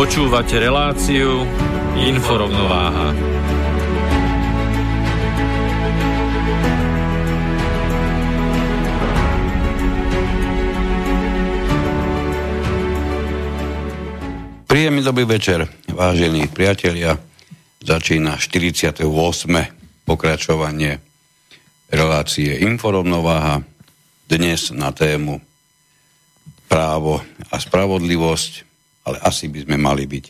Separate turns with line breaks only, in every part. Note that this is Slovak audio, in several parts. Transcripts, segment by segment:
Počúvate reláciu Inforovnováha.
Príjemný dobrý večer, vážení priatelia. Začína 48. pokračovanie relácie Inforovnováha. Dnes na tému právo a spravodlivosť ale asi by sme mali byť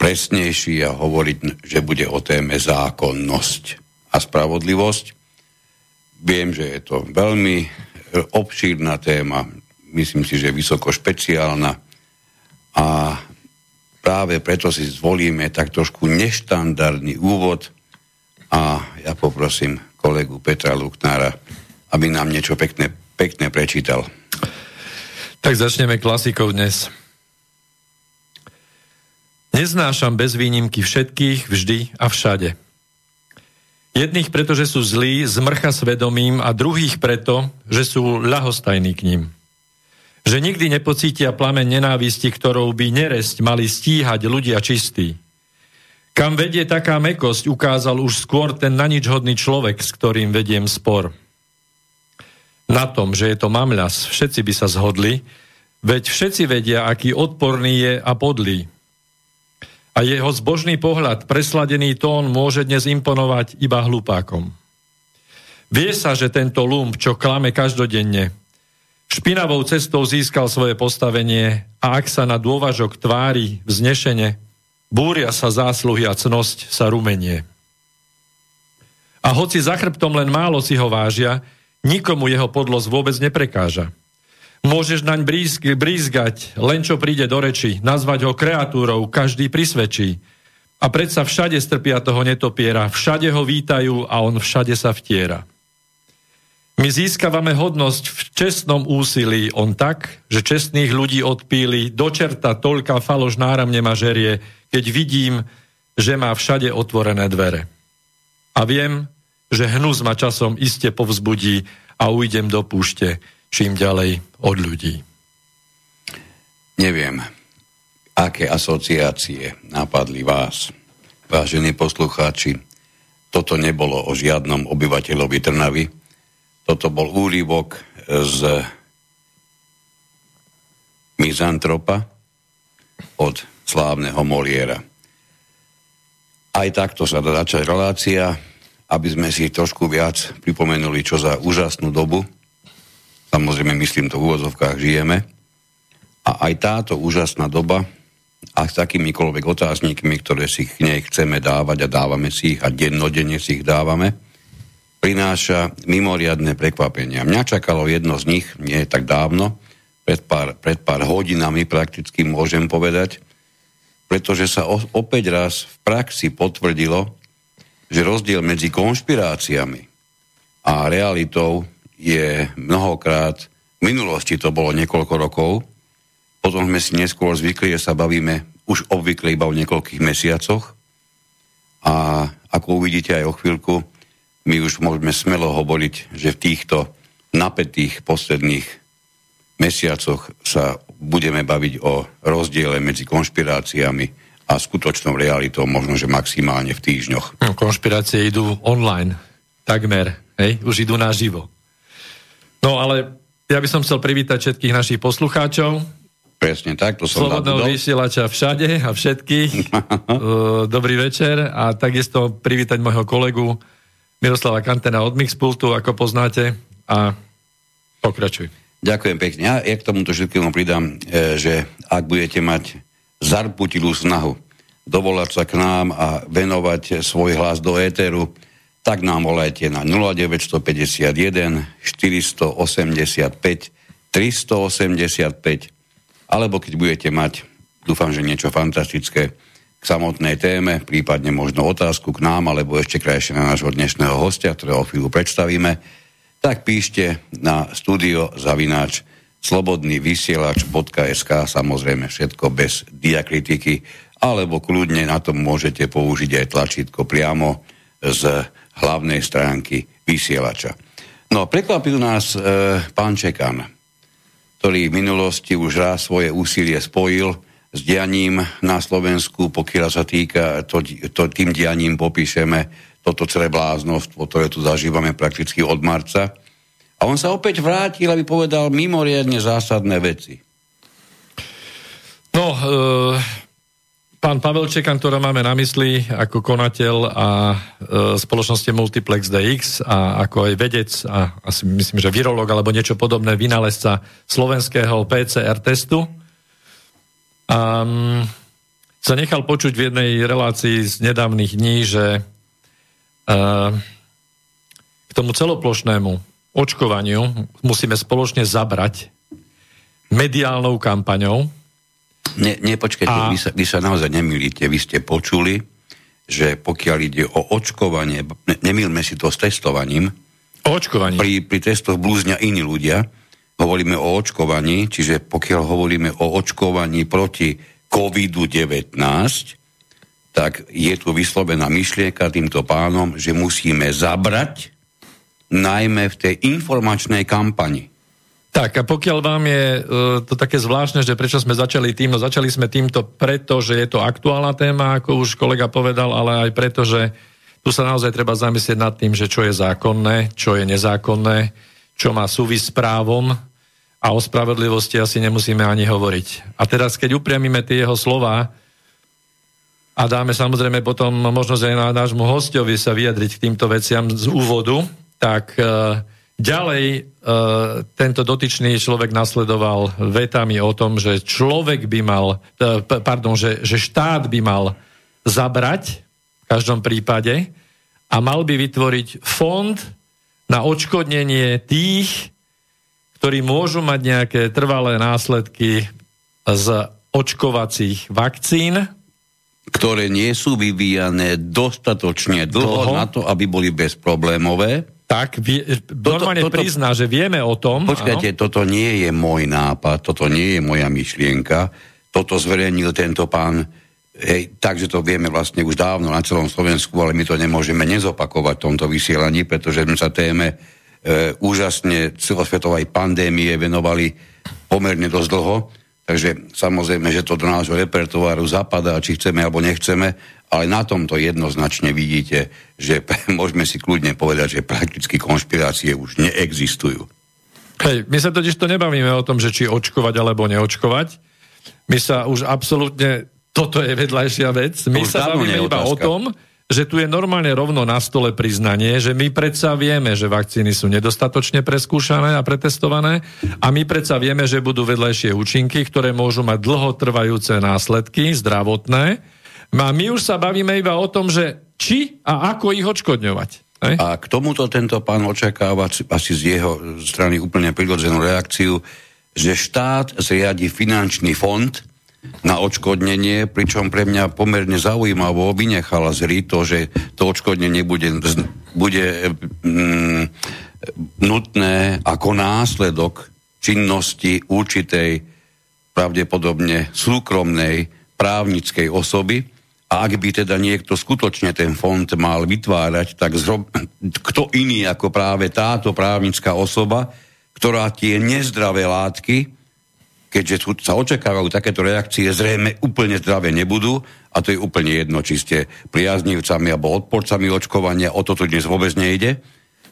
presnejší a hovoriť, že bude o téme zákonnosť a spravodlivosť. Viem, že je to veľmi e, obšírna téma, myslím si, že vysoko špeciálna a práve preto si zvolíme tak trošku neštandardný úvod a ja poprosím kolegu Petra Luknára, aby nám niečo pekné, pekné prečítal.
Tak začneme klasikou dnes. Neznášam bez výnimky všetkých, vždy a všade. Jedných preto, že sú zlí, zmrcha svedomím a druhých preto, že sú ľahostajní k ním. Že nikdy nepocítia plamen nenávisti, ktorou by neresť mali stíhať ľudia čistí. Kam vedie taká mekosť, ukázal už skôr ten na nič hodný človek, s ktorým vediem spor. Na tom, že je to mamľas, všetci by sa zhodli, veď všetci vedia, aký odporný je a podlý a jeho zbožný pohľad, presladený tón môže dnes imponovať iba hlupákom. Vie sa, že tento lump, čo klame každodenne, špinavou cestou získal svoje postavenie a ak sa na dôvažok tvári vznešene, búria sa zásluhy a cnosť sa rumenie. A hoci za chrbtom len málo si ho vážia, nikomu jeho podlosť vôbec neprekáža. Môžeš naň brízgať, len čo príde do reči, nazvať ho kreatúrou, každý prisvedčí. A predsa všade strpia toho netopiera, všade ho vítajú a on všade sa vtiera. My získavame hodnosť v čestnom úsilí, on tak, že čestných ľudí odpíli, dočerta toľka faloš náramne ma žerie, keď vidím, že má všade otvorené dvere. A viem, že hnus ma časom iste povzbudí a ujdem do púšte, čím ďalej od ľudí.
Neviem, aké asociácie napadli vás, vážení poslucháči. Toto nebolo o žiadnom obyvateľovi Trnavy. Toto bol úrivok z Mizantropa od slávneho Moliera. Aj takto sa dá relácia, aby sme si trošku viac pripomenuli, čo za úžasnú dobu samozrejme myslím to v úvozovkách žijeme. A aj táto úžasná doba a s takýmikoľvek otáznikmi, ktoré si k nej chceme dávať a dávame si ich a dennodenne si ich dávame, prináša mimoriadne prekvapenia. Mňa čakalo jedno z nich, nie tak dávno, pred pár, pred pár hodinami prakticky môžem povedať, pretože sa o, opäť raz v praxi potvrdilo, že rozdiel medzi konšpiráciami a realitou je mnohokrát, v minulosti to bolo niekoľko rokov, potom sme si neskôr zvykli, že sa bavíme už obvykle iba o niekoľkých mesiacoch a ako uvidíte aj o chvíľku, my už môžeme smelo hovoriť, že v týchto napätých posledných mesiacoch sa budeme baviť o rozdiele medzi konšpiráciami a skutočnou realitou, možno, že maximálne v týždňoch.
No, konšpirácie idú online, takmer, hej? už idú naživo. No ale ja by som chcel privítať všetkých našich poslucháčov.
Presne tak, to som
Slobodného vysielača všade a všetkých. Uh, Dobrý večer a takisto privítať môjho kolegu Miroslava Kantena od Mixpultu, ako poznáte. A pokračuj.
Ďakujem pekne. Ja, ja k tomuto všetkému pridám, e, že ak budete mať zarputilú snahu dovolať sa k nám a venovať svoj hlas do éteru, tak nám volajte na 0951 485 385 alebo keď budete mať, dúfam, že niečo fantastické k samotnej téme, prípadne možno otázku k nám, alebo ešte krajšie na nášho dnešného hostia, ktorého chvíľu predstavíme, tak píšte na studio zavináč slobodný vysielač.sk samozrejme všetko bez diakritiky, alebo kľudne na tom môžete použiť aj tlačítko priamo z hlavnej stránky vysielača. No, prekvapil nás e, pán Čekan, ktorý v minulosti už raz svoje úsilie spojil s dianím na Slovensku, pokiaľ sa týka, to, to, tým dianím popíšeme toto celé bláznostvo, ktoré tu zažívame prakticky od marca. A on sa opäť vrátil, aby povedal mimoriadne zásadné veci.
No, e, pán Pavel Čekan, ktorá máme na mysli ako konateľ a e, spoločnosti Multiplex DX a ako aj vedec a asi myslím, že virológ alebo niečo podobné, vynálezca slovenského PCR testu. Um, sa nechal počuť v jednej relácii z nedávnych dní, že uh, k tomu celoplošnému očkovaniu musíme spoločne zabrať mediálnou kampaňou,
Ne, nepočkajte, a... vy, sa, vy sa naozaj nemýlite. Vy ste počuli, že pokiaľ ide o očkovanie, ne, nemýlme si to s testovaním,
o očkovaní.
Pri, pri testoch blúznia iní ľudia. Hovoríme o očkovaní, čiže pokiaľ hovoríme o očkovaní proti COVID-19, tak je tu vyslovená myšlienka týmto pánom, že musíme zabrať najmä v tej informačnej kampani.
Tak a pokiaľ vám je uh, to také zvláštne, že prečo sme začali tým, no začali sme týmto preto, že je to aktuálna téma, ako už kolega povedal, ale aj preto, že tu sa naozaj treba zamyslieť nad tým, že čo je zákonné, čo je nezákonné, čo má súvisť s právom a o spravodlivosti asi nemusíme ani hovoriť. A teraz, keď upriamime tie jeho slova a dáme samozrejme potom možnosť aj na nášmu hostovi sa vyjadriť k týmto veciam z úvodu, tak uh, Ďalej e, tento dotyčný človek nasledoval vetami o tom, že človek by mal, e, pardon, že, že štát by mal zabrať v každom prípade a mal by vytvoriť fond na odškodnenie tých, ktorí môžu mať nejaké trvalé následky z očkovacích vakcín.
Ktoré nie sú vyvíjané dostatočne dlho, dlho na to, aby boli bezproblémové
tak vie, normálne toto, prizná, že vieme o tom.
Počkajte, áno? toto nie je môj nápad, toto nie je moja myšlienka, toto zverejnil tento pán, hej, takže to vieme vlastne už dávno na celom Slovensku, ale my to nemôžeme nezopakovať v tomto vysielaní, pretože sme sa téme e, úžasne celosvetovej pandémie venovali pomerne dosť dlho, takže samozrejme, že to do nášho repertoáru zapadá, či chceme alebo nechceme, ale na tomto jednoznačne vidíte, že môžeme si kľudne povedať, že prakticky konšpirácie už neexistujú.
Hej, my sa totiž to nebavíme o tom, že či očkovať alebo neočkovať. My sa už absolútne, toto je vedľajšia vec, my sa bavíme iba o tom, že tu je normálne rovno na stole priznanie, že my predsa vieme, že vakcíny sú nedostatočne preskúšané a pretestované a my predsa vieme, že budú vedľajšie účinky, ktoré môžu mať dlhotrvajúce následky zdravotné a my už sa bavíme iba o tom, že či a ako ich odškodňovať.
Ne? A k tomuto tento pán očakáva asi z jeho strany úplne prirodzenú reakciu, že štát zriadi finančný fond na odškodnenie, pričom pre mňa pomerne zaujímavo vynechala zri to, že to odškodnenie bude, bude mm, nutné ako následok činnosti určitej pravdepodobne súkromnej právnickej osoby, a ak by teda niekto skutočne ten fond mal vytvárať, tak zrob, kto iný ako práve táto právnická osoba, ktorá tie nezdravé látky, keďže sa očakávajú takéto reakcie, zrejme úplne zdravé nebudú a to je úplne jedno, či ste priaznivcami alebo odporcami očkovania, o toto dnes vôbec nejde.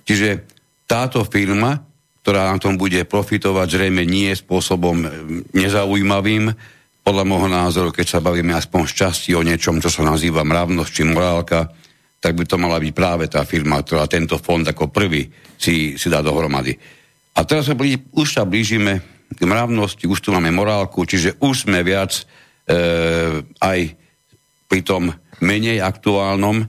Čiže táto firma ktorá na tom bude profitovať, zrejme nie spôsobom e, nezaujímavým, podľa môjho názoru, keď sa bavíme aspoň z o niečom, čo sa nazýva mravnosť či morálka, tak by to mala byť práve tá firma, ktorá tento fond ako prvý si, si dá dohromady. A teraz sa blíži, už sa blížime k mravnosti, už tu máme morálku, čiže už sme viac e, aj pri tom menej aktuálnom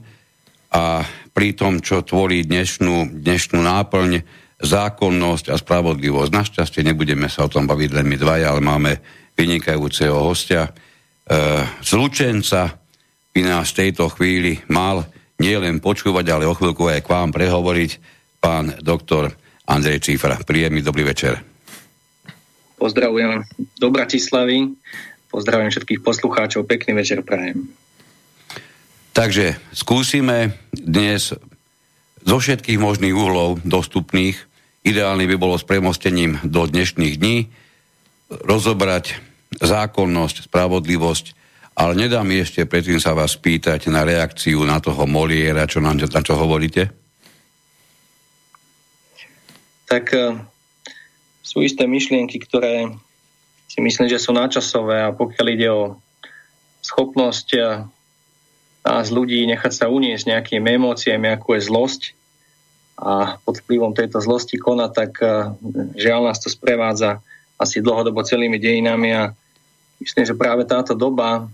a pri tom, čo tvorí dnešnú, dnešnú náplň, zákonnosť a spravodlivosť. Našťastie nebudeme sa o tom baviť len my dvaja, ale máme vynikajúceho hostia. E, zlučenca by nás v tejto chvíli mal nielen počúvať, ale o chvíľku aj k vám prehovoriť pán doktor Andrej Cifra. Príjemný dobrý večer.
Pozdravujem do Bratislavy, pozdravujem všetkých poslucháčov, pekný večer prajem.
Takže skúsime dnes zo všetkých možných uhlov dostupných, ideálne by bolo s premostením do dnešných dní, rozobrať zákonnosť, spravodlivosť, ale nedá mi ešte predtým sa vás pýtať na reakciu na toho Moliera, čo nám, na čo hovoríte?
Tak e, sú isté myšlienky, ktoré si myslím, že sú náčasové a pokiaľ ide o schopnosť e, nás ľudí nechať sa uniesť nejakými emóciami, ako je zlosť a pod vplyvom tejto zlosti kona, tak e, žiaľ nás to sprevádza asi dlhodobo celými dejinami a myslím, že práve táto doba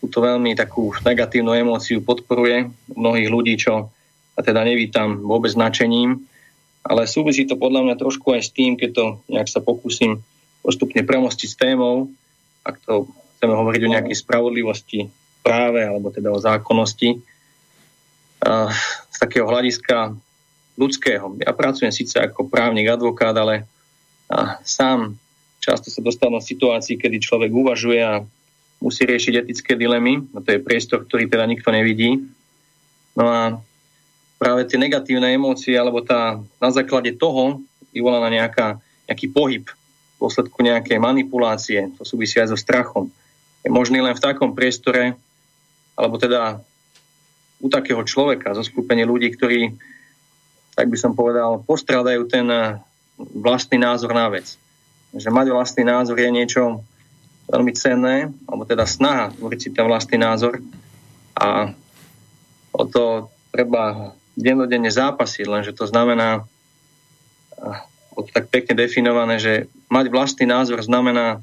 túto veľmi takú negatívnu emóciu podporuje mnohých ľudí, čo a teda nevítam vôbec značením, ale súvisí to podľa mňa trošku aj s tým, keď to nejak sa pokúsim postupne premostiť s témou, ak to chceme hovoriť o nejakej spravodlivosti práve, alebo teda o zákonnosti, z takého hľadiska ľudského. Ja pracujem síce ako právnik, advokát, ale sám Často sa dostávam v situácii, kedy človek uvažuje a musí riešiť etické dilemy. No to je priestor, ktorý teda nikto nevidí. No a práve tie negatívne emócie, alebo tá na základe toho vyvolaná nejaká, nejaký pohyb v dôsledku nejakej manipulácie, to súvisí aj so strachom, je možný len v takom priestore, alebo teda u takého človeka, zo skupenie ľudí, ktorí, tak by som povedal, postrádajú ten vlastný názor na vec že mať vlastný názor je niečo veľmi cenné, alebo teda snaha tvoriť si ten vlastný názor a o to treba dennodenne zápasiť, lenže to znamená, to tak pekne definované, že mať vlastný názor znamená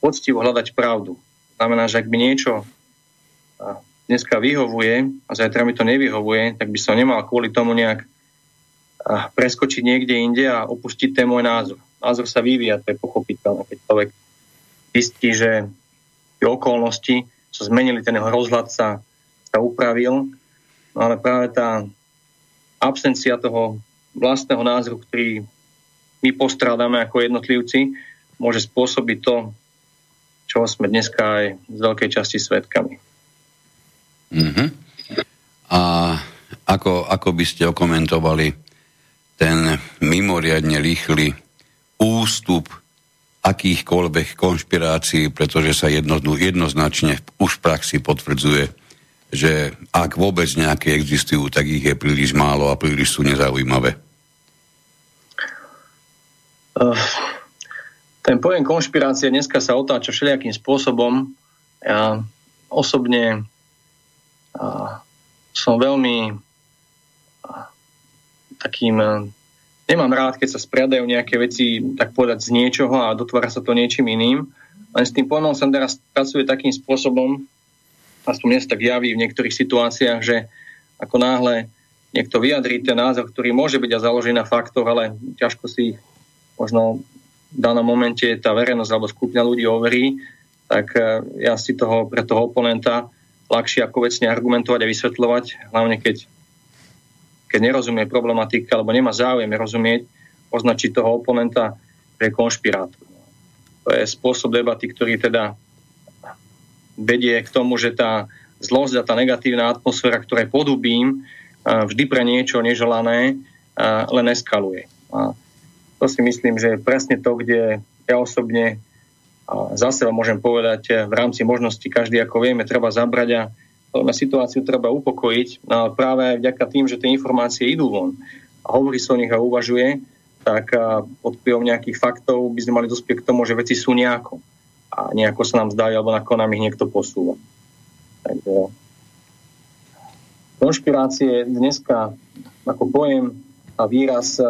poctivo hľadať pravdu. Znamená, že ak by niečo dneska vyhovuje a zajtra mi to nevyhovuje, tak by som nemal kvôli tomu nejak preskočiť niekde inde a opustiť ten môj názor názor sa vyvíja, to je pochopiteľné, keď človek zistí, že tie okolnosti sa zmenili, ten jeho rozhľad sa, sa upravil, no ale práve tá absencia toho vlastného názoru, ktorý my postrádame ako jednotlivci, môže spôsobiť to, čo sme dneska aj z veľkej časti svetkami.
Mm-hmm. A ako, ako by ste okomentovali ten mimoriadne rýchly ústup akýchkoľvek konšpirácií, pretože sa jedno, jednoznačne už v praxi potvrdzuje, že ak vôbec nejaké existujú, tak ich je príliš málo a príliš sú nezaujímavé.
Uh, ten pojem konšpirácie dneska sa otáča všelijakým spôsobom. Ja osobne uh, som veľmi uh, takým nemám rád, keď sa spriadajú nejaké veci, tak povedať, z niečoho a dotvára sa to niečím iným. Len s tým pojmom sa teraz pracuje takým spôsobom, aspoň mne sa tak javí v niektorých situáciách, že ako náhle niekto vyjadrí ten názor, ktorý môže byť a založený na faktoch, ale ťažko si možno v danom momente tá verejnosť alebo skupina ľudí overí, tak e, ja si toho pre toho oponenta ľahšie ako vecne argumentovať a vysvetľovať, hlavne keď keď nerozumie problematike alebo nemá záujem rozumieť, označiť toho oponenta, je konšpirátor. To je spôsob debaty, ktorý teda vedie k tomu, že tá zlosť a tá negatívna atmosféra, ktoré podobím, vždy pre niečo neželané, len eskaluje. A to si myslím, že je presne to, kde ja osobne za seba môžem povedať v rámci možností, každý ako vieme, treba zabrať a na situáciu treba upokojiť no, práve vďaka tým, že tie informácie idú von a hovorí sa o nich a uvažuje, tak pod vplyvom nejakých faktov by sme mali dospieť k tomu, že veci sú nejako. A nejako sa nám zdajú, alebo nakon nám ich niekto posúva. Takže konšpirácie dneska ako pojem a výraz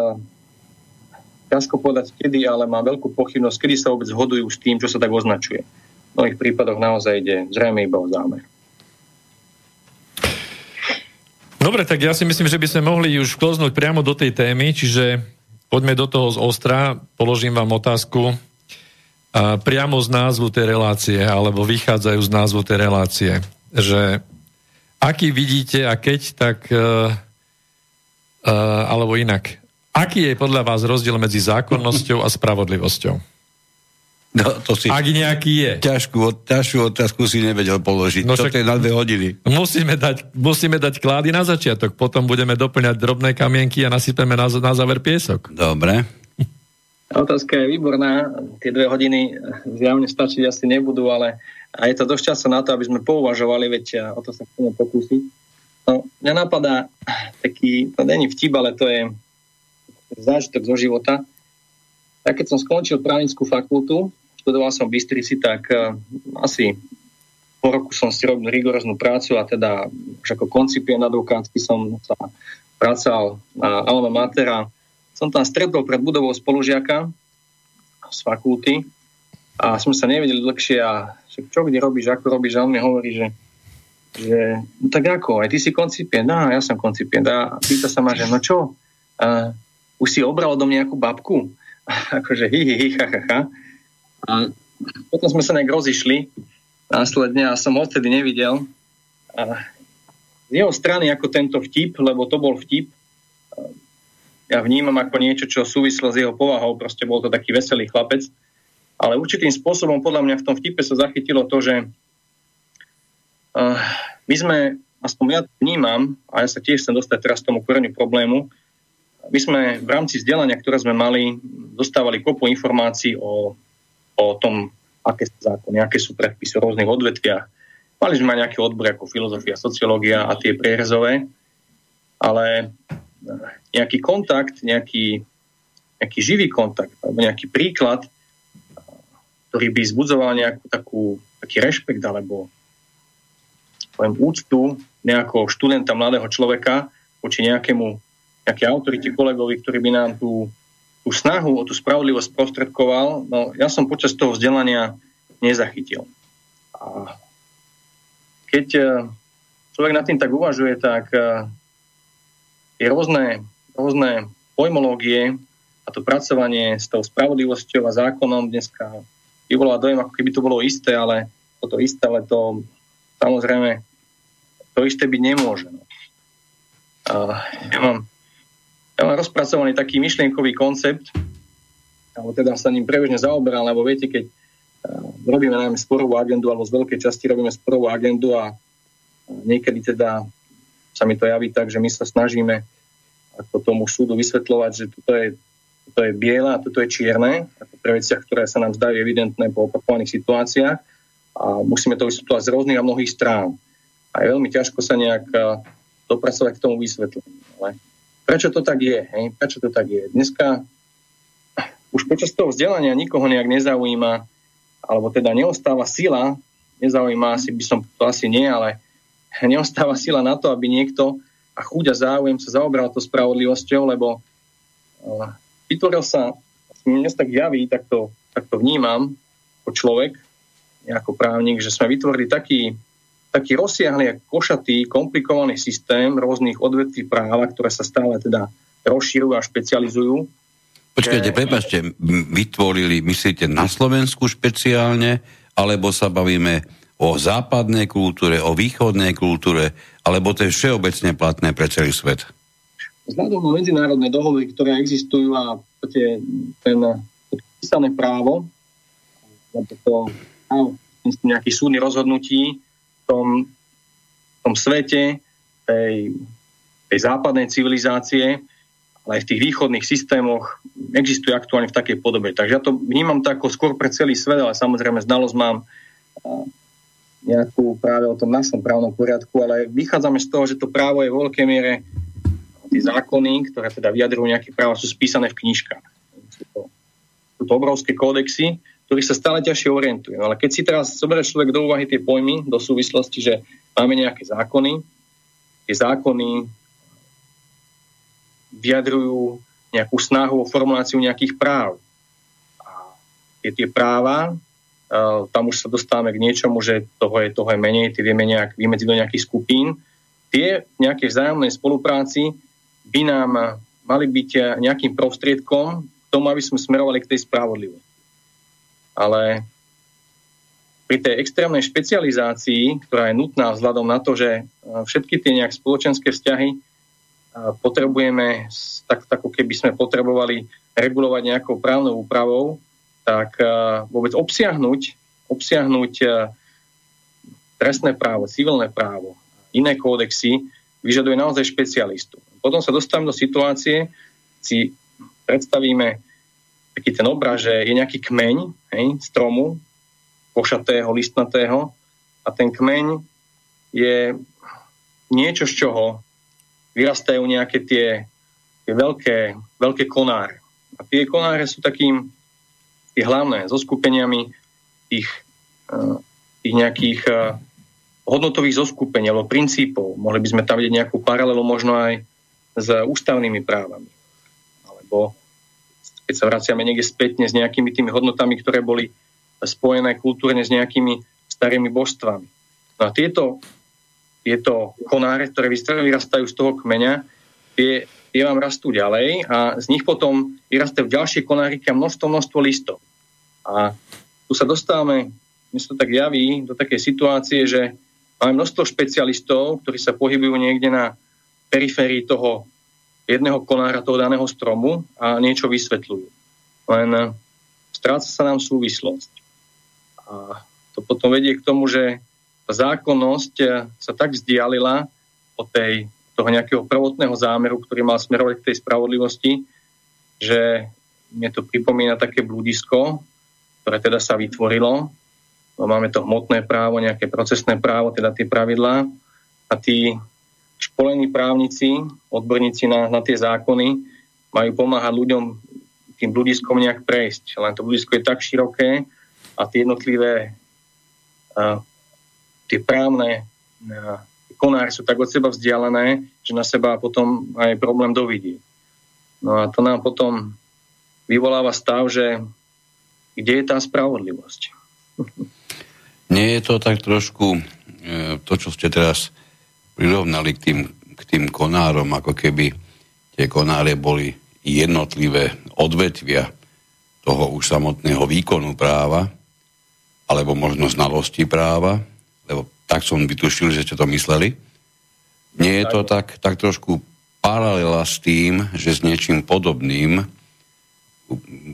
ťažko povedať kedy, ale mám veľkú pochybnosť, kedy sa vôbec zhodujú s tým, čo sa tak označuje. V mnohých prípadoch naozaj ide zrejme iba o zámer.
Dobre, tak ja si myslím, že by sme mohli už kloznúť priamo do tej témy, čiže poďme do toho z ostra, položím vám otázku a priamo z názvu tej relácie, alebo vychádzajú z názvu tej relácie, že aký vidíte a keď, tak uh, uh, alebo inak, aký je podľa vás rozdiel medzi zákonnosťou a spravodlivosťou?
No, to si...
Ak nejaký je.
Ťažkú, ťažkú otázku si nevedel položiť. No, to je na dve hodiny.
Musíme dať, musíme dať klády na začiatok, potom budeme doplňať drobné kamienky a nasypeme na, na záver piesok.
Dobre.
Otázka je výborná. Tie dve hodiny zjavne stačiť asi nebudú, ale a je to dosť času na to, aby sme pouvažovali, veď o to sa chceme pokúsiť. No, mňa napadá taký, to není vtip, ale to je zážitok zo života. Tak keď som skončil právnickú fakultu, študoval som v Bystrici, tak uh, asi po roku som si robil rigoróznu prácu a teda už ako koncipient advokátsky som sa pracal na Alma Matera. Som tam stretol pred budovou spolužiaka z fakulty a sme sa nevedeli dlhšie a čo kde robíš, ako robíš a on mi hovorí, že, že no tak ako, aj ty si koncipient, no ja som koncipient a pýta sa ma, že no čo, uh, už si obral do mňa nejakú babku? akože hi, hi, hi, ha, ha, ha. A potom sme sa nejak rozišli následne a som ho odtedy nevidel. A z jeho strany ako tento vtip, lebo to bol vtip, ja vnímam ako niečo, čo súvislo s jeho povahou, proste bol to taký veselý chlapec, ale určitým spôsobom podľa mňa v tom vtipe sa zachytilo to, že my sme, aspoň ja vnímam, a ja sa tiež chcem dostať teraz k tomu koreniu problému, my sme v rámci vzdelania, ktoré sme mali, dostávali kopu informácií o o tom, aké sú zákony, aké sú predpisy v rôznych odvetviach. Mali sme aj nejaké odbory ako filozofia, sociológia a tie prierezové, ale nejaký kontakt, nejaký, nejaký živý kontakt alebo nejaký príklad, ktorý by zbudzoval nejakú takú, taký rešpekt alebo poviem, úctu nejakého študenta, mladého človeka voči nejakému, nejaké autorite kolegovi, ktorý by nám tú tú snahu o tú spravodlivosť prostredkoval, no ja som počas toho vzdelania nezachytil. A keď e, človek nad tým tak uvažuje, tak je rôzne, rôzne pojmológie a to pracovanie s tou spravodlivosťou a zákonom dneska vyvolá dojem, ako keby to bolo isté, ale toto isté, ale to samozrejme to isté byť nemôže. No. A ja mám rozpracovaný taký myšlienkový koncept, alebo teda sa ním prebežne zaoberal, lebo viete, keď uh, robíme najmä sporovú agendu, alebo z veľkej časti robíme sporovú agendu a uh, niekedy teda sa mi to javí tak, že my sa snažíme ako tomu súdu vysvetľovať, že toto je, toto je biele a toto je čierne, ako pre veciach, ktoré sa nám zdajú evidentné po opakovaných situáciách a musíme to vysvetľovať z rôznych a mnohých strán. A je veľmi ťažko sa nejak uh, dopracovať k tomu vysvetleniu. Ale Prečo to tak je? Hej? Prečo to tak je? Dneska už počas toho vzdelania nikoho nejak nezaujíma, alebo teda neostáva sila, nezaujíma, asi by som to asi nie, ale neostáva sila na to, aby niekto a chuť a záujem sa zaobral to spravodlivosťou, lebo uh, vytvoril sa, mne sa tak javí, tak to, tak to vnímam ako človek, ako právnik, že sme vytvorili taký taký rozsiahly a košatý, komplikovaný systém rôznych odvetví práva, ktoré sa stále teda rozširujú a špecializujú.
Počkajte, že... prepačte, vytvorili, myslíte na Slovensku špeciálne, alebo sa bavíme o západnej kultúre, o východnej kultúre, alebo to je všeobecne platné pre celý svet?
Vzhľadom na medzinárodné dohovory, ktoré existujú a ten, ten písané právo, to, nejakých súdnych rozhodnutí, tom, tom svete tej, tej západnej civilizácie, ale aj v tých východných systémoch existuje aktuálne v takej podobe. Takže ja to vnímam ako skôr pre celý svet, ale samozrejme znalosť mám nejakú práve o tom našom právnom poriadku, ale vychádzame z toho, že to právo je v veľkej miere, tie zákony, ktoré teda vyjadrujú nejaké práva, sú spísané v knižkách. Sú to, sú to obrovské kódexy, ktorých sa stále ťažšie orientujú. Ale keď si teraz zoberie človek do úvahy tie pojmy, do súvislosti, že máme nejaké zákony, tie zákony vyjadrujú nejakú snahu o formuláciu nejakých práv. A tie, tie práva, uh, tam už sa dostávame k niečomu, že toho je, toho je menej, tie vieme nejak vymedziť do nejakých skupín. Tie nejaké vzájomnej spolupráci by nám mali byť nejakým prostriedkom k tomu, aby sme smerovali k tej spravodlivosti ale pri tej extrémnej špecializácii, ktorá je nutná vzhľadom na to, že e, všetky tie nejak spoločenské vzťahy e, potrebujeme, tak, tak keby sme potrebovali regulovať nejakou právnou úpravou, tak e, vôbec obsiahnuť, obsiahnuť trestné právo, civilné právo, iné kódexy, vyžaduje naozaj špecialistu. Potom sa dostávame do situácie, si predstavíme taký ten obraz, že je nejaký kmeň hej, stromu, košatého, listnatého a ten kmeň je niečo, z čoho vyrastajú nejaké tie, tie veľké, veľké konáre. A tie konáre sú takým tie hlavné, so skupeniami tých, eh, tých nejakých eh, hodnotových zoskupení alebo princípov. Mohli by sme tam vidieť nejakú paralelu možno aj s ústavnými právami. Alebo keď sa vraciame niekde spätne s nejakými tými hodnotami, ktoré boli spojené kultúrne s nejakými starými božstvami. No a tieto, tieto konáre, ktoré vyrastajú z toho kmeňa, tie, tie vám rastú ďalej a z nich potom vyrastajú ďalšie konáriky a množstvo, množstvo listov. A tu sa dostávame, mi sa to tak javí, do takej situácie, že máme množstvo špecialistov, ktorí sa pohybujú niekde na periférii toho jedného konára toho daného stromu a niečo vysvetľujú. Len eh, stráca sa nám súvislosť. A to potom vedie k tomu, že tá zákonnosť eh, sa tak vzdialila od tej, toho nejakého prvotného zámeru, ktorý mal smerovať k tej spravodlivosti, že mne to pripomína také blúdisko, ktoré teda sa vytvorilo. No, máme to hmotné právo, nejaké procesné právo, teda tie pravidlá. A tí školení právnici, odborníci na, na tie zákony majú pomáhať ľuďom tým bludiskom nejak prejsť. Len to bludisko je tak široké a tie jednotlivé uh, tie právne uh, konáry sú tak od seba vzdialené, že na seba potom aj problém dovidí. No a to nám potom vyvoláva stav, že kde je tá spravodlivosť?
Nie je to tak trošku e, to, čo ste teraz prirovnali k tým, k tým konárom, ako keby tie konáre boli jednotlivé odvetvia toho už samotného výkonu práva, alebo možno znalosti práva, lebo tak som vytušil, že ste to mysleli. Nie je to tak, tak trošku paralela s tým, že s niečím podobným,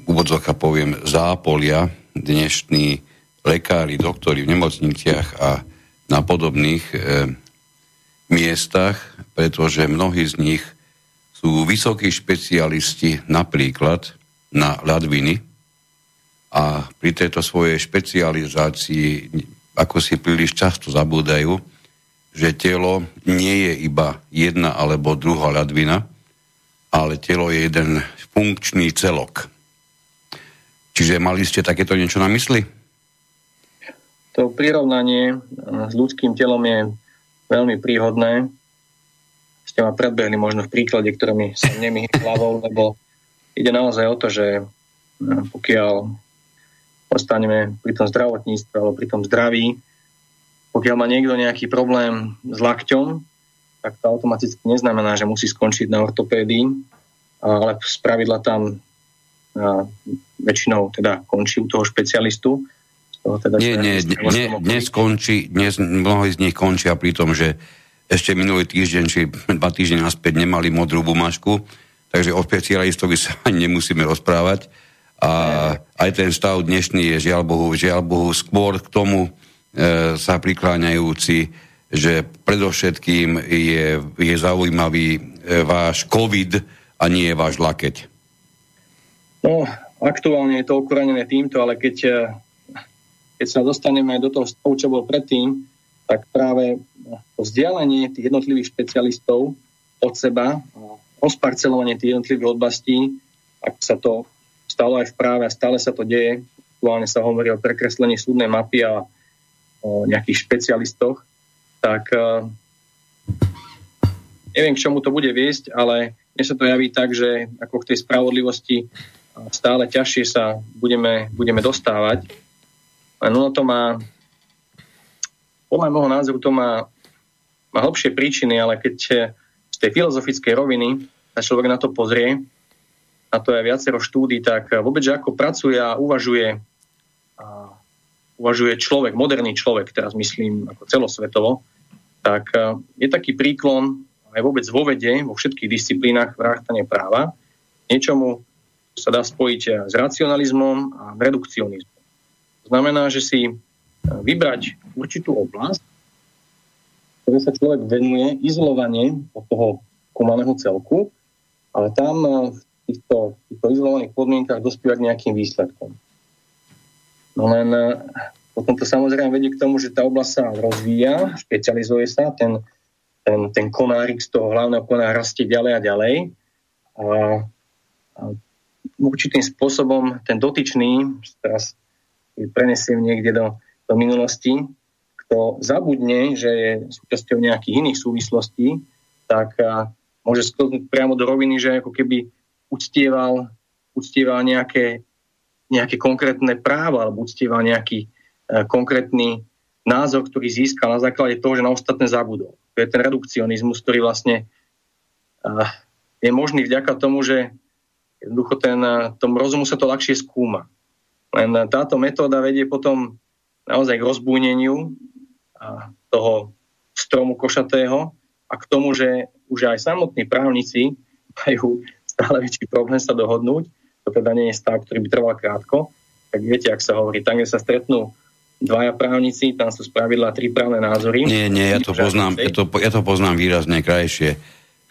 úvodzovka poviem, zápolia dnešní lekári, doktori v nemocniciach a na podobných e, miestach, pretože mnohí z nich sú vysokí špecialisti napríklad na ľadviny a pri tejto svojej špecializácii ako si príliš často zabúdajú, že telo nie je iba jedna alebo druhá ľadvina, ale telo je jeden funkčný celok. Čiže mali ste takéto niečo na mysli?
To prirovnanie s ľudským telom je veľmi príhodné. Ste ma predbehli možno v príklade, ktorý sa nemýhne hlavou, lebo ide naozaj o to, že no, pokiaľ ostaneme pri tom zdravotníctve alebo pri tom zdraví, pokiaľ má niekto nejaký problém s lakťom, tak to automaticky neznamená, že musí skončiť na ortopédii, ale z pravidla tam väčšinou teda končí u toho špecialistu
teda nie, nie, nie, dnes končí, dnes mnohí z nich končia pri tom, že ešte minulý týždeň, či dva týždne naspäť nemali modrú bumášku, takže o špecialistovi sa ani nemusíme rozprávať. A aj ten stav dnešný je žiaľ Bohu, žiaľ Bohu skôr k tomu e, sa prikláňajúci, že predovšetkým je, je zaujímavý e, váš COVID a nie váš lakeť.
No, aktuálne je to okorenené týmto, ale keď e, keď sa dostaneme do toho stavu, čo bol predtým, tak práve to vzdialenie tých jednotlivých špecialistov od seba, osparcelovanie tých jednotlivých oblastí, ak sa to stalo aj v práve a stále sa to deje. Aktuálne sa hovorí o prekreslení súdnej mapy a o nejakých špecialistoch, tak uh, neviem, k čomu to bude viesť, ale mne sa to javí tak, že ako k tej spravodlivosti stále ťažšie sa budeme, budeme dostávať. No to má, podľa môjho názoru to má, má hlbšie príčiny, ale keď z tej filozofickej roviny sa človek na to pozrie, a to je viacero štúdí, tak vôbec, že ako pracuje a uvažuje, a uvažuje človek, moderný človek, teraz myslím ako celosvetovo, tak je taký príklon aj vôbec vo vede, vo všetkých disciplínach vrátane práva, niečomu sa dá spojiť s racionalizmom a redukcionizmom. Znamená, že si e, vybrať určitú oblasť, ktoré sa človek venuje izolovane od toho komaného celku, ale tam e, v týchto, týchto izolovaných podmienkach dospievať nejakým výsledkom. No len e, potom to samozrejme vedie k tomu, že tá oblasť sa rozvíja, špecializuje sa, ten, ten, ten konárik z toho hlavného konára rastie ďalej a ďalej. A, a určitým spôsobom ten dotyčný, teraz prenesiem niekde do, do minulosti, kto zabudne, že je súčasťou nejakých iných súvislostí, tak a, môže sklznúť priamo do roviny, že ako keby uctieval, uctieval nejaké, nejaké konkrétne právo alebo uctieval nejaký e, konkrétny názor, ktorý získal na základe toho, že na ostatné zabudol. To je ten redukcionizmus, ktorý vlastne a, je možný vďaka tomu, že Jednoducho ten, eh, tom rozumu sa to ľahšie skúma. Len táto metóda vedie potom naozaj k rozbúneniu toho stromu košatého a k tomu, že už aj samotní právnici majú stále väčší problém sa dohodnúť. To teda nie je stav, ktorý by trval krátko. Tak viete, ak sa hovorí, tam, kde sa stretnú dvaja právnici, tam sú spravidla tri právne názory.
Nie, nie, ja to, poznám, ja, to, ja to poznám výrazne krajšie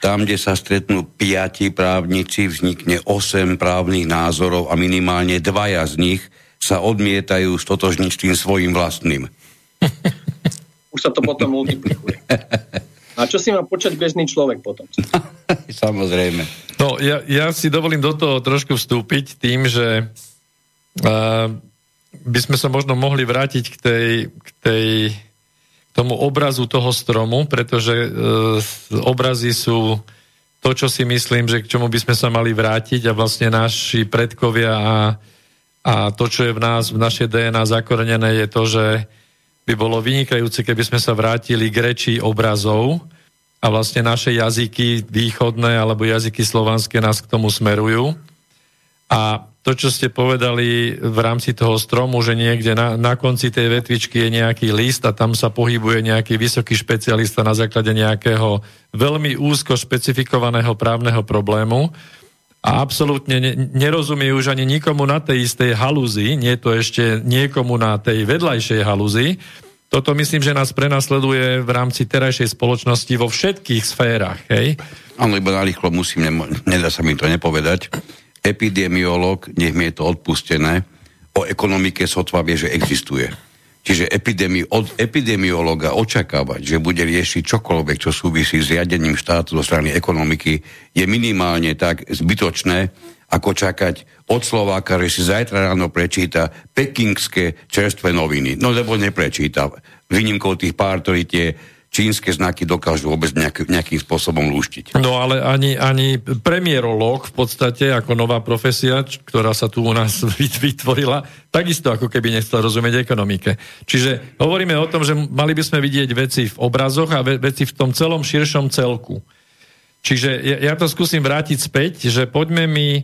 tam, kde sa stretnú piati právnici, vznikne osem právnych názorov a minimálne dvaja z nich sa odmietajú stotožniť s tým svojim vlastným.
Už sa to potom multiplikuje. A čo si má počať bežný človek potom?
Samozrejme.
No, ja, ja si dovolím do toho trošku vstúpiť tým, že uh, by sme sa možno mohli vrátiť k tej, k tej tomu obrazu toho stromu, pretože e, obrazy sú to, čo si myslím, že k čomu by sme sa mali vrátiť a vlastne naši predkovia a, a to, čo je v nás, v našej DNA zakorenené, je to, že by bolo vynikajúce, keby sme sa vrátili k reči obrazov a vlastne naše jazyky východné alebo jazyky slovanské nás k tomu smerujú. A to, čo ste povedali v rámci toho stromu, že niekde na, na konci tej vetvičky je nejaký list a tam sa pohybuje nejaký vysoký špecialista na základe nejakého veľmi úzko špecifikovaného právneho problému a absolútne ne, nerozumie už ani nikomu na tej istej halúzi, nie to ešte niekomu na tej vedľajšej halúzi. Toto myslím, že nás prenasleduje v rámci terajšej spoločnosti vo všetkých sférach. Hej?
Áno, iba narýchlo musím, nedá sa mi to nepovedať epidemiolog, nech mi je to odpustené, o ekonomike sotva vie, že existuje. Čiže epidemi, od epidemiologa očakávať, že bude riešiť čokoľvek, čo súvisí s riadením štátu zo strany ekonomiky, je minimálne tak zbytočné, ako čakať od Slováka, že si zajtra ráno prečíta pekingské čerstvé noviny. No lebo neprečíta. Výnimkou tých pár, ktorí tie čínske znaky dokážu vôbec nejak, nejakým spôsobom lúštiť.
No ale ani, ani premiérológ v podstate ako nová profesia, ktorá sa tu u nás vytvorila, takisto ako keby nechcel rozumieť ekonomike. Čiže hovoríme o tom, že mali by sme vidieť veci v obrazoch a veci v tom celom širšom celku. Čiže ja, ja to skúsim vrátiť späť, že poďme mi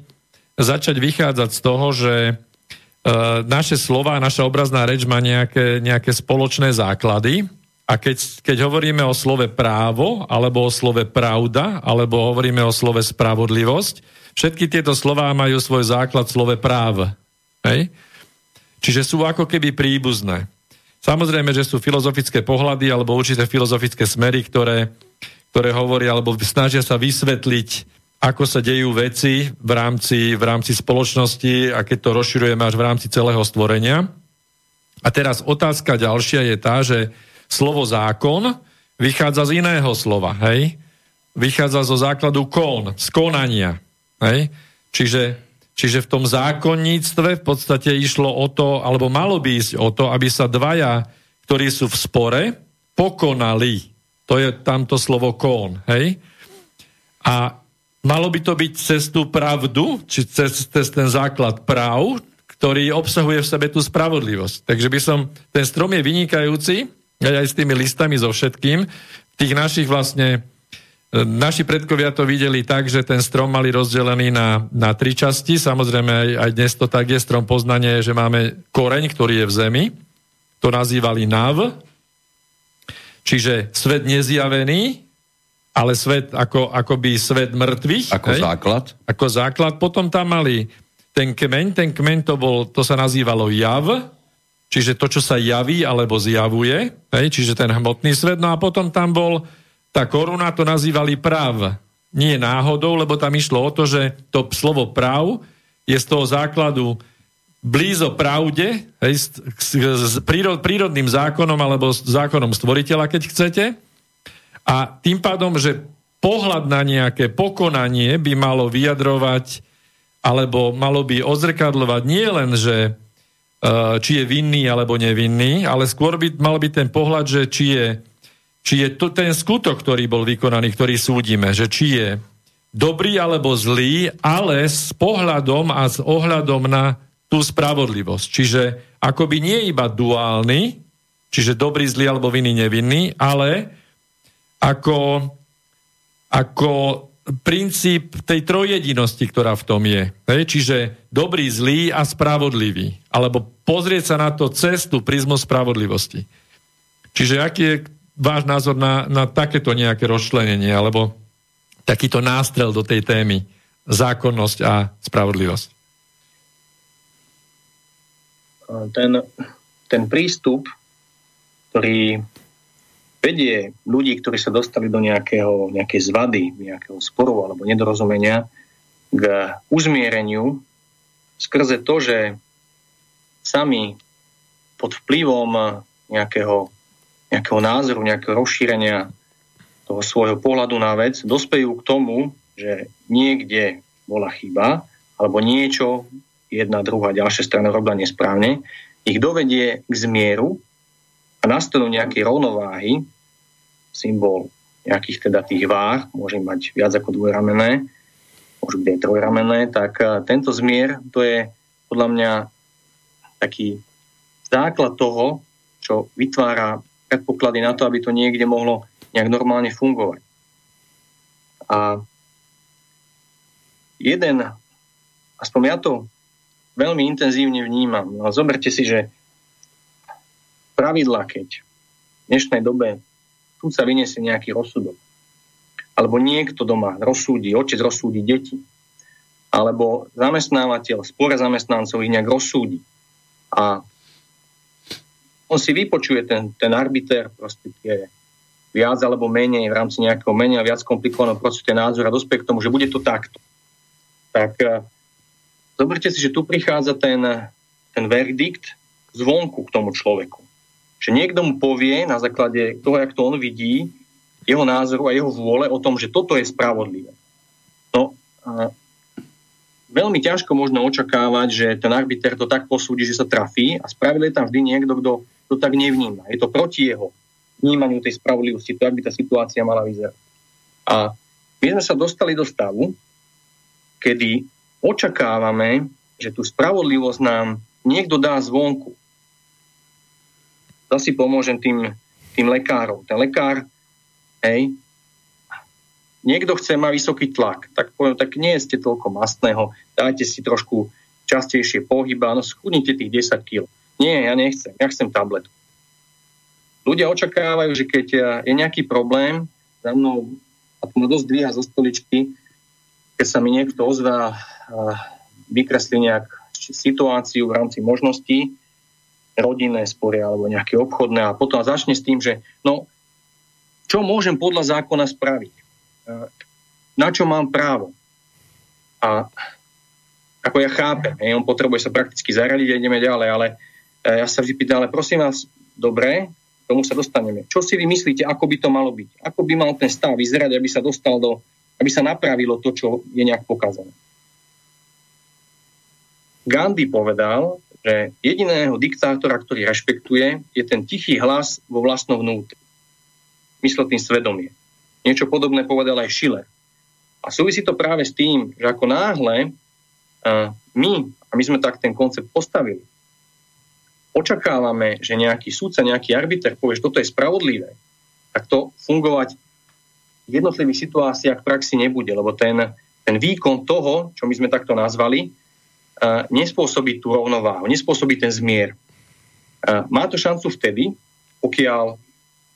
začať vychádzať z toho, že e, naše slova, naša obrazná reč má nejaké, nejaké spoločné základy, a keď, keď hovoríme o slove právo, alebo o slove pravda, alebo hovoríme o slove spravodlivosť, všetky tieto slová majú svoj základ v slove práv. Hej? Čiže sú ako keby príbuzné. Samozrejme, že sú filozofické pohľady alebo určité filozofické smery, ktoré, ktoré hovoria alebo snažia sa vysvetliť, ako sa dejú veci v rámci, v rámci spoločnosti a keď to rozširujeme až v rámci celého stvorenia. A teraz otázka ďalšia je tá, že slovo zákon vychádza z iného slova, hej? vychádza zo základu kon, z konania. Hej? Čiže, čiže v tom zákonníctve v podstate išlo o to, alebo malo by ísť o to, aby sa dvaja, ktorí sú v spore, pokonali. To je tamto slovo kon. Hej? A malo by to byť cez tú pravdu, či cez, cez ten základ práv, ktorý obsahuje v sebe tú spravodlivosť. Takže by som, ten strom je vynikajúci, aj s tými listami, so všetkým. Tých našich vlastne, e, naši predkovia to videli tak, že ten strom mali rozdelený na, na tri časti. Samozrejme, aj, aj dnes to tak je, strom poznanie, že máme koreň, ktorý je v zemi. To nazývali nav. Čiže svet nezjavený, ale svet ako, akoby svet mŕtvych.
Ako hej? základ.
Ako základ. Potom tam mali ten kmeň, ten kmeň to, bol, to sa nazývalo jav, čiže to, čo sa javí alebo zjavuje, hej, čiže ten hmotný svet. No a potom tam bol tá koruna, to nazývali práv. Nie náhodou, lebo tam išlo o to, že to slovo práv je z toho základu blízo pravde, hej, s, s, s prírod, prírodným zákonom alebo s zákonom stvoriteľa, keď chcete. A tým pádom, že pohľad na nejaké pokonanie by malo vyjadrovať alebo malo by odzrkadľovať nie len, že či je vinný alebo nevinný, ale skôr by mal byť ten pohľad, že či je, či je to ten skutok, ktorý bol vykonaný, ktorý súdime, že či je dobrý alebo zlý, ale s pohľadom a s ohľadom na tú spravodlivosť. Čiže akoby nie iba duálny, čiže dobrý, zlý alebo vinný, nevinný, ale ako, ako princíp tej trojedinosti, ktorá v tom je. Hej? Čiže dobrý, zlý a spravodlivý. Alebo pozrieť sa na to cestu prizmu spravodlivosti. Čiže aký je váš názor na, na takéto nejaké rozčlenenie, alebo takýto nástrel do tej témy zákonnosť a spravodlivosť?
Ten, ten prístup, ktorý vedie ľudí, ktorí sa dostali do nejakého, nejakej zvady, nejakého sporu alebo nedorozumenia k uzmiereniu skrze to, že sami pod vplyvom nejakého, nejakého názoru, nejakého rozšírenia toho svojho pohľadu na vec dospejú k tomu, že niekde bola chyba alebo niečo jedna, druhá, ďalšia strana robila nesprávne, ich dovedie k zmieru nastanú nejaké rovnováhy, symbol nejakých teda tých váh, môže mať viac ako dvojramené, môže byť aj trojramené, tak eh, tento zmier to je podľa mňa taký základ toho, čo vytvára predpoklady na to, aby to niekde mohlo nejak normálne fungovať. A jeden, aspoň ja to veľmi intenzívne vnímam. No, zoberte si, že pravidla, keď v dnešnej dobe tu sa vyniesie nejaký rozsudok. Alebo niekto doma rozsúdi, otec rozsúdi deti. Alebo zamestnávateľ, spore zamestnancov ich nejak rozsúdi. A on si vypočuje ten, ten arbiter, proste tie viac alebo menej v rámci nejakého menej a viac komplikovaného procesu názor a dospie k tomu, že bude to takto. Tak Zoberte si, že tu prichádza ten, ten verdikt zvonku k tomu človeku. Že niekto mu povie na základe toho, jak to on vidí, jeho názoru a jeho vôle o tom, že toto je spravodlivé. No, a veľmi ťažko možno očakávať, že ten arbiter to tak posúdi, že sa trafí a spravil je tam vždy niekto, kto to tak nevníma. Je to proti jeho vnímaniu tej spravodlivosti, to, ak by tá situácia mala vyzerať. A my sme sa dostali do stavu, kedy očakávame, že tú spravodlivosť nám niekto dá zvonku. Zasi pomôžem tým, tým lekárom. Ten lekár, hej, niekto chce mať vysoký tlak, tak poviem, tak nie ste toľko mastného, dajte si trošku častejšie pohyba, no schudnite tých 10 kg. Nie, ja nechcem, ja chcem tabletu. Ľudia očakávajú, že keď je nejaký problém, za mnou, a to ma dosť dvíha zo stoličky, keď sa mi niekto ozvá vykreslí nejak situáciu v rámci možností, rodinné spory alebo nejaké obchodné a potom začne s tým, že no, čo môžem podľa zákona spraviť? Na čo mám právo? A ako ja chápem, on potrebuje sa prakticky zaradiť a ideme ďalej, ale e, ja sa vždy pýtam, ale prosím vás, dobre, tomu sa dostaneme. Čo si vy myslíte, ako by to malo byť? Ako by mal ten stav vyzerať, aby sa dostal do, aby sa napravilo to, čo je nejak pokazané? Gandhi povedal, že jediného diktátora, ktorý rešpektuje, je ten tichý hlas vo vlastnom vnútri. Myslel tým svedomie. Niečo podobné povedal aj Schiller. A súvisí to práve s tým, že ako náhle my, a my sme tak ten koncept postavili, očakávame, že nejaký súdca, nejaký arbiter povie, že toto je spravodlivé, tak to fungovať v jednotlivých situáciách v praxi nebude, lebo ten, ten výkon toho, čo my sme takto nazvali, nespôsobí tú rovnováhu, nespôsobí ten zmier. Uh, má to šancu vtedy, pokiaľ,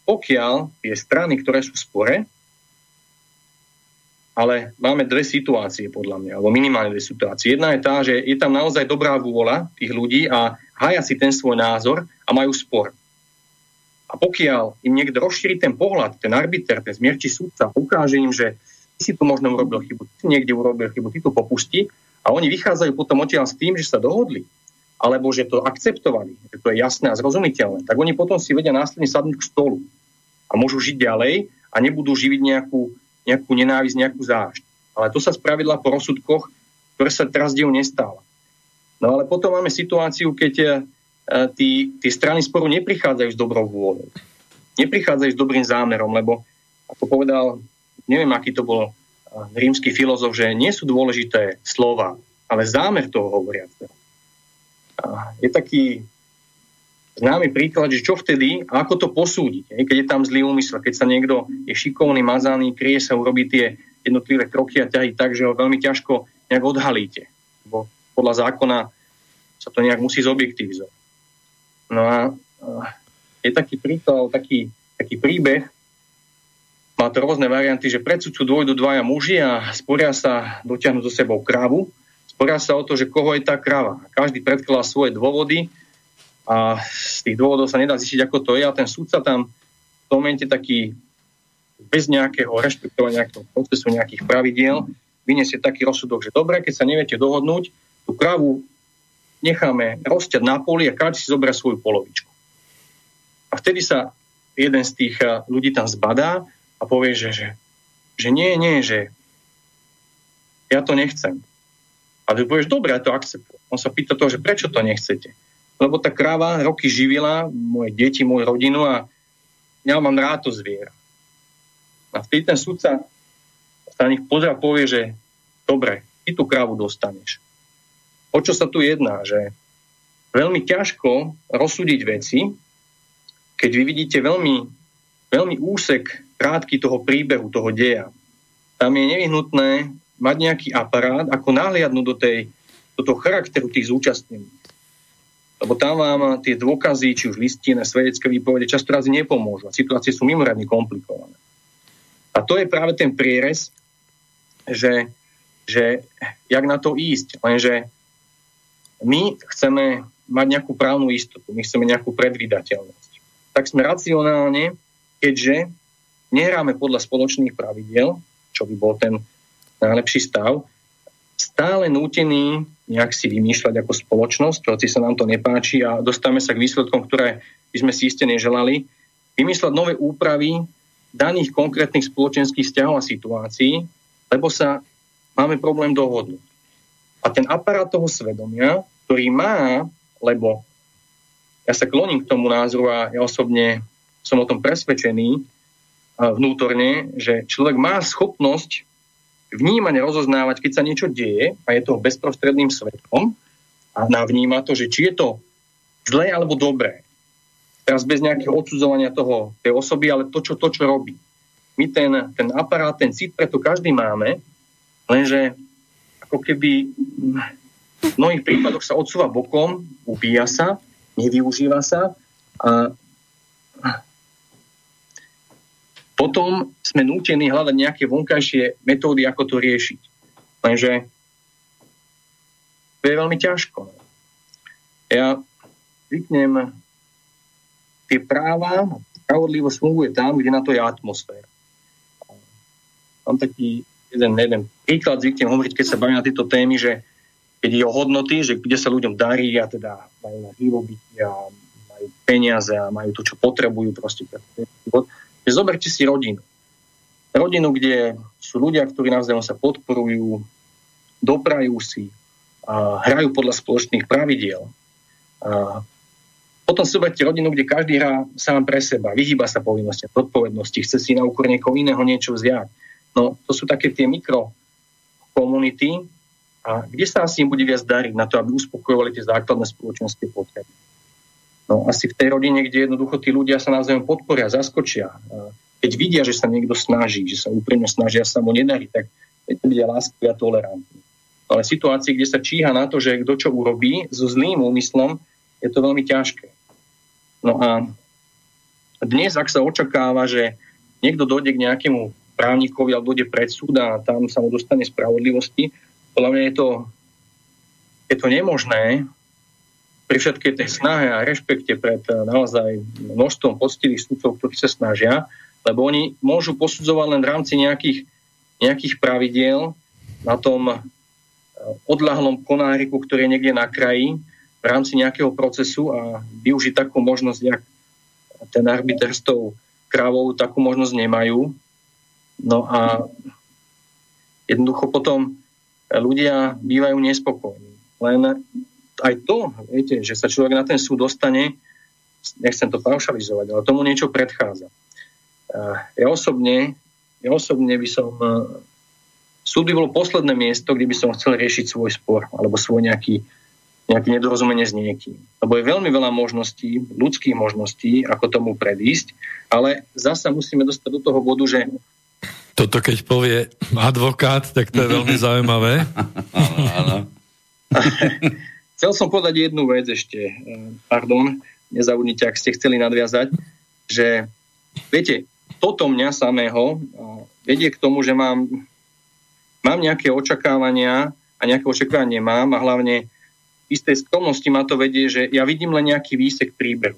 pokiaľ tie strany, ktoré sú v spore, ale máme dve situácie podľa mňa, alebo minimálne dve situácie. Jedna je tá, že je tam naozaj dobrá vôľa tých ľudí a haja si ten svoj názor a majú spor. A pokiaľ im niekto rozšíri ten pohľad, ten arbiter, ten zmierčí súdca, ukáže im, že ty si tu možno urobil chybu, ty si niekde urobil chybu, ty tu popustí a oni vychádzajú potom odtiaľ s tým, že sa dohodli, alebo že to akceptovali, že to je jasné a zrozumiteľné, tak oni potom si vedia následne sadnúť k stolu a môžu žiť ďalej a nebudú živiť nejakú nejakú nenávisť, nejakú zášť. Ale to sa spravidla po rozsudkoch, ktoré sa teraz dejú nestále. No ale potom máme situáciu, keď e, tí, tí strany sporu neprichádzajú s dobrou vôľou. Neprichádzajú s dobrým zámerom, lebo ako povedal, neviem, aký to bol e, rímsky filozof, že nie sú dôležité slova, ale zámer toho hovoriaceho. Je taký známy príklad, že čo vtedy a ako to posúdiť, keď je tam zlý úmysel, keď sa niekto je šikovný, mazaný, kryje sa, urobí tie jednotlivé kroky a ťahy tak, že ho veľmi ťažko nejak odhalíte. Bo podľa zákona sa to nejak musí zobjektivizovať. No a je taký príklad, taký, taký príbeh, má to rôzne varianty, že pred sudcu dôjdu dvaja muži a sporia sa dotiahnuť so sebou krávu. Sporia sa o to, že koho je tá kráva. Každý predkladá svoje dôvody a z tých dôvodov sa nedá zistiť, ako to je a ten súdca tam v tom momente taký bez nejakého rešpektovania nejakého procesu, nejakých pravidiel, vyniesie taký rozsudok, že dobre, keď sa neviete dohodnúť, tú kravu necháme rozťať na poli a každý si zoberie svoju polovičku. A vtedy sa jeden z tých eh, ľudí tam zbadá a povie, že, že, že nie, nie, že ja to nechcem. A ty povieš, dobre, ja to akceptujem. On sa pýta to, že prečo to nechcete lebo tá kráva roky živila moje deti, moju rodinu a ja mám rád to zviera. A vtedy ten sudca sa na nich pozrie a povie, že dobre, ty tú krávu dostaneš. O čo sa tu jedná? Že veľmi ťažko rozsúdiť veci, keď vy vidíte veľmi, veľmi úsek krátky toho príbehu, toho deja. Tam je nevyhnutné mať nejaký aparát, ako nahliadnúť do, tej, do toho charakteru tých zúčastnených lebo tam vám tie dôkazy, či už listinné, svedecké výpovede, často razy nepomôžu. A situácie sú mimoriadne komplikované. A to je práve ten prierez, že, že jak na to ísť. Lenže my chceme mať nejakú právnu istotu, my chceme nejakú predvydateľnosť. Tak sme racionálne, keďže nehráme podľa spoločných pravidel, čo by bol ten najlepší stav, stále nútení nejak si vymýšľať ako spoločnosť, hoci sa nám to nepáči a dostávame sa k výsledkom, ktoré by sme si iste neželali, vymýšľať nové úpravy daných konkrétnych spoločenských vzťahov a situácií, lebo sa máme problém dohodnúť. A ten aparát toho svedomia, ktorý má, lebo ja sa kloním k tomu názoru a ja osobne som o tom presvedčený vnútorne, že človek má schopnosť vnímať, rozoznávať, keď sa niečo deje a je to bezprostredným svetom a navníma to, že či je to zlé alebo dobré. Teraz bez nejakého odsudzovania toho, tej osoby, ale to, čo, to, čo robí. My ten, ten aparát, ten cit preto každý máme, lenže ako keby v mnohých prípadoch sa odsúva bokom, ubíja sa, nevyužíva sa a potom sme nútení hľadať nejaké vonkajšie metódy, ako to riešiť. Lenže to je veľmi ťažko. Ja zvyknem tie práva, spravodlivosť funguje tam, kde na to je atmosféra. Mám taký jeden, jeden príklad, zvyknem hovoriť, keď sa bavím na tieto témy, že keď je o hodnoty, že kde sa ľuďom darí a teda majú na živobytie a majú peniaze a majú to, čo potrebujú proste pre život. Že zoberte si rodinu. Rodinu, kde sú ľudia, ktorí navzájom sa podporujú, doprajú si, a hrajú podľa spoločných pravidiel. A potom si zoberte rodinu, kde každý hrá sám pre seba, vyhýba sa povinnosti, odpovednosti, chce si na úkor niekoho iného niečo vziať. No, to sú také tie mikro komunity, a kde sa asi im bude viac dariť na to, aby uspokojovali tie základné spoločenské potreby. No asi v tej rodine, kde jednoducho tí ľudia sa navzájom podporia, zaskočia. Keď vidia, že sa niekto snaží, že sa úprimne snažia sa mu nedarí, tak bude láskavý a tolerantný. Ale v situácii, kde sa číha na to, že kto čo urobí so zlým úmyslom, je to veľmi ťažké. No a dnes, ak sa očakáva, že niekto dojde k nejakému právnikovi alebo dojde pred súd a tam sa mu dostane spravodlivosti, podľa mňa je to, je to nemožné pri všetkej tej snahe a rešpekte pred eh, naozaj množstvom poctivých súdcov, ktorí sa snažia, lebo oni môžu posudzovať len v rámci nejakých, nejakých pravidiel na tom eh, odlahlom konáriku, ktorý je niekde na kraji, v rámci nejakého procesu a využiť takú možnosť, jak ten arbiter s tou krávou takú možnosť nemajú. No a jednoducho potom ľudia bývajú nespokojní. Len aj to, viete, že sa človek na ten súd dostane, nechcem to paušalizovať, ale tomu niečo predchádza. Ja osobne, ja osobne by som... Súd by bolo posledné miesto, kde by som chcel riešiť svoj spor alebo svoj nejaký, nejaké nedorozumenie s niekým. Lebo je veľmi veľa možností, ľudských možností, ako tomu predísť, ale zasa musíme dostať do toho bodu, že
toto keď povie advokát, tak to je veľmi zaujímavé.
áno, áno.
Chcel som povedať jednu vec ešte, pardon, nezabudnite, ak ste chceli nadviazať, že viete, toto mňa samého vedie k tomu, že mám, mám nejaké očakávania a nejaké očakávanie mám a hlavne istej skromnosti ma to vedie, že ja vidím len nejaký výsek príbehu.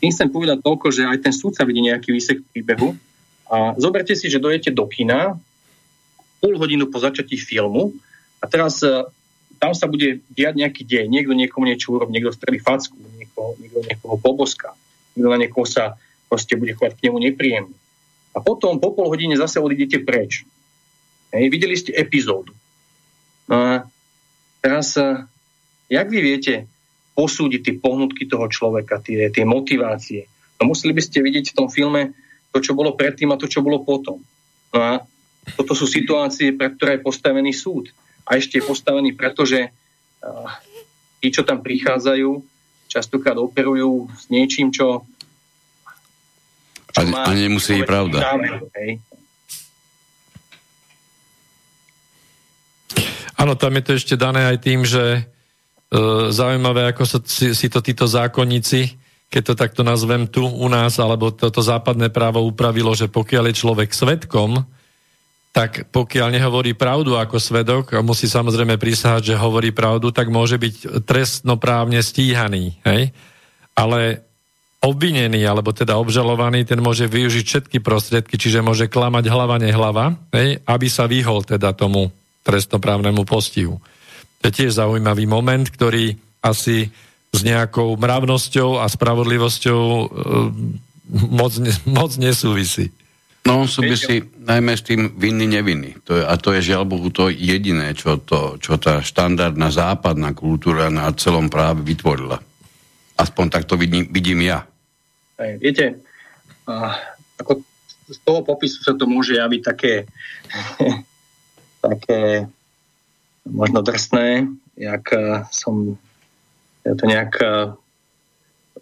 Tým chcem povedať toľko, že aj ten súdca vidí nejaký výsek príbehu a zoberte si, že dojete do kina pol hodinu po začatí filmu a teraz tam sa bude diať nejaký deň. Niekto niekomu niečo urobí, niekto strelí facku, niekoho, niekto niekoho poboska, niekto na niekoho sa proste bude chovať k nemu nepríjemne. A potom po pol hodine zase odídete preč. Hej, videli ste epizódu. No a teraz, e, jak vy viete posúdiť tie pohnutky toho človeka, tie, tie motivácie? No museli by ste vidieť v tom filme to, čo bolo predtým a to, čo bolo potom. No a toto sú situácie, pre ktoré je postavený súd. A ešte je postavený, pretože uh, tí, čo tam prichádzajú, častokrát operujú s niečím, čo...
čo a, a nemusí byť pravda.
Áno, tam je to ešte dané aj tým, že e, zaujímavé, ako sa, si, si to títo zákonníci keď to takto nazvem tu u nás, alebo toto západné právo upravilo, že pokiaľ je človek svetkom, tak pokiaľ nehovorí pravdu ako svedok a musí samozrejme prísahať, že hovorí pravdu, tak môže byť trestnoprávne stíhaný. Hej? Ale obvinený, alebo teda obžalovaný, ten môže využiť všetky prostriedky, čiže môže klamať hlava, nehlava, hej? aby sa vyhol teda tomu trestnoprávnemu postihu. To je tiež zaujímavý moment, ktorý asi s nejakou mravnosťou a spravodlivosťou e, moc, moc nesúvisí.
No, súvisí najmä s tým vinný, nevinný. To je, a to je žiaľ Bohu to jediné, čo, to, čo tá štandardná západná kultúra na celom práve vytvorila. Aspoň tak to vidím, vidím ja.
Aj, viete, a, ako z toho popisu sa to môže javiť také, také možno drsné, jak e, som to nejak e,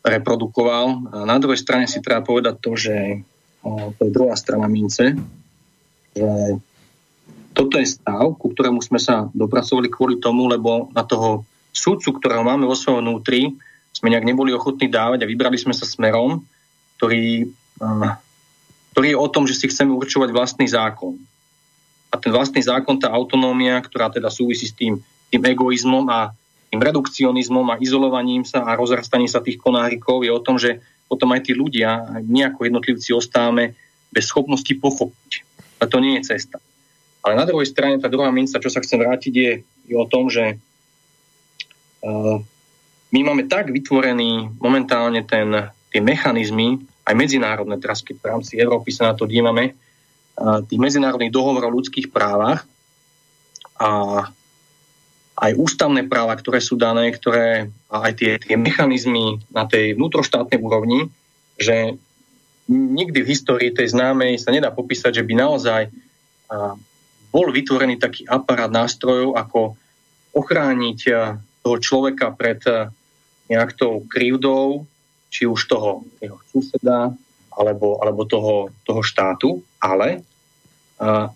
reprodukoval. A na druhej strane si treba povedať to, že to je druhá strana mince, že toto je stav, ku ktorému sme sa dopracovali kvôli tomu, lebo na toho súdcu, ktorého máme vo svojom vnútri, sme nejak neboli ochotní dávať a vybrali sme sa smerom, ktorý, ktorý je o tom, že si chceme určovať vlastný zákon. A ten vlastný zákon, tá autonómia, ktorá teda súvisí s tým, tým egoizmom a tým redukcionizmom a izolovaním sa a rozrastaním sa tých konárikov je o tom, že potom aj tí ľudia, aj my ako jednotlivci ostávame bez schopnosti pochopiť. A to nie je cesta. Ale na druhej strane, tá druhá minca, čo sa chcem vrátiť, je, je o tom, že uh, my máme tak vytvorený momentálne ten, tie mechanizmy, aj medzinárodné, teraz keď v rámci Európy sa na to dívame, tých medzinárodných dohovorov o ľudských právach a aj ústavné práva, ktoré sú dané, ktoré, aj tie, tie mechanizmy na tej vnútroštátnej úrovni, že nikdy v histórii tej známej sa nedá popísať, že by naozaj bol vytvorený taký aparát nástrojov, ako ochrániť toho človeka pred nejakou krivdou, či už toho jeho suseda, alebo, alebo toho, toho štátu, ale a,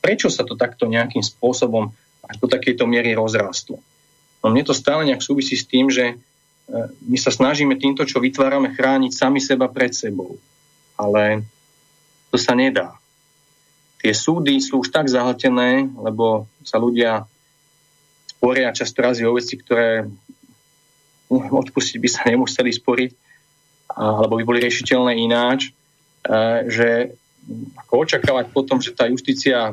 prečo sa to takto nejakým spôsobom až do takejto miery rozrastlo? No mne to stále nejak súvisí s tým, že e, my sa snažíme týmto, čo vytvárame, chrániť sami seba pred sebou. Ale to sa nedá. Tie súdy sú už tak zahltené, lebo sa ľudia sporia často razy o veci, ktoré odpustiť by sa nemuseli sporiť, alebo by boli riešiteľné ináč, že ako očakávať potom, že tá justícia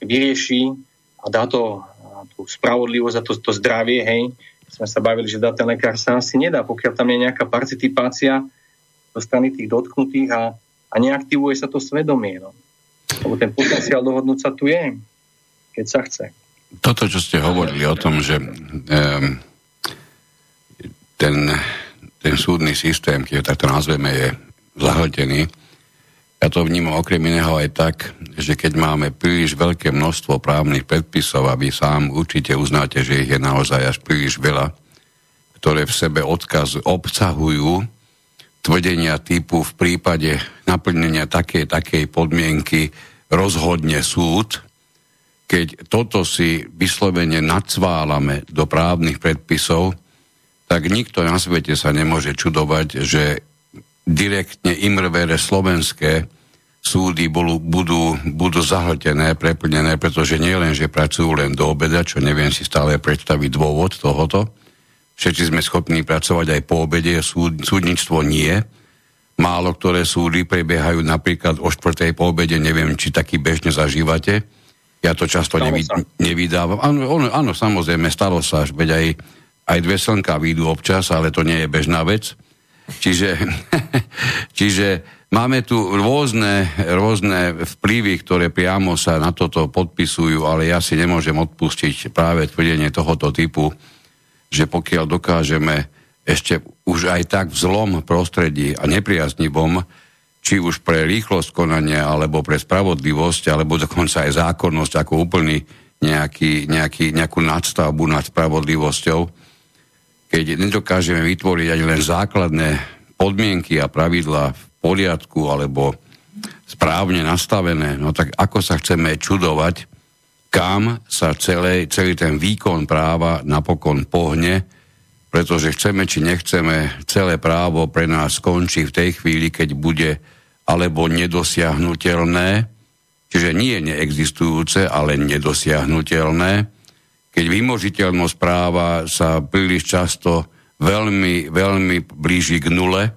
vyrieši a dá to tú spravodlivosť a to, to zdravie, hej, sme sa bavili, že dá ten lekár sa asi nedá, pokiaľ tam je nejaká participácia zo strany tých dotknutých a, a neaktivuje sa to svedomie. No. Lebo ten potenciál dohodnúť sa tu je, keď sa chce.
Toto, čo ste hovorili o tom, že um, ten, ten súdny systém, keď ho takto nazveme, je zahltený. Ja to vnímam okrem iného aj tak, že keď máme príliš veľké množstvo právnych predpisov a vy sám určite uznáte, že ich je naozaj až príliš veľa, ktoré v sebe odkaz obsahujú tvrdenia typu v prípade naplnenia takej, takej podmienky rozhodne súd, keď toto si vyslovene nacválame do právnych predpisov, tak nikto na svete sa nemôže čudovať, že direktne imrvere slovenské súdy budú, budú, budú zahltené, preplnené, pretože nie len, že pracujú len do obeda, čo neviem si stále predstaviť dôvod tohoto. Všetci sme schopní pracovať aj po obede, súd, súdnictvo nie. Málo ktoré súdy prebiehajú napríklad o štvrtej po obede, neviem, či taký bežne zažívate. Ja to často nevi, nevydávam. Áno, áno, samozrejme, stalo sa, veď aj aj dve slnka výjdu občas, ale to nie je bežná vec. Čiže, čiže máme tu rôzne, rôzne vplyvy, ktoré priamo sa na toto podpisujú, ale ja si nemôžem odpustiť práve tvrdenie tohoto typu, že pokiaľ dokážeme ešte už aj tak v zlom prostredí a nepriaznivom, či už pre rýchlosť konania, alebo pre spravodlivosť, alebo dokonca aj zákonnosť ako úplný nejaký, nejaký, nejakú nadstavbu nad spravodlivosťou, keď nedokážeme vytvoriť ani len základné podmienky a pravidlá v poriadku alebo správne nastavené, no tak ako sa chceme čudovať, kam sa celé, celý ten výkon práva napokon pohne, pretože chceme či nechceme, celé právo pre nás skončí v tej chvíli, keď bude alebo nedosiahnutelné, čiže nie neexistujúce, ale nedosiahnutelné, keď vymožiteľnosť práva sa príliš často veľmi, veľmi blíži k nule,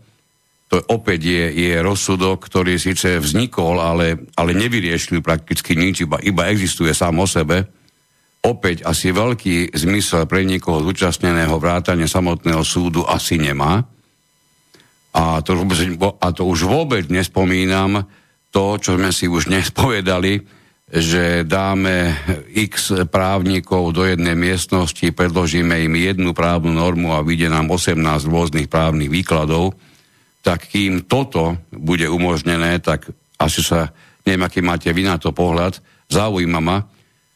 to opäť je, je rozsudok, ktorý síce vznikol, ale, ale nevyriešil prakticky nič, iba, iba existuje sám o sebe. Opäť asi veľký zmysel pre niekoho zúčastneného vrátane samotného súdu asi nemá. A to, a to už vôbec nespomínam to, čo sme si už nespovedali, že dáme x právnikov do jednej miestnosti, predložíme im jednu právnu normu a vyjde nám 18 rôznych právnych výkladov, tak kým toto bude umožnené, tak asi sa, neviem, aký máte vy na to pohľad, zaujíma ma,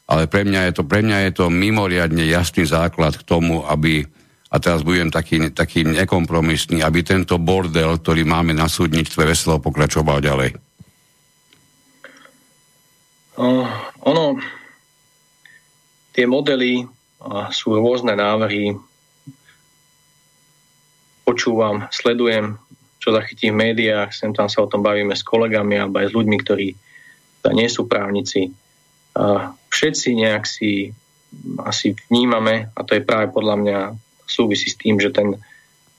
ale pre mňa je to, pre mňa je to mimoriadne jasný základ k tomu, aby, a teraz budem taký, taký nekompromisný, aby tento bordel, ktorý máme na súdnictve, veselo pokračoval ďalej.
Uh, ono, tie modely uh, sú rôzne návrhy. Počúvam, sledujem, čo zachytím v médiách, sem tam sa o tom bavíme s kolegami alebo aj s ľuďmi, ktorí nie sú právnici. Uh, všetci nejak si asi vnímame, a to je práve podľa mňa súvisí s tým, že ten,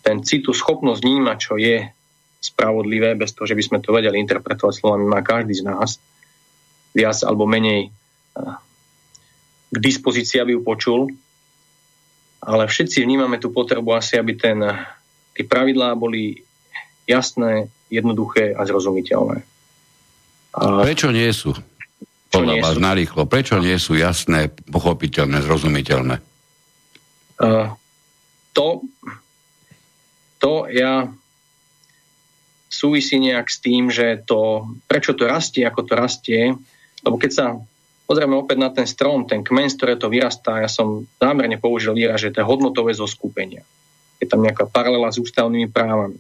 ten citu, schopnosť vnímať, čo je spravodlivé, bez toho, že by sme to vedeli interpretovať slovami, má každý z nás viac alebo menej k dispozícii, aby ju počul. ale všetci vnímame tú potrebu asi, aby ten, tie pravidlá boli jasné, jednoduché a zrozumiteľné.
A... Prečo nie sú? Podľa nie vás sú? narýchlo. Prečo nie sú jasné, pochopiteľné, zrozumiteľné?
Uh, to, to ja súvisí nejak s tým, že to, prečo to rastie, ako to rastie, lebo keď sa pozrieme opäť na ten strom, ten kmen, z ktoré to vyrastá, ja som zámerne použil výraz, že to je hodnotové zoskupenia. Je tam nejaká paralela s ústavnými právami.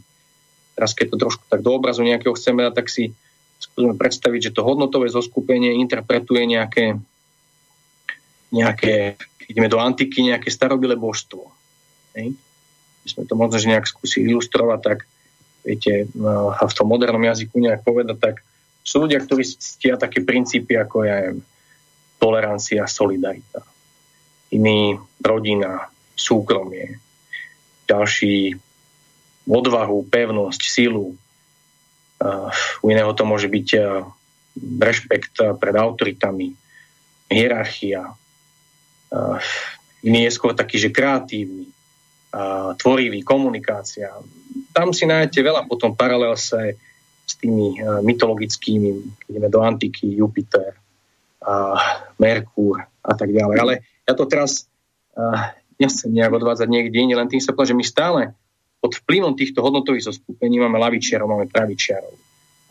Teraz keď to trošku tak do obrazu nejakého chceme dať, tak si skúsime predstaviť, že to hodnotové zoskupenie interpretuje nejaké, nejaké ideme do antiky, nejaké starobilé božstvo. My sme to možno že nejak skúsili ilustrovať, tak viete, no, a v tom modernom jazyku nejak povedať, tak sú ľudia, ktorí ctia také princípy, ako je tolerancia, solidarita. Iný rodina, súkromie. Ďalší odvahu, pevnosť, silu. U iného to môže byť rešpekt pred autoritami, hierarchia. Iný je skôr taký, že kreatívny, tvorivý, komunikácia. Tam si nájdete veľa potom paralel sa s tými mytologickými, keď ideme do antiky, Jupiter, Merkúr a tak ďalej. Ale ja to teraz nechcem nejak odvádzať niekde inde, len tým sa povedal, že my stále pod vplyvom týchto hodnotových zoskupení máme lavičiarov, máme pravičiarov.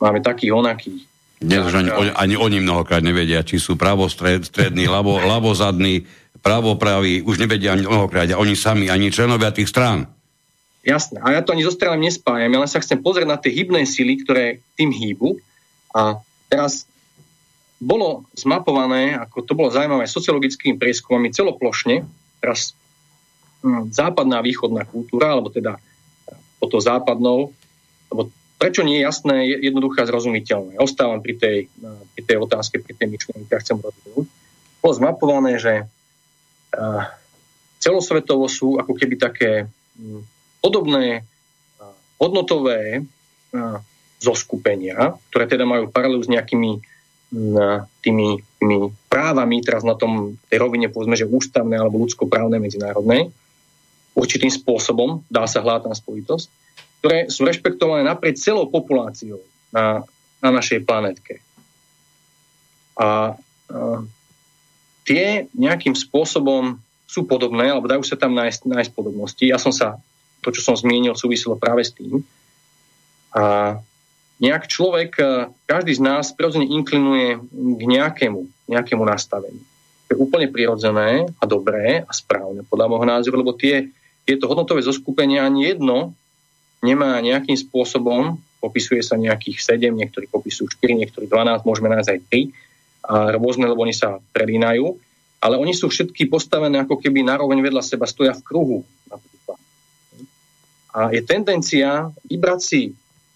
Máme takých onakých.
Dnes už ani, ani oni mnohokrát nevedia, či sú pravostrední, lavo, lavozadní, pravopraví, už nevedia ani mnohokrát, oni sami, ani členovia tých strán.
Jasné. A ja to ani so stranami nespájam. Ja len sa chcem pozrieť na tie hybné sily, ktoré tým hýbu. A teraz bolo zmapované, ako to bolo zaujímavé, sociologickými prieskumami celoplošne, teraz hm, západná východná kultúra, alebo teda po to západnou, lebo prečo nie je jasné, jednoduché a zrozumiteľné. Ostávam pri tej, pri tej otázke, pri tej myšlienke, ja chcem rozhodnúť. Bolo zmapované, že uh, celosvetovo sú ako keby také um, podobné hodnotové zoskupenia, ktoré teda majú paralelu s nejakými tými, tými právami, teraz na tom tej rovine povedzme, že ústavné alebo ľudskoprávne medzinárodnej, určitým spôsobom, dá sa hľadať spojitosť, ktoré sú rešpektované naprieč celou populáciou na, na našej planetke. A, a tie nejakým spôsobom sú podobné, alebo dajú sa tam nájsť, nájsť podobnosti. Ja som sa, to, čo som zmienil, súviselo práve s tým. A nejak človek, každý z nás prirodzene inklinuje k nejakému, nejakému nastaveniu. To je úplne prirodzené a dobré a správne podľa môjho názoru, lebo tie tieto hodnotové zoskupenia ani jedno nemá nejakým spôsobom, popisuje sa nejakých 7, niektorí popisujú 4, niektorí 12, môžeme nájsť aj 3, a rôzne, lebo oni sa prelínajú, ale oni sú všetky postavené ako keby naroveň vedľa seba, stoja v kruhu. A je tendencia vybrať si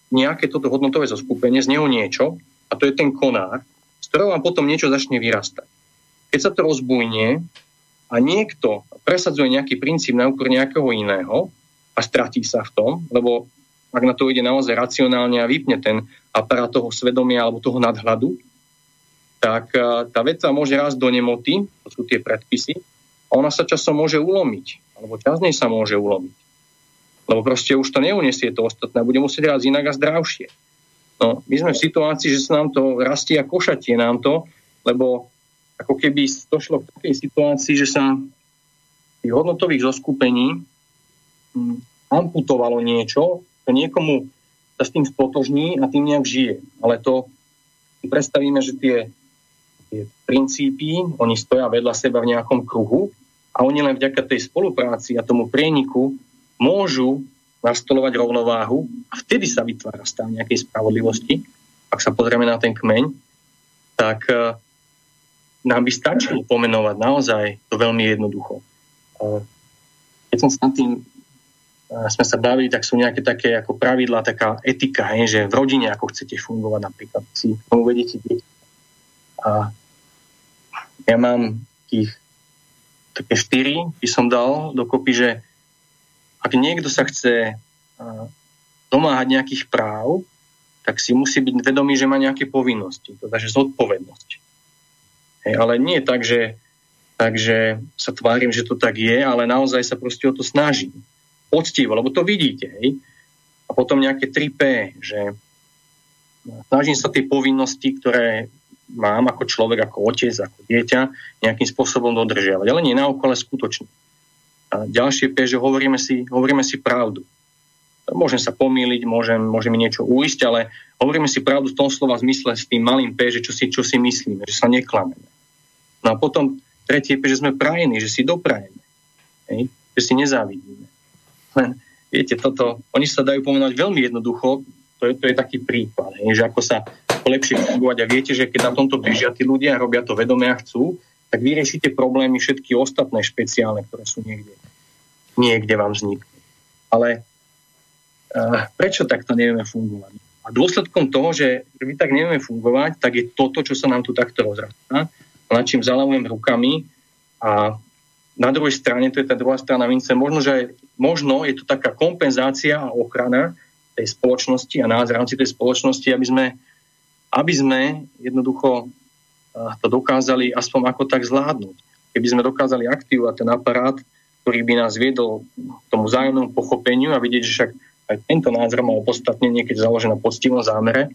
nejaké toto hodnotové zoskupenie, z neho niečo, a to je ten konár, z ktorého vám potom niečo začne vyrastať. Keď sa to rozbujne, a niekto presadzuje nejaký princíp na úkor nejakého iného a stratí sa v tom, lebo ak na to ide naozaj racionálne a vypne ten aparát toho svedomia alebo toho nadhľadu, tak tá vec sa môže rásť do nemoty, to sú tie predpisy, a ona sa časom môže ulomiť, alebo čas nej sa môže ulomiť. Lebo proste už to neuniesie to ostatné, bude musieť rásť inak a zdravšie. No, my sme v situácii, že sa nám to rastie a košatie nám to, lebo ako keby došlo k takej situácii, že sa tých hodnotových zoskupení hm, amputovalo niečo, to niekomu sa s tým stotožní a tým nejak žije. Ale to si predstavíme, že tie, tie princípy, oni stoja vedľa seba v nejakom kruhu a oni len vďaka tej spolupráci a tomu prieniku môžu nastolovať rovnováhu a vtedy sa vytvára stav nejakej spravodlivosti. Ak sa pozrieme na ten kmeň, tak nám by stačilo pomenovať naozaj to veľmi jednoducho. Keď som sa tým sme sa bavili, tak sú nejaké také ako pravidlá, taká etika, hej, že v rodine ako chcete fungovať napríklad, si tomu vedete dieť. A ja mám tých také štyri, by som dal dokopy, že ak niekto sa chce domáhať nejakých práv, tak si musí byť vedomý, že má nejaké povinnosti, teda že zodpovednosť. Hej, ale nie tak, že takže sa tvárim, že to tak je, ale naozaj sa proste o to snažím. Poctivo, lebo to vidíte. Hej? A potom nejaké 3P, že snažím sa tie povinnosti, ktoré mám ako človek, ako otec, ako dieťa, nejakým spôsobom dodržiavať. Ale nie na ale skutočne. A ďalšie P, že hovoríme si, hovoríme si pravdu. Môžem sa pomýliť, môžem, môžem niečo uísť, ale hovoríme si pravdu v tom slova zmysle s tým malým P, že čo si, čo si myslíme, že sa neklameme. No a potom tretie P, že sme prajení, že si doprajeme. Hej? Že si nezávidíme. Len, viete, toto, oni sa dajú pomenovať veľmi jednoducho, to je, to je taký príklad, hej, že ako sa lepšie fungovať a viete, že keď na tomto bežia tí ľudia robia to vedome a chcú, tak vyriešite problémy všetky ostatné špeciálne, ktoré sú niekde. Niekde vám vzniknú. Ale uh, prečo takto nevieme fungovať? A dôsledkom toho, že, my tak nevieme fungovať, tak je toto, čo sa nám tu takto rozrastá, nad čím zalamujem rukami a na druhej strane, to je tá druhá strana mince, možno, že možno je to taká kompenzácia a ochrana, tej spoločnosti a nás v rámci tej spoločnosti, aby sme, aby sme jednoducho to dokázali aspoň ako tak zvládnuť. Keby sme dokázali aktivovať ten aparát, ktorý by nás viedol k tomu vzájomnému pochopeniu a vidieť, že však aj tento názor má opodstatnenie, keď založené na poctivom zámere.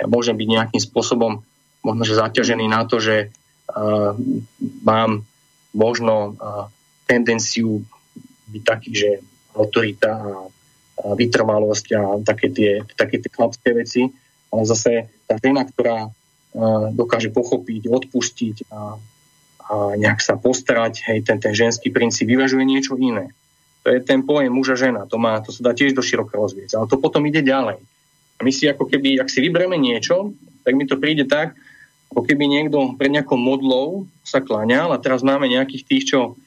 Ja môžem byť nejakým spôsobom možno, že zaťažený na to, že uh, mám možno uh, tendenciu byť taký, že autorita a vytrvalosť a také tie, také tie chlapské veci, ale zase tá žena, ktorá dokáže pochopiť, odpustiť a, a nejak sa postarať, hej, ten, ten ženský princíp vyvažuje niečo iné. To je ten pojem muža žena, to, má, to sa dá tiež do široké rozvieť, ale to potom ide ďalej. A my si ako keby, ak si vyberieme niečo, tak mi to príde tak, ako keby niekto pred nejakou modlou sa kláňal a teraz máme nejakých tých, čo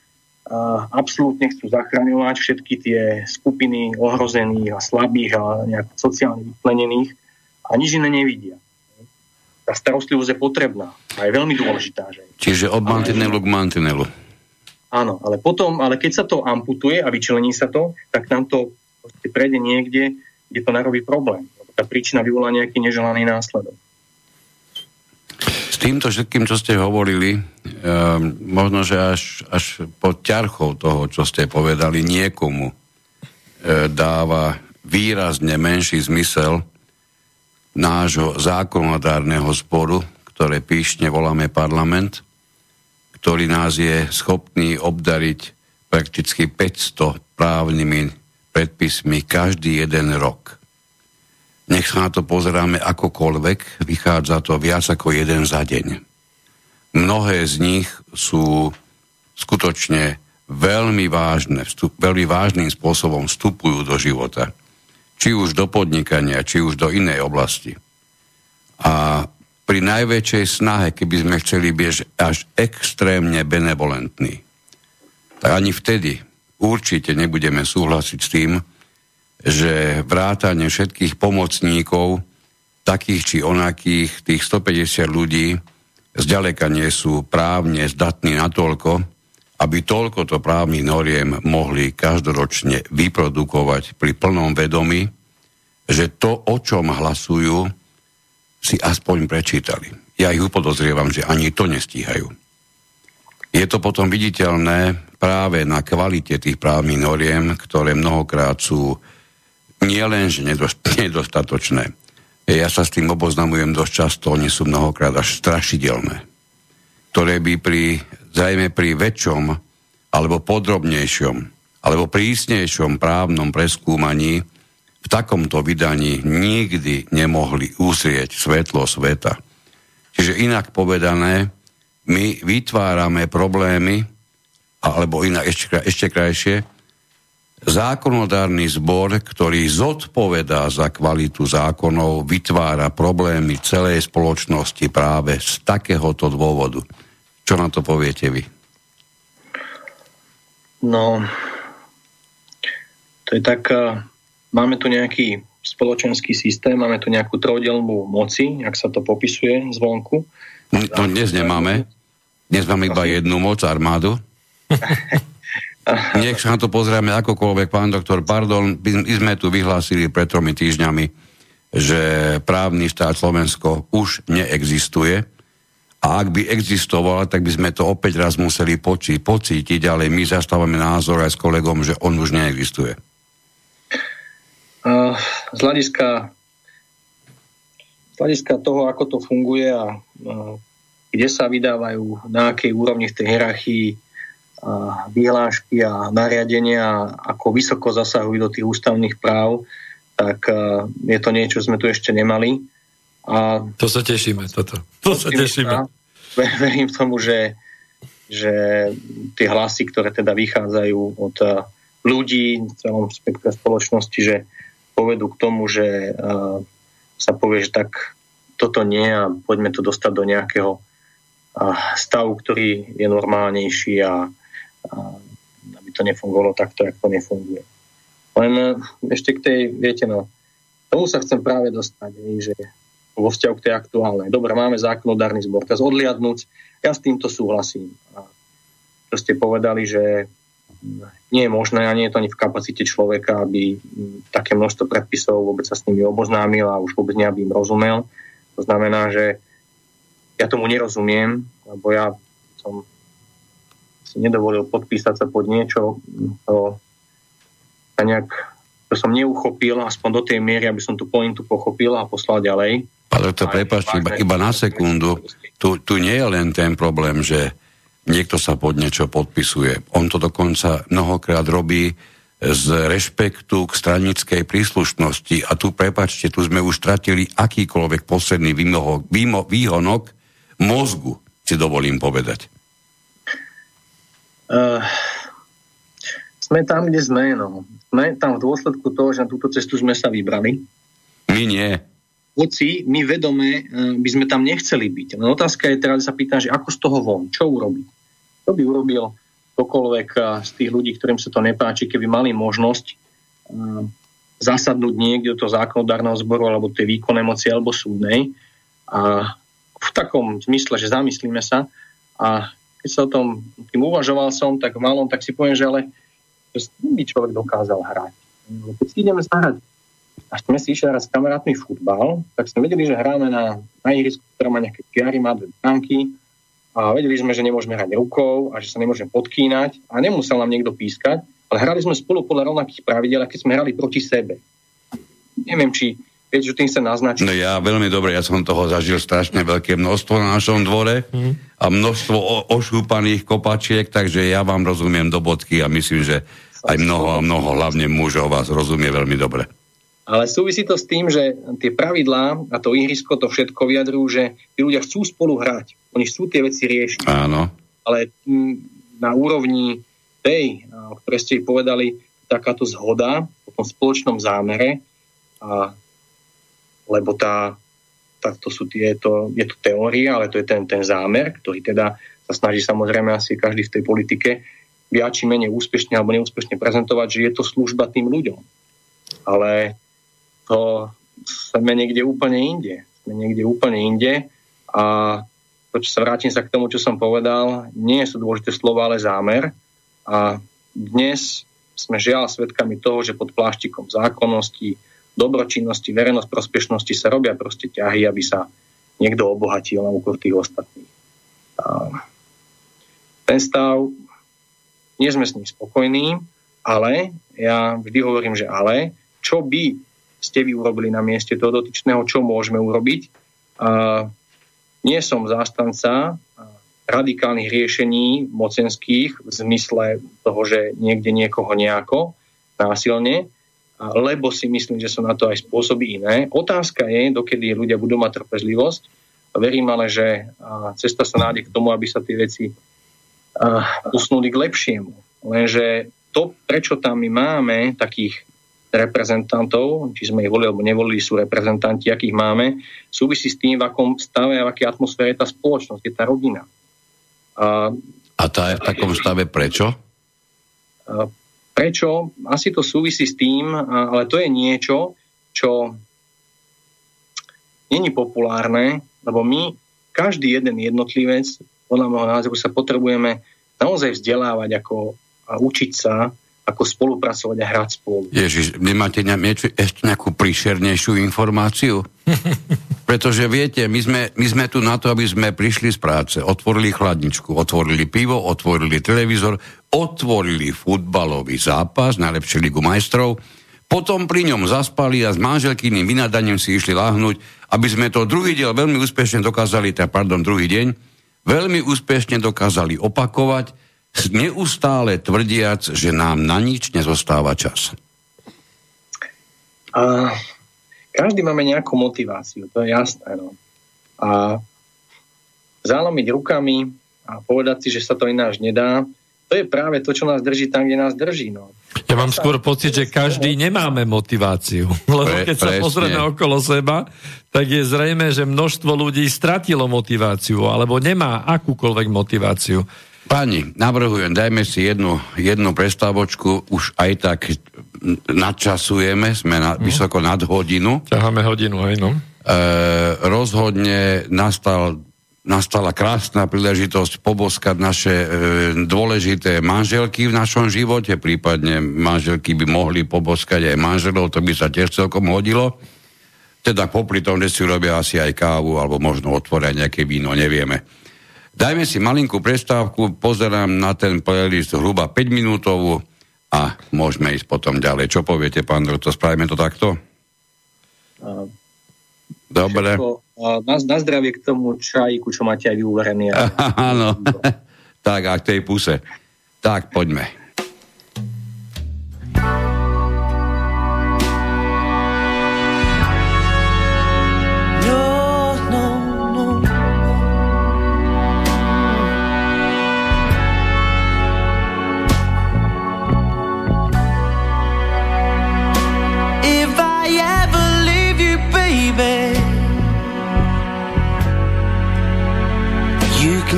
absolútne chcú zachraňovať všetky tie skupiny ohrozených a slabých a nejak sociálne vyplenených a nič iné nevidia. Tá starostlivosť je potrebná a je veľmi dôležitá. Že...
Čiže od mantinelu k mantinelu.
Áno, ale potom, ale keď sa to amputuje a vyčlení sa to, tak nám to prejde niekde, kde to narobí problém. Tá príčina vyvolá nejaký neželaný následok
týmto všetkým, čo ste hovorili, um, možno, že až, až pod ťarchou toho, čo ste povedali, niekomu uh, dáva výrazne menší zmysel nášho zákonodárneho sporu, ktoré píšne voláme parlament, ktorý nás je schopný obdariť prakticky 500 právnymi predpismi každý jeden rok. Nech sa na to pozeráme akokoľvek, vychádza to viac ako jeden za deň. Mnohé z nich sú skutočne veľmi vážne, vstup, veľmi vážnym spôsobom vstupujú do života. Či už do podnikania, či už do inej oblasti. A pri najväčšej snahe, keby sme chceli byť až extrémne benevolentní, tak ani vtedy určite nebudeme súhlasiť s tým, že vrátanie všetkých pomocníkov, takých či onakých, tých 150 ľudí, zďaleka nie sú právne zdatní natoľko, aby toľkoto právnych noriem mohli každoročne vyprodukovať pri plnom vedomi, že to, o čom hlasujú, si aspoň prečítali. Ja ich upodozrievam, že ani to nestíhajú. Je to potom viditeľné práve na kvalite tých právnych noriem, ktoré mnohokrát sú nie len, že nedostatočné. Ja sa s tým oboznamujem dosť často, oni sú mnohokrát až strašidelné. Ktoré by pri, zajme pri väčšom alebo podrobnejšom alebo prísnejšom právnom preskúmaní v takomto vydaní nikdy nemohli úsrieť svetlo sveta. Čiže inak povedané, my vytvárame problémy, alebo inak ešte, ešte krajšie, Zákonodárny zbor, ktorý zodpovedá za kvalitu zákonov, vytvára problémy celej spoločnosti práve z takéhoto dôvodu. Čo na to poviete vy?
No, to je tak, máme tu nejaký spoločenský systém, máme tu nejakú trojdelnú moci, ak sa to popisuje zvonku.
No dnes nemáme. Dnes máme iba jednu moc, armádu. Nech sa na to pozrieme akokoľvek, pán doktor, pardon, my sme tu vyhlásili pred tromi týždňami, že právny štát Slovensko už neexistuje A ak by existovala, tak by sme to opäť raz museli poči- pocítiť, ale my zastávame názor aj s kolegom, že on už neexistuje.
Uh, z hľadiska z hľadiska toho, ako to funguje a uh, kde sa vydávajú, na akej úrovni v tej hierarchii uh, vyhlášky a nariadenia, ako vysoko zasahujú do tých ústavných práv, tak je to niečo, čo sme tu ešte nemali.
A to sa tešíme, toto. To sa tešíme.
Verím tomu, že, že tie hlasy, ktoré teda vychádzajú od ľudí v celom spektre spoločnosti, že povedú k tomu, že uh, sa povie, že tak toto nie a poďme to dostať do nejakého uh, stavu, ktorý je normálnejší a uh, aby to nefungovalo takto, ako to nefunguje. Len uh, ešte k tej, viete, no, tomu sa chcem práve dostať, že vo vzťahu k tej aktuálnej. Dobre, máme zákonodárny zbor, teraz odliadnúť, ja s týmto súhlasím. Čo ste povedali, že nie je možné a nie je to ani v kapacite človeka, aby také množstvo predpisov vôbec sa s nimi oboznámil a už vôbec aby im rozumel. To znamená, že ja tomu nerozumiem, lebo ja som si nedovolil podpísať sa pod niečo, to sa nejak, to som neuchopil, aspoň do tej miery, aby som tú pointu pochopil a poslal ďalej.
Ale to prepáčte, iba, iba na sekundu. Tu, tu nie je len ten problém, že niekto sa pod niečo podpisuje. On to dokonca mnohokrát robí z rešpektu k stranickej príslušnosti. A tu, prepačte, tu sme už stratili akýkoľvek posledný výmoho, výmo, výhonok mozgu, si dovolím povedať.
Uh, sme tam, kde sme, no. Sme tam v dôsledku toho, že na túto cestu sme sa vybrali.
My nie
hoci my vedome eh, by sme tam nechceli byť. Len otázka je teraz, sa pýtam, že ako z toho von, čo urobiť? Čo by urobil ktokoľvek eh, z tých ľudí, ktorým sa to nepáči, keby mali možnosť uh, zasadnúť niekde do zákonodárneho zboru alebo tej výkonnej moci alebo súdnej a v takom zmysle, že zamyslíme sa a keď sa o tom tým uvažoval som, tak malom, tak si poviem, že ale že by človek dokázal hrať. Keď si ideme zahrať a sme si išli raz s kamarátmi futbal, tak sme vedeli, že hráme na, na ihrisku, ktorá má nejaké kiary, má dve bránky a vedeli sme, že nemôžeme hrať rukou a že sa nemôžeme podkínať a nemusel nám niekto pískať, ale hrali sme spolu podľa rovnakých pravidel, keď sme hrali proti sebe. Neviem, či viete, že tým sa naznačí.
No ja veľmi dobre, ja som toho zažil strašne veľké množstvo na našom dvore mm. a množstvo o, ošúpaných kopačiek, takže ja vám rozumiem do bodky a myslím, že aj mnoho a mnoho, hlavne mužov vás rozumie veľmi dobre.
Ale súvisí to s tým, že tie pravidlá a to ihrisko to všetko vyjadrujú, že tí ľudia chcú spolu hrať. Oni chcú tie veci riešiť.
Áno.
Ale na úrovni tej, o ktorej ste povedali, takáto zhoda o tom spoločnom zámere, a, lebo tá, tá, to sú tie, to, je to teória, ale to je ten, ten zámer, ktorý teda sa snaží samozrejme asi každý v tej politike viac či menej úspešne alebo neúspešne prezentovať, že je to služba tým ľuďom. Ale to sme niekde úplne inde. Sme niekde úplne inde a to, čo sa vrátim sa k tomu, čo som povedal, nie sú dôležité slova, ale zámer. A dnes sme žiaľ svedkami toho, že pod pláštikom zákonnosti, dobročinnosti, verejnosť prospešnosti sa robia proste ťahy, aby sa niekto obohatil na úkor tých ostatných. A ten stav, nie sme s ním spokojní, ale ja vždy hovorím, že ale, čo by ste vy urobili na mieste toho dotyčného, čo môžeme urobiť. A nie som zástanca radikálnych riešení mocenských v zmysle toho, že niekde niekoho nejako násilne, lebo si myslím, že sú na to aj spôsoby iné. Otázka je, dokedy ľudia budú mať trpezlivosť. Verím ale, že cesta sa nájde k tomu, aby sa tie veci usnuli k lepšiemu. Lenže to, prečo tam my máme takých reprezentantov, či sme ich volili alebo nevolili, sú reprezentanti, akých máme, súvisí s tým, v akom stave a v akej atmosfére je tá spoločnosť, je tá rodina.
A, a tá je v takom stave prečo?
Prečo? Asi to súvisí s tým, ale to je niečo, čo není populárne, lebo my, každý jeden jednotlivec, podľa môjho názoru, sa potrebujeme naozaj vzdelávať ako a učiť sa ako spolupracovať a hrať spolu.
Ježiš, nemáte ne, ešte nejakú príšernejšiu informáciu?
Pretože viete, my sme, my sme tu na to, aby sme prišli z práce, otvorili chladničku, otvorili pivo, otvorili televízor, otvorili futbalový zápas, najlepšie ligu majstrov, potom pri ňom zaspali a s manželkyným vynadaním si išli láhnuť, aby sme to druhý diel veľmi úspešne dokázali, teda, pardon, druhý deň, veľmi úspešne dokázali opakovať, neustále tvrdiac, že nám na nič nezostáva čas.
A každý máme nejakú motiváciu, to je jasné. No. A zalomiť rukami a povedať si, že sa to ináč nedá, to je práve to, čo nás drží tam, kde nás drží. No.
Ja mám skôr pocit, že každý nemáme motiváciu. Lebo keď sa pozrieme okolo seba, tak je zrejme, že množstvo ľudí stratilo motiváciu alebo nemá akúkoľvek motiváciu.
Pani, navrhujem, dajme si jednu, jednu prestávočku, už aj tak nadčasujeme, sme na, no. vysoko nad hodinu.
Ťaháme hodinu, aj no.
E, rozhodne nastal, nastala krásna príležitosť poboskať naše e, dôležité manželky v našom živote, prípadne manželky by mohli poboskať aj manželov, to by sa tiež celkom hodilo. Teda popri tom, že si robia asi aj kávu, alebo možno otvoria nejaké víno, nevieme. Dajme si malinkú prestávku, pozerám na ten playlist hruba 5 minútovú, a môžeme ísť potom ďalej. Čo poviete, pán doktor, spravíme to takto? Dobre.
na, na zdravie k tomu čajíku, čo máte aj vyúverený.
Áno, tak a k tej puse. Tak, poďme.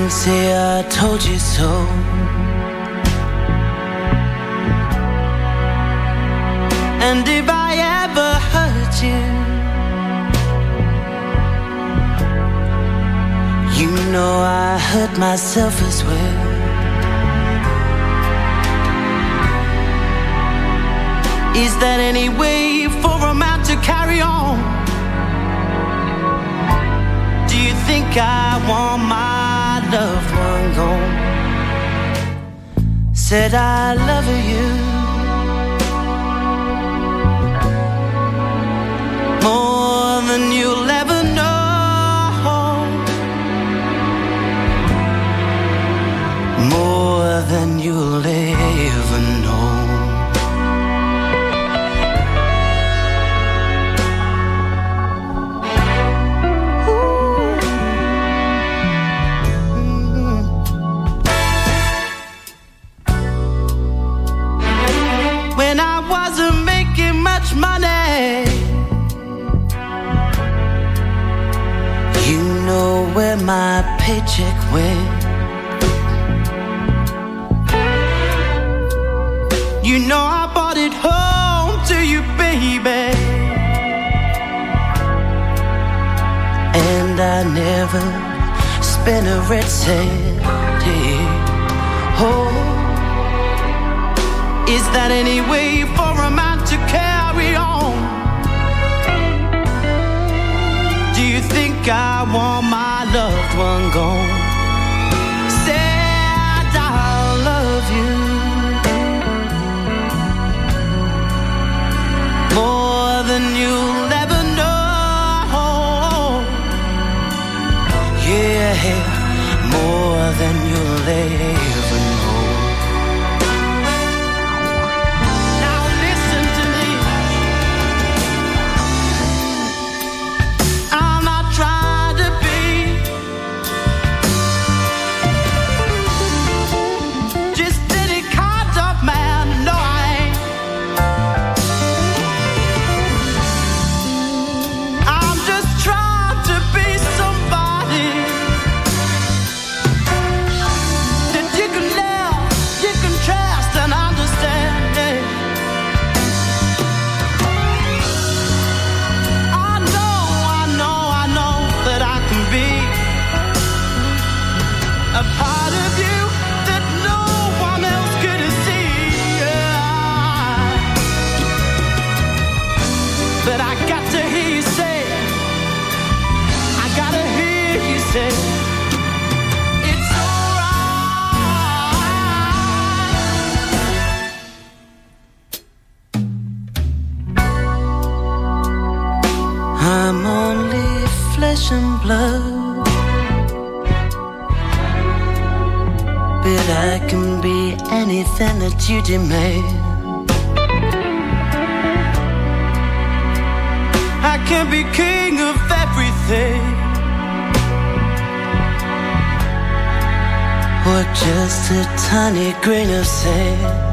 Say I told you so. And if I ever hurt you, you know I hurt myself as well. Is that any way for a man to carry on? Do you think I want my one gone. Said I love you more than you'll ever know, more than you'll ever my paycheck went. You know I bought it home to you, baby. And I never spent a red cent. Oh, is that any way for a man to carry on? Do you think I want my loved one gone. Said I love you more than you'll ever know. Yeah, more than you'll ever you demand. I can't be king of everything. Or just a tiny grain of sand.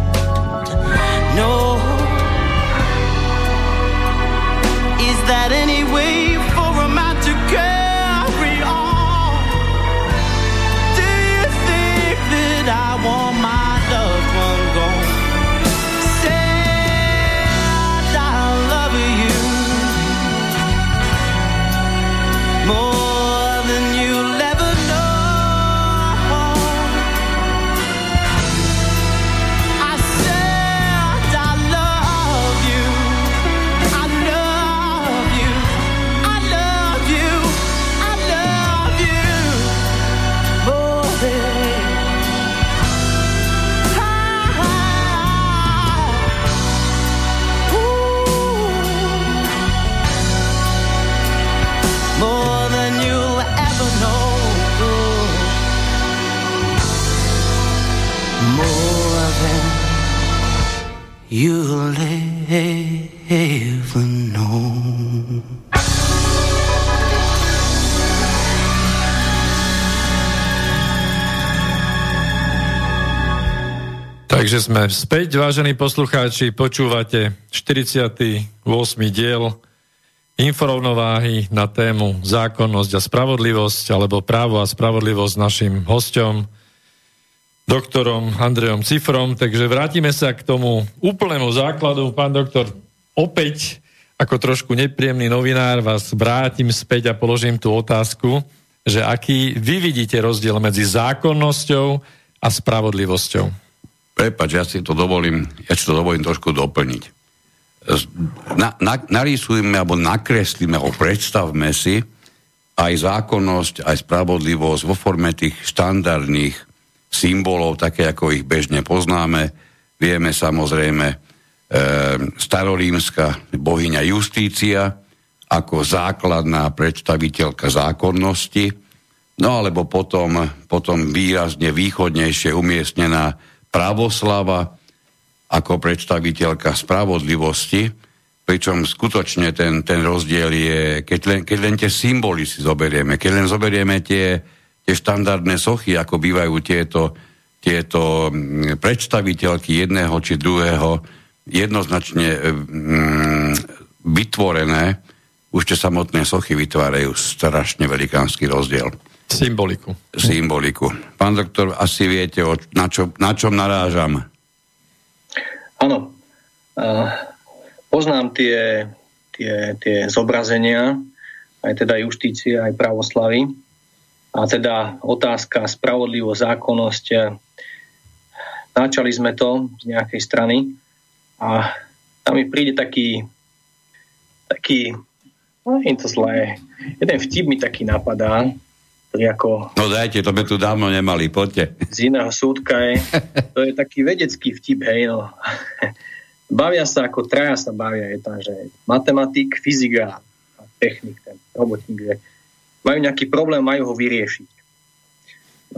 Sme späť, vážení poslucháči, počúvate 48. diel inforovnováhy na tému zákonnosť a spravodlivosť, alebo právo a spravodlivosť našim hostom, doktorom Andrejom Cifrom, takže vrátime sa k tomu úplnému základu. Pán doktor, opäť ako trošku nepríjemný novinár vás vrátim späť a položím tú otázku, že aký vy vidíte rozdiel medzi zákonnosťou a spravodlivosťou?
Prepač, ja si to dovolím, ja si to dovolím trošku doplniť. Na, na, narýsujme alebo nakreslíme alebo predstavme si aj zákonnosť, aj spravodlivosť vo forme tých štandardných symbolov, také ako ich bežne poznáme. Vieme samozrejme e, starorímska bohyňa Justícia ako základná predstaviteľka zákonnosti, no alebo potom, potom výrazne východnejšie umiestnená pravoslava ako predstaviteľka spravodlivosti, pričom skutočne ten, ten rozdiel je, keď len, keď len tie symboly si zoberieme, keď len zoberieme tie, tie štandardné sochy, ako bývajú tieto, tieto mm, predstaviteľky jedného či druhého jednoznačne mm, vytvorené, už tie samotné sochy vytvárajú strašne velikánsky rozdiel.
Symboliku.
Symboliku. Pán doktor, asi viete, na, čo, na čom narážam?
Áno. Uh, poznám tie, tie, tie zobrazenia, aj teda justície, aj pravoslavy. A teda otázka, spravodlivosť, zákonnosť, načali sme to z nejakej strany a tam mi príde taký, taký, no je to zlé, jeden vtip mi taký napadá, ktorý ako...
No dajte, to sme tu dávno nemali, poďte.
Z iného súdka je, to je taký vedecký vtip, hej, no. Bavia sa, ako traja sa bavia, je tam, že matematik, fyzika a technik, ten robotník, že majú nejaký problém, majú ho vyriešiť.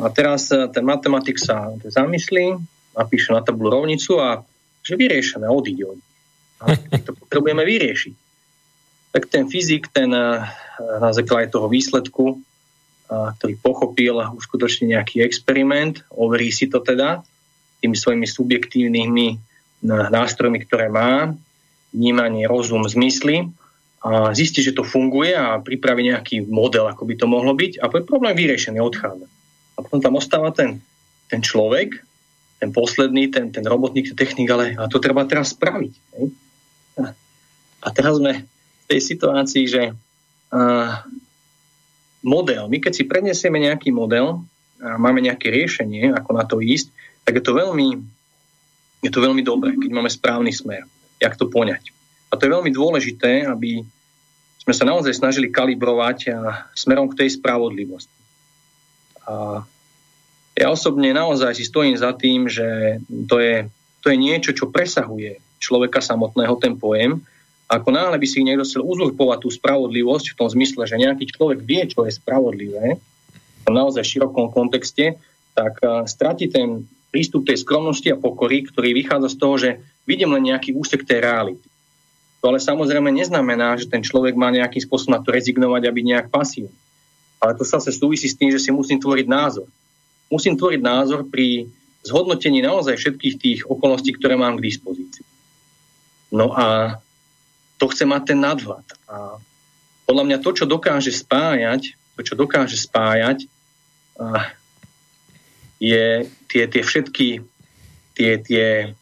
No a teraz e, ten matematik sa zamyslí, napíše na tabulu rovnicu a že vyriešené, odíde od to potrebujeme vyriešiť. Tak ten fyzik, ten e, na základe toho výsledku, ktorý pochopil uskutočne nejaký experiment, overí si to teda tými svojimi subjektívnymi nástrojmi, ktoré má, vnímanie, rozum, zmysly, a zistí, že to funguje a pripraví nejaký model, ako by to mohlo byť a problém vyriešený, odchádza. A potom tam ostáva ten, ten človek, ten posledný, ten, ten robotník, ten technik, ale a to treba teraz spraviť. A, a teraz sme v tej situácii, že a, model, my keď si prednesieme nejaký model a máme nejaké riešenie, ako na to ísť, tak je to veľmi, je to veľmi dobré, keď máme správny smer, jak to poňať. A to je veľmi dôležité, aby sme sa naozaj snažili kalibrovať a smerom k tej spravodlivosti. A ja osobne naozaj si stojím za tým, že to je, to je niečo, čo presahuje človeka samotného, ten pojem. Ako náhle by si niekto chcel uzurpovať tú spravodlivosť v tom zmysle, že nejaký človek vie, čo je spravodlivé, v naozaj širokom kontexte, tak stratí ten prístup tej skromnosti a pokory, ktorý vychádza z toho, že vidím len nejaký úsek tej reality. To ale samozrejme neznamená, že ten človek má nejakým spôsobom na to rezignovať a byť nejak pasívny. Ale to sa súvisí s tým, že si musím tvoriť názor. Musím tvoriť názor pri zhodnotení naozaj všetkých tých okolností, ktoré mám k dispozícii. No a to chce mať ten nadhľad. A podľa mňa to, čo dokáže spájať, to, čo dokáže spájať, je tie, tie všetky tie, tie,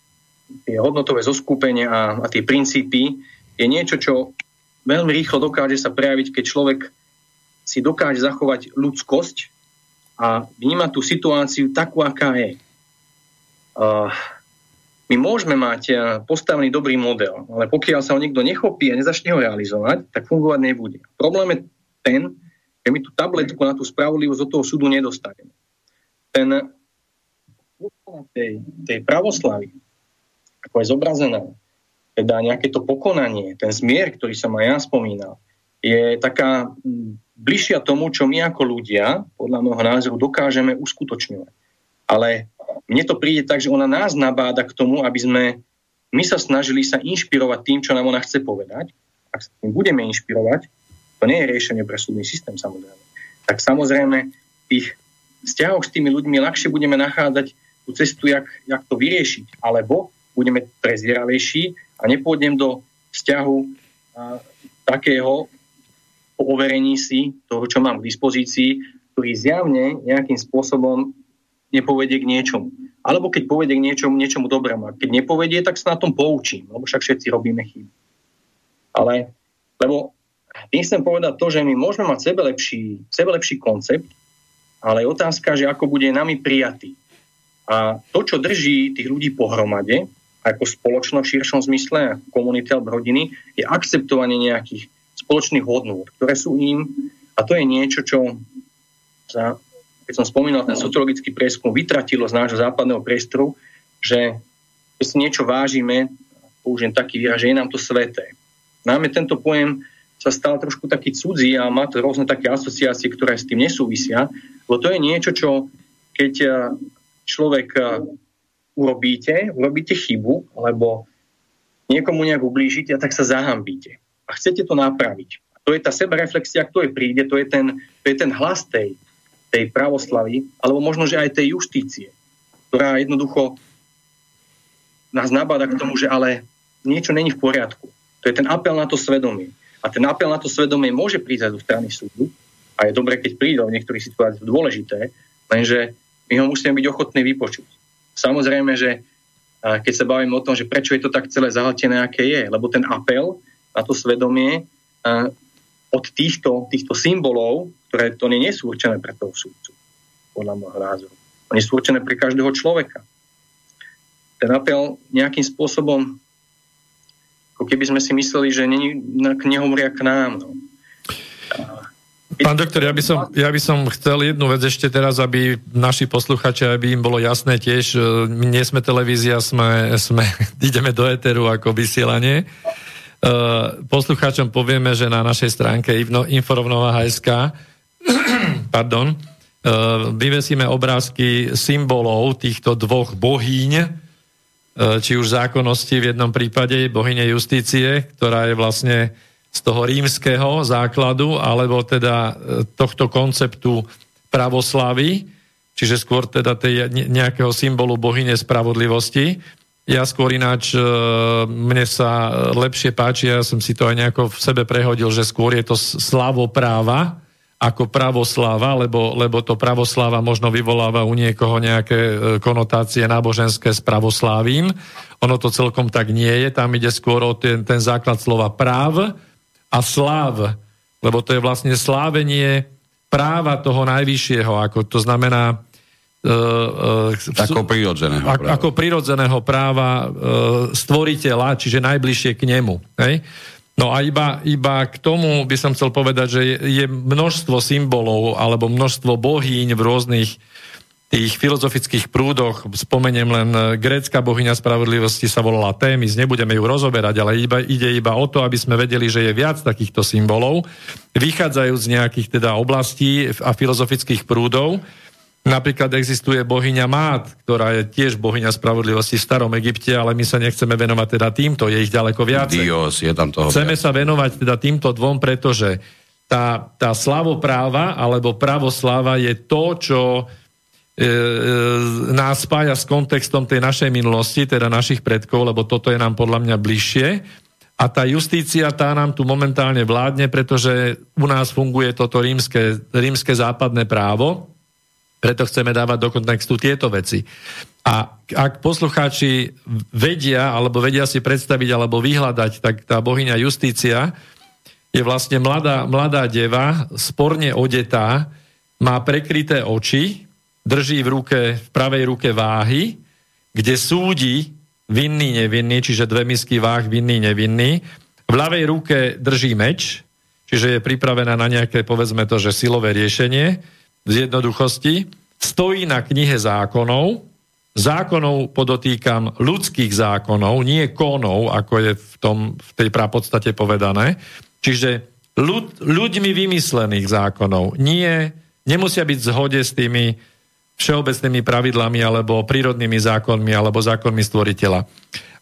tie hodnotové zoskupenia a, a tie princípy, je niečo, čo veľmi rýchlo dokáže sa prejaviť, keď človek si dokáže zachovať ľudskosť a vníma tú situáciu takú, aká je. Uh, my môžeme mať postavený dobrý model, ale pokiaľ sa ho niekto nechopí a nezačne ho realizovať, tak fungovať nebude. Problém je ten, že my tú tabletku na tú spravodlivosť od toho súdu nedostaneme. Ten tej, tej pravoslavy, ako je zobrazená, teda nejaké to pokonanie, ten zmier, ktorý som aj ja spomínal, je taká bližšia tomu, čo my ako ľudia, podľa môjho názoru, dokážeme uskutočňovať. Ale mne to príde tak, že ona nás nabáda k tomu, aby sme my sa snažili sa inšpirovať tým, čo nám ona chce povedať. Ak sa tým budeme inšpirovať, to nie je riešenie pre súdny systém samozrejme. Tak samozrejme v tých vzťahoch s tými ľuďmi ľahšie budeme nachádzať tú cestu, jak, jak to vyriešiť. Alebo budeme prezieravejší a nepôjdem do vzťahu a, takého po overení si toho, čo mám k dispozícii, ktorý zjavne nejakým spôsobom nepovedie k niečomu. Alebo keď povedie k niečomu, niečomu dobrému. A keď nepovedie, tak sa na tom poučím, lebo však všetci robíme chyby. Ale, lebo tým chcem povedať to, že my môžeme mať sebe lepší, sebe lepší koncept, ale je otázka, že ako bude nami prijatý. A to, čo drží tých ľudí pohromade, ako spoločno v širšom zmysle, ako komunity alebo rodiny, je akceptovanie nejakých spoločných hodnôt, ktoré sú im, a to je niečo, čo sa, keď som spomínal ten sociologický prieskum, vytratilo z nášho západného priestoru, že keď si niečo vážime, použijem taký výraz, že je nám to sveté. Náme tento pojem sa stal trošku taký cudzí a má to rôzne také asociácie, ktoré s tým nesúvisia, lebo to je niečo, čo keď človek urobíte, urobíte chybu, alebo niekomu nejak ublížite a tak sa zahambíte. A chcete to napraviť. A to je tá sebareflexia, kto je príde, to je ten, to je ten hlas tej, tej pravoslavy, alebo možno, že aj tej justície, ktorá jednoducho nás nabáda k tomu, že ale niečo není v poriadku. To je ten apel na to svedomie. A ten apel na to svedomie môže prísť aj zo strany súdu. A je dobré, keď príde v niektorých situáciách dôležité, lenže my ho musíme byť ochotní vypočuť. Samozrejme, že keď sa bavíme o tom, že prečo je to tak celé zahltené, aké je, lebo ten apel na to svedomie od týchto, týchto symbolov, ktoré to nie sú určené pre toho súdcu, podľa môjho názoru. Oni sú určené pre každého človeka. Ten apel nejakým spôsobom, ako keby sme si mysleli, že nehovoria k nám. No.
Pán doktor, ja by, som, ja by som chcel jednu vec ešte teraz, aby naši posluchači, aby im bolo jasné tiež, my nie sme televízia, sme, sme ideme do Eteru ako vysielanie. Uh, poslucháčom povieme, že na našej stránke inforovnova.sk pardon, uh, vyvesíme obrázky symbolov týchto dvoch bohýň, uh, či už zákonnosti v jednom prípade, bohyne justície, ktorá je vlastne z toho rímskeho základu, alebo teda e, tohto konceptu pravoslavy, čiže skôr teda tej nejakého symbolu bohyne spravodlivosti. Ja skôr ináč, e, mne sa lepšie páči, ja som si to aj nejako v sebe prehodil, že skôr je to slavopráva ako pravosláva, lebo, lebo to pravosláva možno vyvoláva u niekoho nejaké e, konotácie náboženské s pravoslávím. Ono to celkom tak nie je, tam ide skôr o ten, ten základ slova práv, a sláv, lebo to je vlastne slávenie práva toho najvyššieho, ako to znamená
Uh, uh, ako prirodzeného
práva. Ako prirodzeného práva uh, stvoriteľa, čiže najbližšie k nemu. Hej? No a iba, iba k tomu by som chcel povedať, že je, je množstvo symbolov alebo množstvo bohýň v rôznych tých filozofických prúdoch. Spomeniem len e, grécka bohyňa spravodlivosti sa volala Témis, nebudeme ju rozoberať, ale iba, ide iba o to, aby sme vedeli, že je viac takýchto symbolov, vychádzajú z nejakých teda oblastí a filozofických prúdov. Napríklad existuje bohyňa Mát, ktorá je tiež bohyňa spravodlivosti v starom Egypte, ale my sa nechceme venovať teda týmto, je ich ďaleko viac.
Dios, je tam toho
Chceme
viac.
sa venovať teda týmto dvom, pretože tá, tá slavopráva alebo pravosláva je to, čo e, e, nás spája s kontextom tej našej minulosti, teda našich predkov, lebo toto je nám podľa mňa bližšie. A tá justícia, tá nám tu momentálne vládne, pretože u nás funguje toto rímske, rímske západné právo, preto chceme dávať do kontextu tieto veci. A ak poslucháči vedia, alebo vedia si predstaviť, alebo vyhľadať, tak tá bohyňa Justícia je vlastne mladá, mladá deva, sporne odetá, má prekryté oči, drží v, ruke, v pravej ruke váhy, kde súdi vinný, nevinný, čiže dve misky váh, vinný, nevinný. V ľavej ruke drží meč, čiže je pripravená na nejaké, povedzme to, že silové riešenie z jednoduchosti, stojí na knihe zákonov, zákonov podotýkam ľudských zákonov, nie konov, ako je v, tom, v tej prapodstate povedané. Čiže ľud, ľuďmi vymyslených zákonov. Nie, nemusia byť v zhode s tými všeobecnými pravidlami alebo prírodnými zákonmi alebo zákonmi stvoriteľa.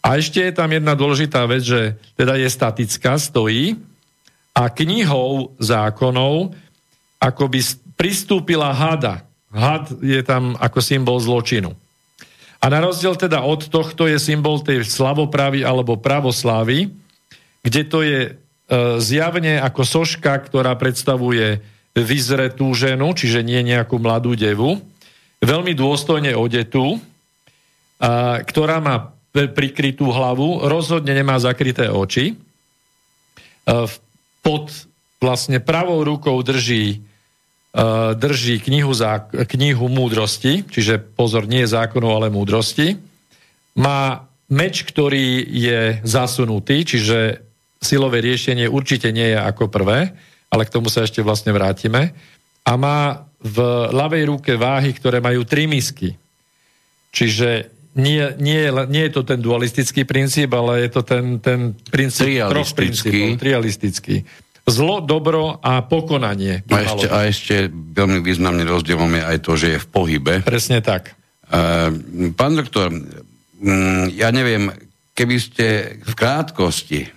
A ešte je tam jedna dôležitá vec, že teda je statická, stojí a knihou zákonov akoby pristúpila hada. Had je tam ako symbol zločinu. A na rozdiel teda od tohto je symbol tej slavopravy alebo pravoslávy, kde to je e, zjavne ako soška, ktorá predstavuje vyzretú ženu, čiže nie nejakú mladú devu, veľmi dôstojne odetú, a, ktorá má prikrytú hlavu, rozhodne nemá zakryté oči. A, pod vlastne pravou rukou drží drží knihu, zá, knihu múdrosti, čiže pozor, nie zákonov, ale múdrosti. Má meč, ktorý je zasunutý, čiže silové riešenie určite nie je ako prvé, ale k tomu sa ešte vlastne vrátime. A má v ľavej ruke váhy, ktoré majú tri misky. Čiže nie, nie, nie je to ten dualistický princíp, ale je to ten, ten princíp troch princípov, trialistický. Zlo, dobro a pokonanie.
A ešte, a ešte veľmi významný rozdielom je aj to, že je v pohybe.
Presne tak.
Uh, pán doktor, um, ja neviem, keby ste v krátkosti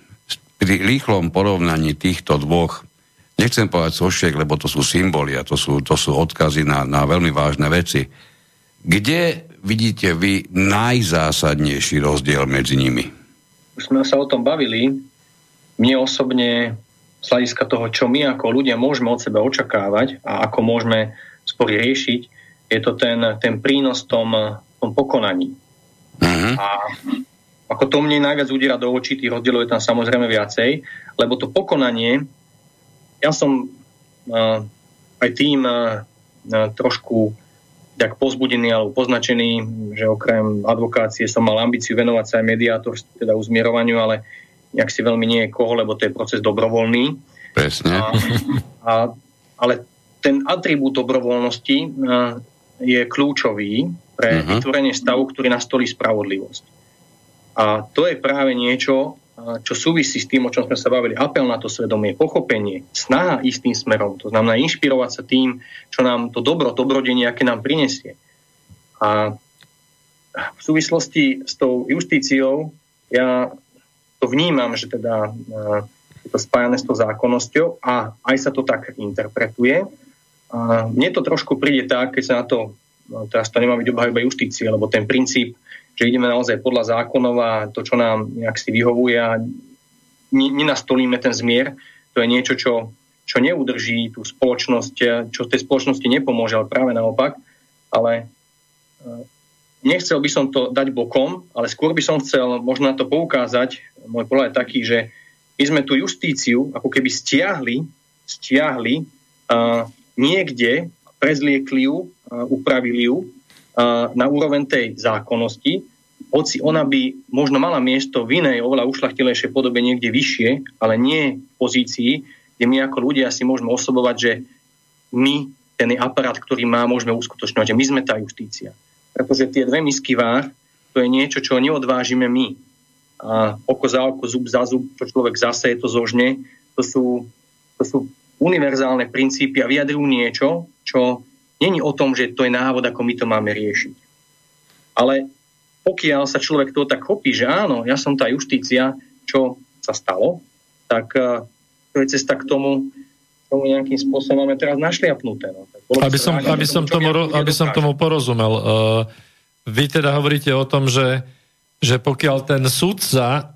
pri rýchlom porovnaní týchto dvoch, nechcem povedať sošiek, lebo to sú symboly a to sú, to sú odkazy na, na veľmi vážne veci. Kde vidíte vy najzásadnejší rozdiel medzi nimi?
Už sme sa o tom bavili. Mne osobne z hľadiska toho, čo my ako ľudia môžeme od seba očakávať a ako môžeme spory riešiť, je to ten, ten prínos tom, tom pokonaní. Uh-huh. A ako to mne najviac udiera do očí, tých rozdielov je tam samozrejme viacej, lebo to pokonanie, ja som uh, aj tým uh, trošku tak pozbudený alebo poznačený, že okrem advokácie som mal ambíciu venovať sa aj mediátor, teda uzmierovaniu, ale nejak si veľmi nie je koho, lebo to je proces dobrovoľný.
Presne.
A, a, ale ten atribút dobrovoľnosti a, je kľúčový pre uh-huh. vytvorenie stavu, ktorý nastolí spravodlivosť. A to je práve niečo, čo súvisí s tým, o čom sme sa bavili, apel na to svedomie, pochopenie, snaha istým smerom, to znamená inšpirovať sa tým, čo nám to dobro, dobrodenie, aké nám prinesie. A v súvislosti s tou justíciou ja to vnímam, že teda je to spájane s tou zákonnosťou a aj sa to tak interpretuje. A mne to trošku príde tak, keď sa na to, no, teraz to nemá byť obhajba justície, lebo ten princíp, že ideme naozaj podľa zákonov a to, čo nám nejak si vyhovuje a nenastolíme ten zmier, to je niečo, čo, čo neudrží tú spoločnosť, čo tej spoločnosti nepomôže, ale práve naopak. Ale nechcel by som to dať bokom, ale skôr by som chcel možno na to poukázať, môj pohľad je taký, že my sme tú justíciu ako keby stiahli, stiahli uh, niekde, prezliekli ju, uh, upravili ju uh, na úroveň tej zákonnosti hoci ona by možno mala miesto v inej, oveľa ušlachtilejšej podobe niekde vyššie, ale nie v pozícii, kde my ako ľudia si môžeme osobovať, že my ten aparát, ktorý má, môžeme uskutočňovať, že my sme tá justícia. Pretože tie dve misky váh, to je niečo, čo neodvážime my. A oko za oko, zub za zub, čo človek zase je to zožne, to sú, to sú univerzálne princípy a vyjadrujú niečo, čo není o tom, že to je návod, ako my to máme riešiť. Ale pokiaľ sa človek to tak chopí, že áno, ja som tá justícia, čo sa stalo, tak uh, to je cesta k tomu, tomu nejakým spôsobom máme teraz našliapnuté. No.
Aby som, aby, som tomu, aby som tomu porozumel. Uh, vy teda hovoríte o tom, že, že pokiaľ ten sudca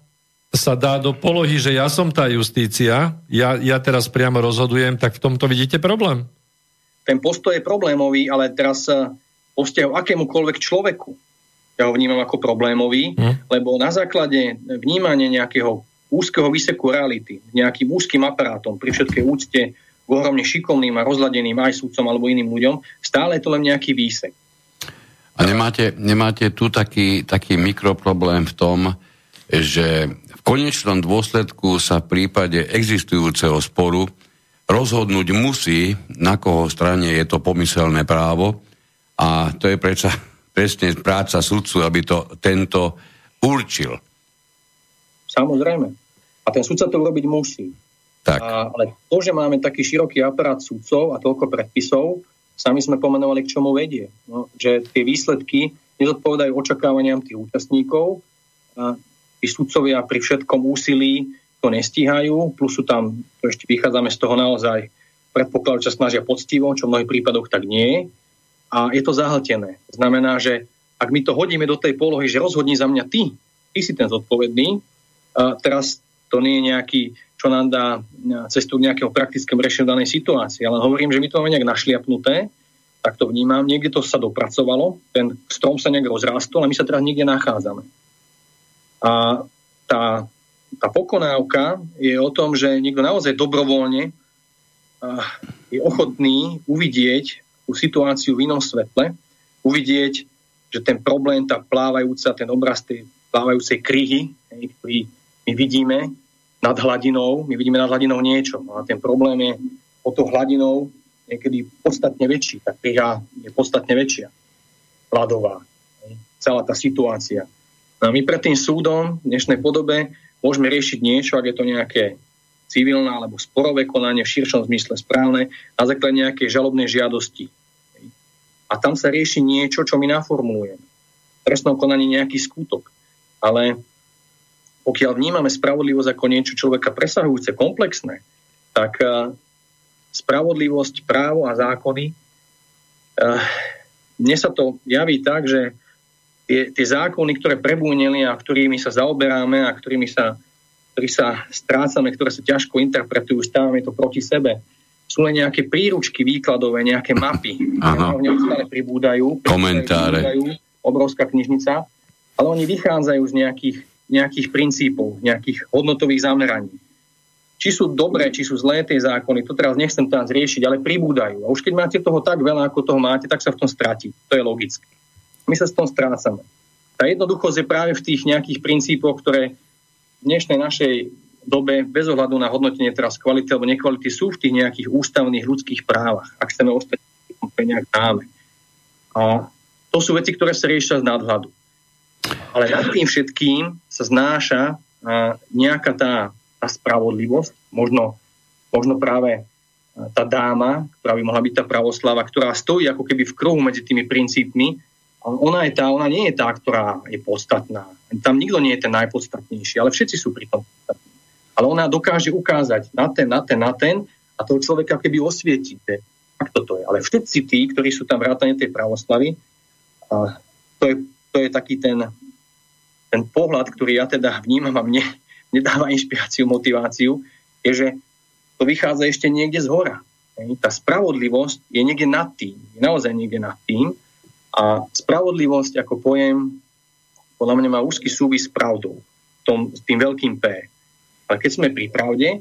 sa dá do polohy, že ja som tá justícia, ja, ja teraz priamo rozhodujem, tak v tomto vidíte problém?
Ten postoj je problémový, ale teraz po vzťahu akémukoľvek človeku ja ho vnímam ako problémový, hmm. lebo na základe vnímania nejakého úzkeho výseku reality, nejakým úzkým aparátom, pri všetkej úcte ohromne šikovným a rozladeným aj súdcom alebo iným ľuďom, stále je to len nejaký výsek.
A nemáte, nemáte tu taký, taký mikroproblém v tom, že v konečnom dôsledku sa v prípade existujúceho sporu rozhodnúť musí, na koho strane je to pomyselné právo a to je predsa presne práca sudcu, aby to tento určil.
Samozrejme. A ten sudca to urobiť musí.
Tak.
A, ale to, že máme taký široký aparát sudcov a toľko predpisov, sami sme pomenovali, k čomu vedie. No, že tie výsledky nezodpovedajú očakávaniam tých účastníkov. A tí sudcovia pri všetkom úsilí to nestíhajú, plus sú tam, to ešte vychádzame z toho naozaj, predpokladu, čo snažia poctivo, čo v mnohých prípadoch tak nie a je to zahltené. Znamená, že ak my to hodíme do tej polohy, že rozhodni za mňa ty, ty si ten zodpovedný, a teraz to nie je nejaký, dá cestu k nejakého praktickému riešeniu danej situácii, ale hovorím, že my to máme nejak našliapnuté, tak to vnímam, niekde to sa dopracovalo, ten strom sa nejak rozrástol a my sa teraz niekde nachádzame. A tá, tá pokonávka je o tom, že niekto naozaj dobrovoľne je ochotný uvidieť tú situáciu v inom svetle, uvidieť, že ten problém, tá plávajúca, ten obraz tej plávajúcej kryhy, ktorý my vidíme nad hladinou, my vidíme nad hladinou niečo. No a ten problém je o to hladinou niekedy podstatne väčší. Tá kryha je podstatne väčšia. Hladová. Celá tá situácia. No a my pred tým súdom v dnešnej podobe môžeme riešiť niečo, ak je to nejaké civilné alebo sporové konanie v širšom zmysle správne na základe nejakej žalobnej žiadosti. A tam sa rieši niečo, čo my naformulujeme. V trestnom konaní nejaký skutok. Ale pokiaľ vnímame spravodlivosť ako niečo človeka presahujúce, komplexné, tak uh, spravodlivosť, právo a zákony, uh, mne sa to javí tak, že tie, tie zákony, ktoré prebúnili a ktorými sa zaoberáme a ktorými sa ktorý sa strácame, ktoré sa ťažko interpretujú, stávame to proti sebe. Sú len nejaké príručky výkladové, nejaké mapy.
Áno.
Neustále pribúdajú.
Komentáre.
Pribúdajú, obrovská knižnica. Ale oni vychádzajú z nejakých, nejakých princípov, nejakých hodnotových zameraní. Či sú dobré, či sú zlé tie zákony, to teraz nechcem teraz riešiť, ale pribúdajú. A už keď máte toho tak veľa, ako toho máte, tak sa v tom stratí. To je logické. My sa s tom strácame. Tá jednoduchosť je práve v tých nejakých princípoch, ktoré dnešnej našej dobe, bez ohľadu na hodnotenie teraz kvality alebo nekvality, sú v tých nejakých ústavných ľudských právach, ak chceme ostať nejak dáme. A to sú veci, ktoré sa riešia z nadhľadu. Ale nad tým všetkým sa znáša nejaká tá, tá spravodlivosť, možno, možno práve tá dáma, ktorá by mohla byť tá pravoslava, ktorá stojí ako keby v kruhu medzi tými princípmi ona je tá, ona nie je tá, ktorá je podstatná. Tam nikto nie je ten najpodstatnejší, ale všetci sú pri tom podstatní. Ale ona dokáže ukázať na ten, na ten, na ten a toho človeka keby osvietiť. Tak toto je. Ale všetci tí, ktorí sú tam vrátane tej pravoslavy, to, je, to je taký ten, ten pohľad, ktorý ja teda vnímam a mne nedáva inšpiráciu, motiváciu, je, že to vychádza ešte niekde z hora. Tá spravodlivosť je niekde nad tým. Je naozaj niekde nad tým. A spravodlivosť ako pojem podľa mňa má úzky súvis s pravdou, tom, s tým veľkým P. Ale keď sme pri pravde,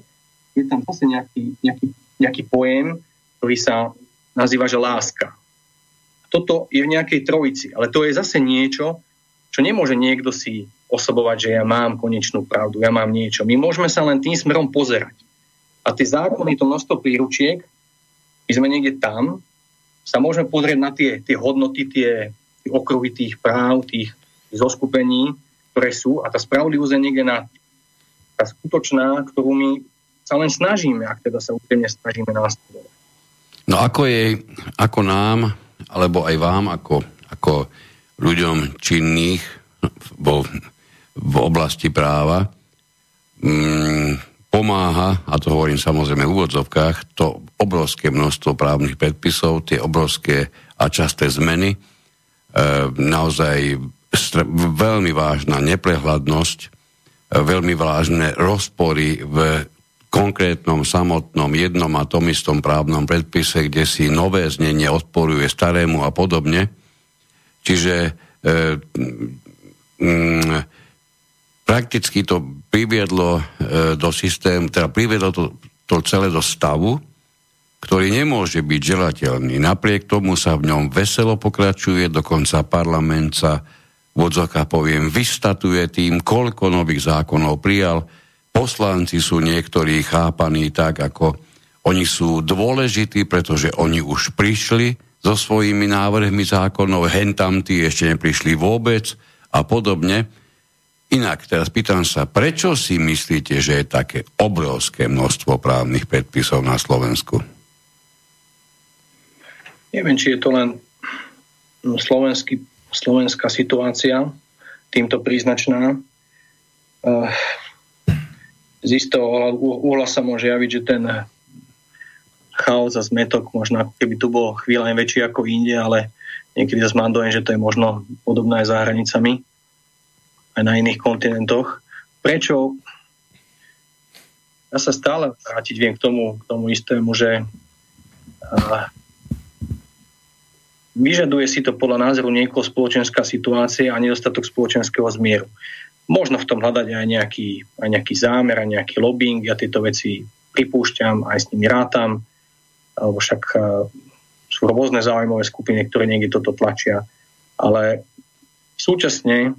je tam zase nejaký, nejaký, nejaký pojem, ktorý sa nazýva, že láska. Toto je v nejakej trojici, ale to je zase niečo, čo nemôže niekto si osobovať, že ja mám konečnú pravdu, ja mám niečo. My môžeme sa len tým smerom pozerať. A tie zákony, to množstvo príručiek, my sme niekde tam, sa môžeme pozrieť na tie, tie hodnoty, tie, tie okruhy tých práv, tých zoskupení, ktoré sú a tá spravodlivosť je niekde na tá skutočná, ktorú my sa len snažíme, ak teda sa úprimne snažíme nastavovať.
No ako je, ako nám, alebo aj vám, ako, ako ľuďom činných vo, v oblasti práva, mm, pomáha, a to hovorím samozrejme v úvodzovkách, to obrovské množstvo právnych predpisov, tie obrovské a časté zmeny, e, naozaj str- veľmi vážna neprehľadnosť, e, veľmi vážne rozpory v konkrétnom, samotnom, jednom a tom istom právnom predpise, kde si nové znenie odporuje starému a podobne. Čiže e, mm, prakticky to priviedlo e, do systému, teda priviedlo to, to celé do stavu, ktorý nemôže byť želateľný. Napriek tomu sa v ňom veselo pokračuje, dokonca parlament sa v poviem, vystatuje tým, koľko nových zákonov prijal. Poslanci sú niektorí chápaní tak, ako oni sú dôležití, pretože oni už prišli so svojimi návrhmi zákonov, hentam tí ešte neprišli vôbec a podobne. Inak, teraz pýtam sa, prečo si myslíte, že je také obrovské množstvo právnych predpisov na Slovensku?
Neviem, či je to len slovenský, slovenská situácia týmto príznačná. Z istého úhla sa môže javiť, že ten chaos a zmetok, možno keby tu bol chvíľa väčší ako inde, ale niekedy zase mám dojem, že to je možno podobné aj za hranicami aj na iných kontinentoch. Prečo? Ja sa stále vrátiť viem k tomu, k tomu istému, že vyžaduje si to podľa názoru niekoho spoločenská situácia a nedostatok spoločenského zmieru. Možno v tom hľadať aj nejaký, aj nejaký zámer, aj nejaký lobbying. Ja tieto veci pripúšťam, aj s nimi rátam, alebo však sú rôzne záujmové skupiny, ktoré niekde toto tlačia. Ale súčasne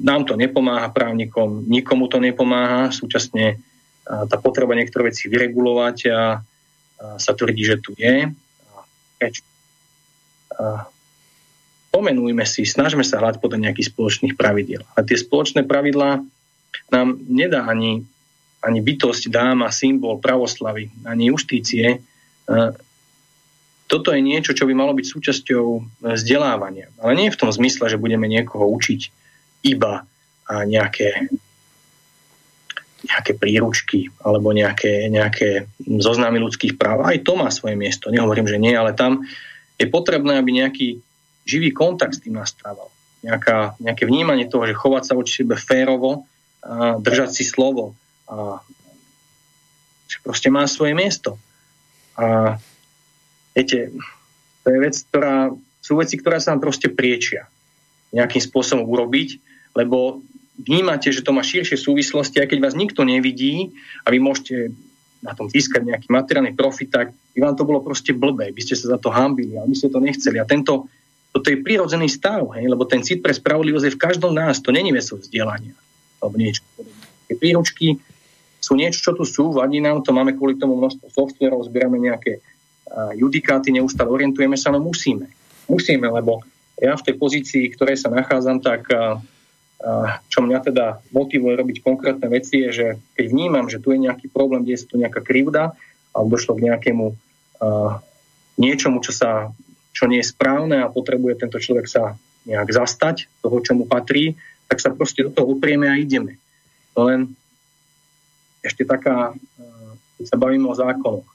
nám to nepomáha právnikom, nikomu to nepomáha, súčasne tá potreba niektoré veci vyregulovať a sa tvrdí, že tu je. Pomenujme si, snažme sa hľadať podľa nejakých spoločných pravidiel. A tie spoločné pravidlá nám nedá ani, ani bytosť, dáma, symbol pravoslavy, ani justície. Toto je niečo, čo by malo byť súčasťou vzdelávania. Ale nie v tom zmysle, že budeme niekoho učiť iba nejaké, nejaké príručky alebo nejaké, nejaké zoznámy ľudských práv. Aj to má svoje miesto. Nehovorím, že nie, ale tam je potrebné, aby nejaký živý kontakt s tým nastával. Nejaká, nejaké vnímanie toho, že chovať sa voči sebe férovo, a držať si slovo. A že proste má svoje miesto. A Viete, to je vec, ktorá, sú veci, ktoré sa nám proste priečia nejakým spôsobom urobiť, lebo vnímate, že to má širšie súvislosti, a keď vás nikto nevidí a vy môžete na tom získať nejaký materiálny profit, tak by vám to bolo proste blbé, by ste sa za to hambili, ale by ste to nechceli. A tento, toto je prirodzený stav, hej, lebo ten cit pre spravodlivosť je v každom nás, to není vesel vzdelania alebo niečo Tie príručky sú niečo, čo tu sú, vadí nám to, máme kvôli tomu množstvo softverov, zbierame nejaké judikáty, neustále orientujeme sa, no musíme. Musíme, lebo ja v tej pozícii, ktorej sa nachádzam, tak čo mňa teda motivuje robiť konkrétne veci je, že keď vnímam, že tu je nejaký problém, kde je tu nejaká krivda, alebo došlo k nejakému niečomu, čo, sa, čo nie je správne a potrebuje tento človek sa nejak zastať toho, čo mu patrí, tak sa proste do toho uprieme a ideme. No len ešte taká, keď sa bavíme o zákonoch,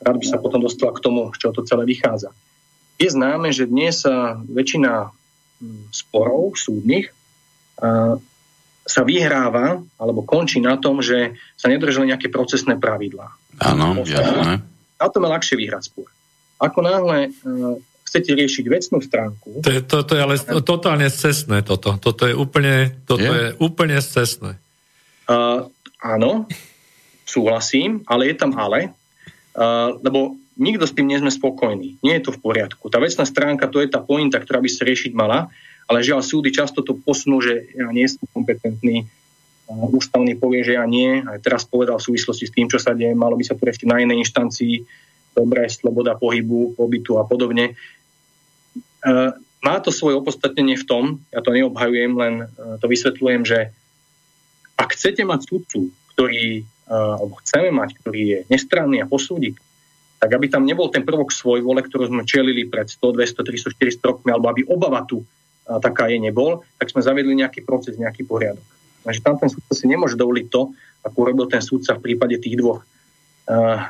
rád by sa potom dostala k tomu, z čoho to celé vychádza. Je známe, že dnes väčšina hm, sporov súdnych sa vyhráva alebo končí na tom, že sa nedržali nejaké procesné pravidlá.
Áno, jasné.
Na tom je ľahšie vyhrať spor. Ako náhle chcete riešiť vecnú stránku...
To je, to, to je ale totálne cestné toto. Toto je úplne, toto je? je úplne cestné.
Uh, áno, súhlasím, ale je tam ale lebo nikto s tým nie sme spokojní. Nie je to v poriadku. Tá vecná stránka, to je tá pointa, ktorá by sa riešiť mala ale žiaľ súdy často to posunú, že ja nie som kompetentný, ústavný povie, že ja nie, aj teraz povedal v súvislosti s tým, čo sa deje, malo by sa to riešiť na inej inštancii, dobré, sloboda pohybu, pobytu a podobne. E, má to svoje opodstatnenie v tom, ja to neobhajujem, len e, to vysvetľujem, že ak chcete mať súdcu, ktorý, e, alebo chceme mať, ktorý je nestranný a posúdi, tak aby tam nebol ten prvok svoj vole, ktorú sme čelili pred 100, 200, 300, 400 rokmi, alebo aby obava tu taká je nebol, tak sme zaviedli nejaký proces, nejaký poriadok. Takže tam ten súdca si nemôže dovoliť to, ako urobil ten súdca v prípade tých dvoch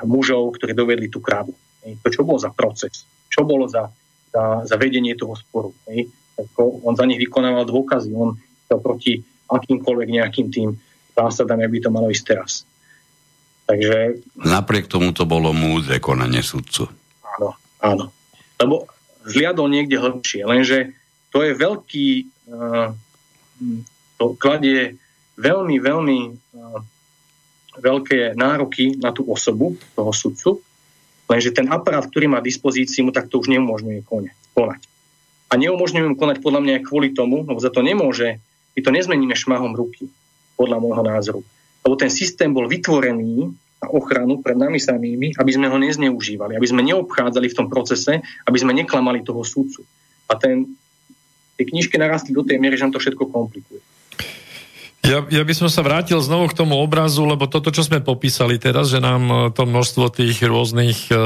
mužov, ktorí dovedli tú krávu. To, čo bolo za proces, čo bolo za za, za vedenie toho sporu. On za nich vykonával dôkazy, on to proti akýmkoľvek nejakým tým zásadám, aby to malo ísť teraz. Takže...
Napriek tomu to bolo múdre konanie sudcu.
Áno, áno. Lebo zliadol niekde hĺbšie, lenže to je veľký, uh, to kladie veľmi, veľmi uh, veľké nároky na tú osobu, toho sudcu, Lenže ten aparát, ktorý má dispozícii, mu tak to už neumožňuje konať. A neumožňuje mu konať podľa mňa aj kvôli tomu, lebo za to nemôže, my to nezmeníme šmahom ruky, podľa môjho názoru. Lebo ten systém bol vytvorený na ochranu pred nami samými, aby sme ho nezneužívali, aby sme neobchádzali v tom procese, aby sme neklamali toho súdcu. A ten, tie knižky narastli do tej miery, že nám to všetko komplikuje.
Ja, ja by som sa vrátil znovu k tomu obrazu, lebo toto, čo sme popísali teraz, že nám e, to množstvo tých rôznych, e,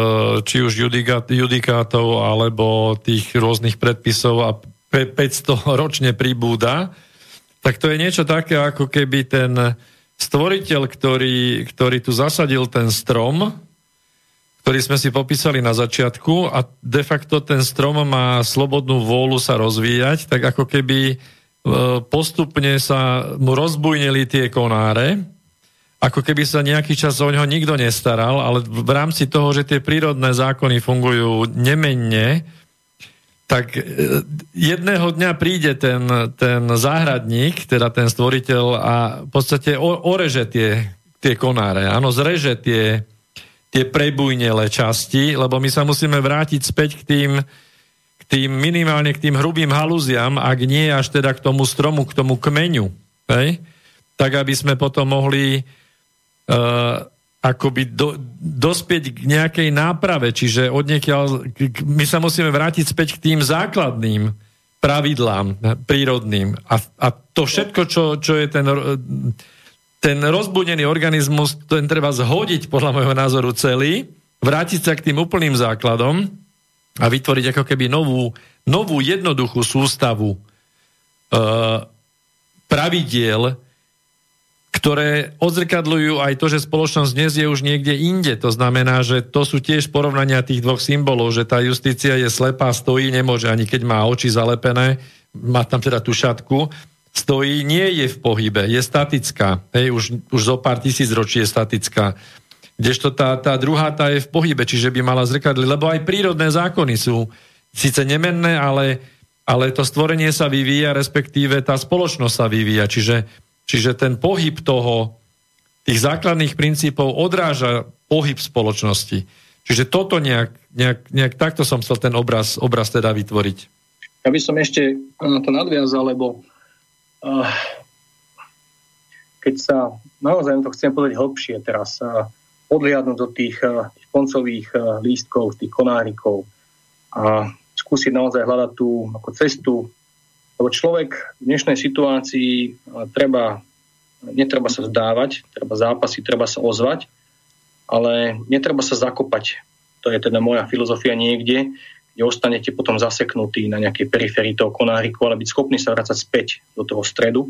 či už judikátov, alebo tých rôznych predpisov a 500 ročne pribúda, tak to je niečo také, ako keby ten stvoriteľ, ktorý, ktorý tu zasadil ten strom, ktorý sme si popísali na začiatku a de facto ten strom má slobodnú vôľu sa rozvíjať, tak ako keby postupne sa mu rozbujnili tie konáre, ako keby sa nejaký čas o ňo nikto nestaral, ale v rámci toho, že tie prírodné zákony fungujú nemenne, tak e, jedného dňa príde ten, ten záhradník, teda ten stvoriteľ a v podstate oreže tie, tie konáre, áno, zreže tie, tie prebujnele časti, lebo my sa musíme vrátiť späť k tým, tým minimálne k tým hrubým halúziam, ak nie až teda k tomu stromu, k tomu kmeňu, hej? tak aby sme potom mohli uh, akoby do, dospieť k nejakej náprave, čiže odniekiaľ, my sa musíme vrátiť späť k tým základným pravidlám prírodným. A, a to všetko, čo, čo je ten, ten rozbudený organizmus, ten treba zhodiť podľa môjho názoru celý, vrátiť sa k tým úplným základom, a vytvoriť ako keby novú, novú jednoduchú sústavu e, pravidiel, ktoré odzrkadľujú aj to, že spoločnosť dnes je už niekde inde. To znamená, že to sú tiež porovnania tých dvoch symbolov, že tá justícia je slepá, stojí, nemôže ani keď má oči zalepené, má tam teda tú šatku, stojí, nie je v pohybe, je statická. Hej, už, už zo pár tisíc ročí je statická. Kdežto tá, tá druhá tá je v pohybe, čiže by mala zrkadliť, lebo aj prírodné zákony sú síce nemenné, ale, ale to stvorenie sa vyvíja, respektíve tá spoločnosť sa vyvíja, čiže, čiže ten pohyb toho, tých základných princípov odráža pohyb spoločnosti. Čiže toto nejak, nejak, nejak takto som chcel ten obraz, obraz teda vytvoriť.
Ja by som ešte na to nadviazal, lebo uh, keď sa naozaj to chcem povedať hlbšie teraz, uh, odliadnúť do tých, eh, koncových eh, lístkov, tých konárikov a skúsiť naozaj hľadať tú ako cestu. Lebo človek v dnešnej situácii eh, treba, netreba sa zdávať, treba zápasy, treba sa ozvať, ale netreba sa zakopať. To je teda moja filozofia niekde, kde ostanete potom zaseknutí na nejakej periférii toho konáriku, ale byť schopný sa vrácať späť do toho stredu.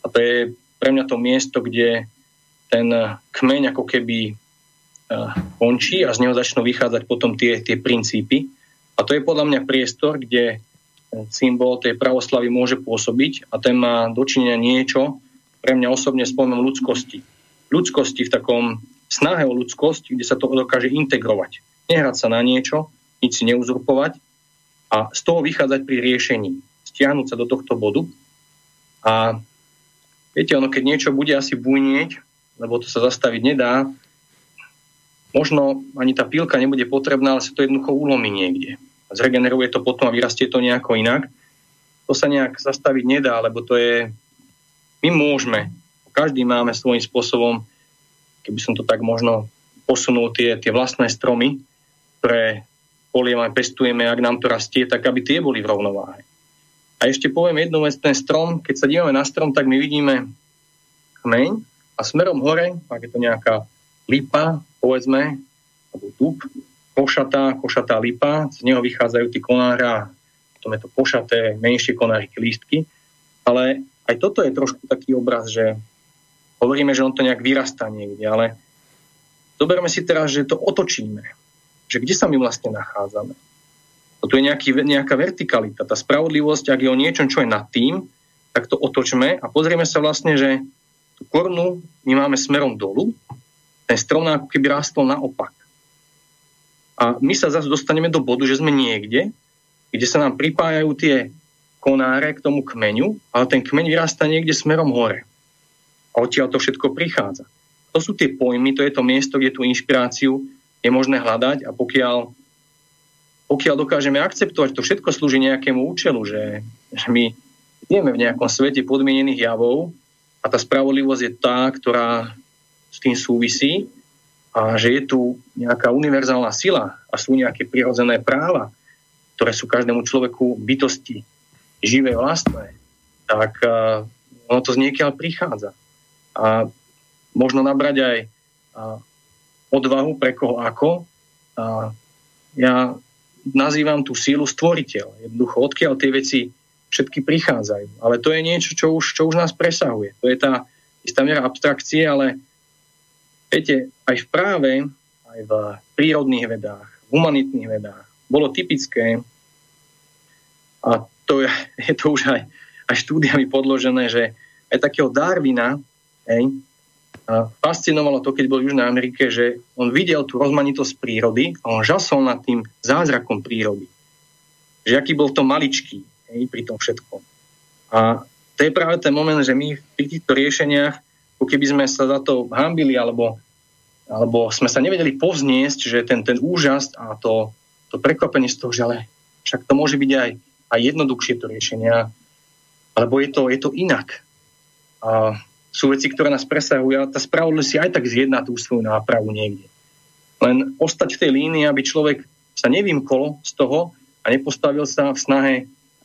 A to je pre mňa to miesto, kde ten kmeň ako keby končí a z neho začnú vychádzať potom tie, tie princípy. A to je podľa mňa priestor, kde symbol tej pravoslavy môže pôsobiť a ten má dočinenia niečo, pre mňa osobne s ľudskosti. Ľudskosti v takom snahe o ľudskosť, kde sa to dokáže integrovať. Nehrať sa na niečo, nič si neuzurpovať a z toho vychádzať pri riešení. Stiahnuť sa do tohto bodu a viete, ono keď niečo bude asi bujnieť, lebo to sa zastaviť nedá, možno ani tá pílka nebude potrebná, ale sa to jednoducho ulomí niekde. Zregeneruje to potom a vyrastie to nejako inak. to sa nejak zastaviť nedá, lebo to je... My môžeme, každý máme svojím spôsobom, keby som to tak možno posunul, tie, tie vlastné stromy, ktoré polievame, pestujeme, ak nám to rastie, tak aby tie boli v rovnováhe. A ešte poviem jednu vec, ten strom, keď sa dívame na strom, tak my vidíme kmeň a smerom hore, ak je to nejaká lipa, povedzme, alebo tup, košatá, košatá lipa, z neho vychádzajú tí konára potom je to pošaté, menšie konáriky, lístky. Ale aj toto je trošku taký obraz, že hovoríme, že on to nejak vyrastá niekde, ale zoberme si teraz, že to otočíme. Že kde sa my vlastne nachádzame? Toto je nejaký, nejaká vertikalita. Tá spravodlivosť, ak je o niečom, čo je nad tým, tak to otočme a pozrieme sa vlastne, že tú korunu my máme smerom dolu, ten strom ako keby rástol naopak. A my sa zase dostaneme do bodu, že sme niekde, kde sa nám pripájajú tie konáre k tomu kmeňu, ale ten kmeň vyrastá niekde smerom hore. A odtiaľ to všetko prichádza. To sú tie pojmy, to je to miesto, kde tú inšpiráciu je možné hľadať a pokiaľ, pokiaľ dokážeme akceptovať, to všetko slúži nejakému účelu, že, že my žijeme v nejakom svete podmienených javov a tá spravodlivosť je tá, ktorá s tým súvisí a že je tu nejaká univerzálna sila a sú nejaké prirodzené práva, ktoré sú každému človeku bytosti živé, vlastné, tak uh, ono to z niekiaľ prichádza. A možno nabrať aj uh, odvahu pre koho ako. Uh, ja nazývam tú sílu stvoriteľ. Jednoducho, odkiaľ tie veci všetky prichádzajú. Ale to je niečo, čo už, čo už nás presahuje. To je tá istá miera abstrakcie, ale viete, aj v práve, aj v prírodných vedách, v humanitných vedách, bolo typické, a to je, je to už aj, aj štúdiami podložené, že aj takého Darwina hej, a fascinovalo to, keď bol v Južnej Amerike, že on videl tú rozmanitosť prírody a on žasol nad tým zázrakom prírody. Že aký bol to maličký hej, pri tom všetkom. A to je práve ten moment, že my pri týchto riešeniach, keby sme sa za to hambili, alebo, alebo sme sa nevedeli povzniesť, že ten, ten úžas a to, to prekvapenie z toho, že ale však to môže byť aj, aj jednoduchšie to riešenia, alebo je to, je to inak. A sú veci, ktoré nás presahujú a tá spravodlivosť si aj tak zjedná tú svoju nápravu niekde. Len ostať v tej línii, aby človek sa nevymkol z toho a nepostavil sa v snahe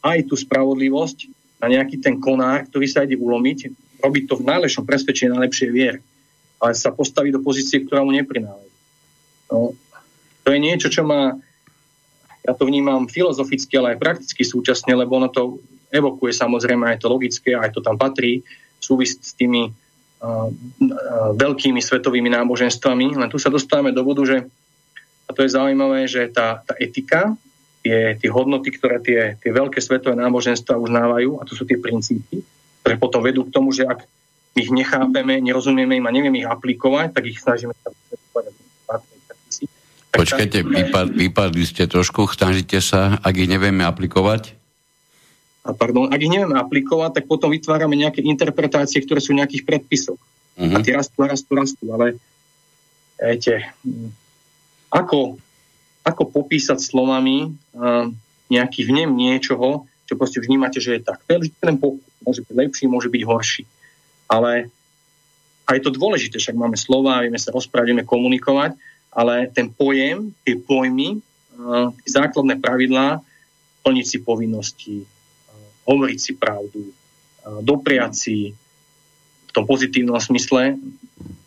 aj tú spravodlivosť na nejaký ten konár, ktorý sa ide ulomiť, robiť to v najlepšom presvedčení, najlepšej vier, ale sa postaviť do pozície, ktorá mu neprináleží. No, to je niečo, čo má ja to vnímam filozoficky, ale aj prakticky súčasne, lebo ono to evokuje samozrejme aj to logické, aj to tam patrí, súvisť s tými veľkými svetovými náboženstvami. Len tu sa dostávame do bodu, že a to je zaujímavé, že tá, tá etika, tie, tie hodnoty, ktoré tie, tie veľké svetové náboženstva uznávajú, a to sú tie princípy, ktoré potom vedú k tomu, že ak ich nechápeme, nerozumieme im a nevieme ich aplikovať, tak ich snažíme sa
Počkajte, vypad, vypadli ste trošku, snažite sa, ak ich nevieme aplikovať?
A pardon, ak ich nevieme aplikovať, tak potom vytvárame nejaké interpretácie, ktoré sú nejakých predpisov. Uh-huh. A tie rastú rastú, rastú, ale viete, ako, ako popísať slovami uh, nejaký vnem niečoho, čo proste vnímate, že je tak. To je ten pokus. Môže byť lepší, môže byť horší. Ale a je to dôležité, však máme slova, vieme sa rozprávať, vieme komunikovať, ale ten pojem, tie pojmy, tie základné pravidlá, plniť si povinnosti, hovoriť si pravdu, dopriať si v tom pozitívnom smysle,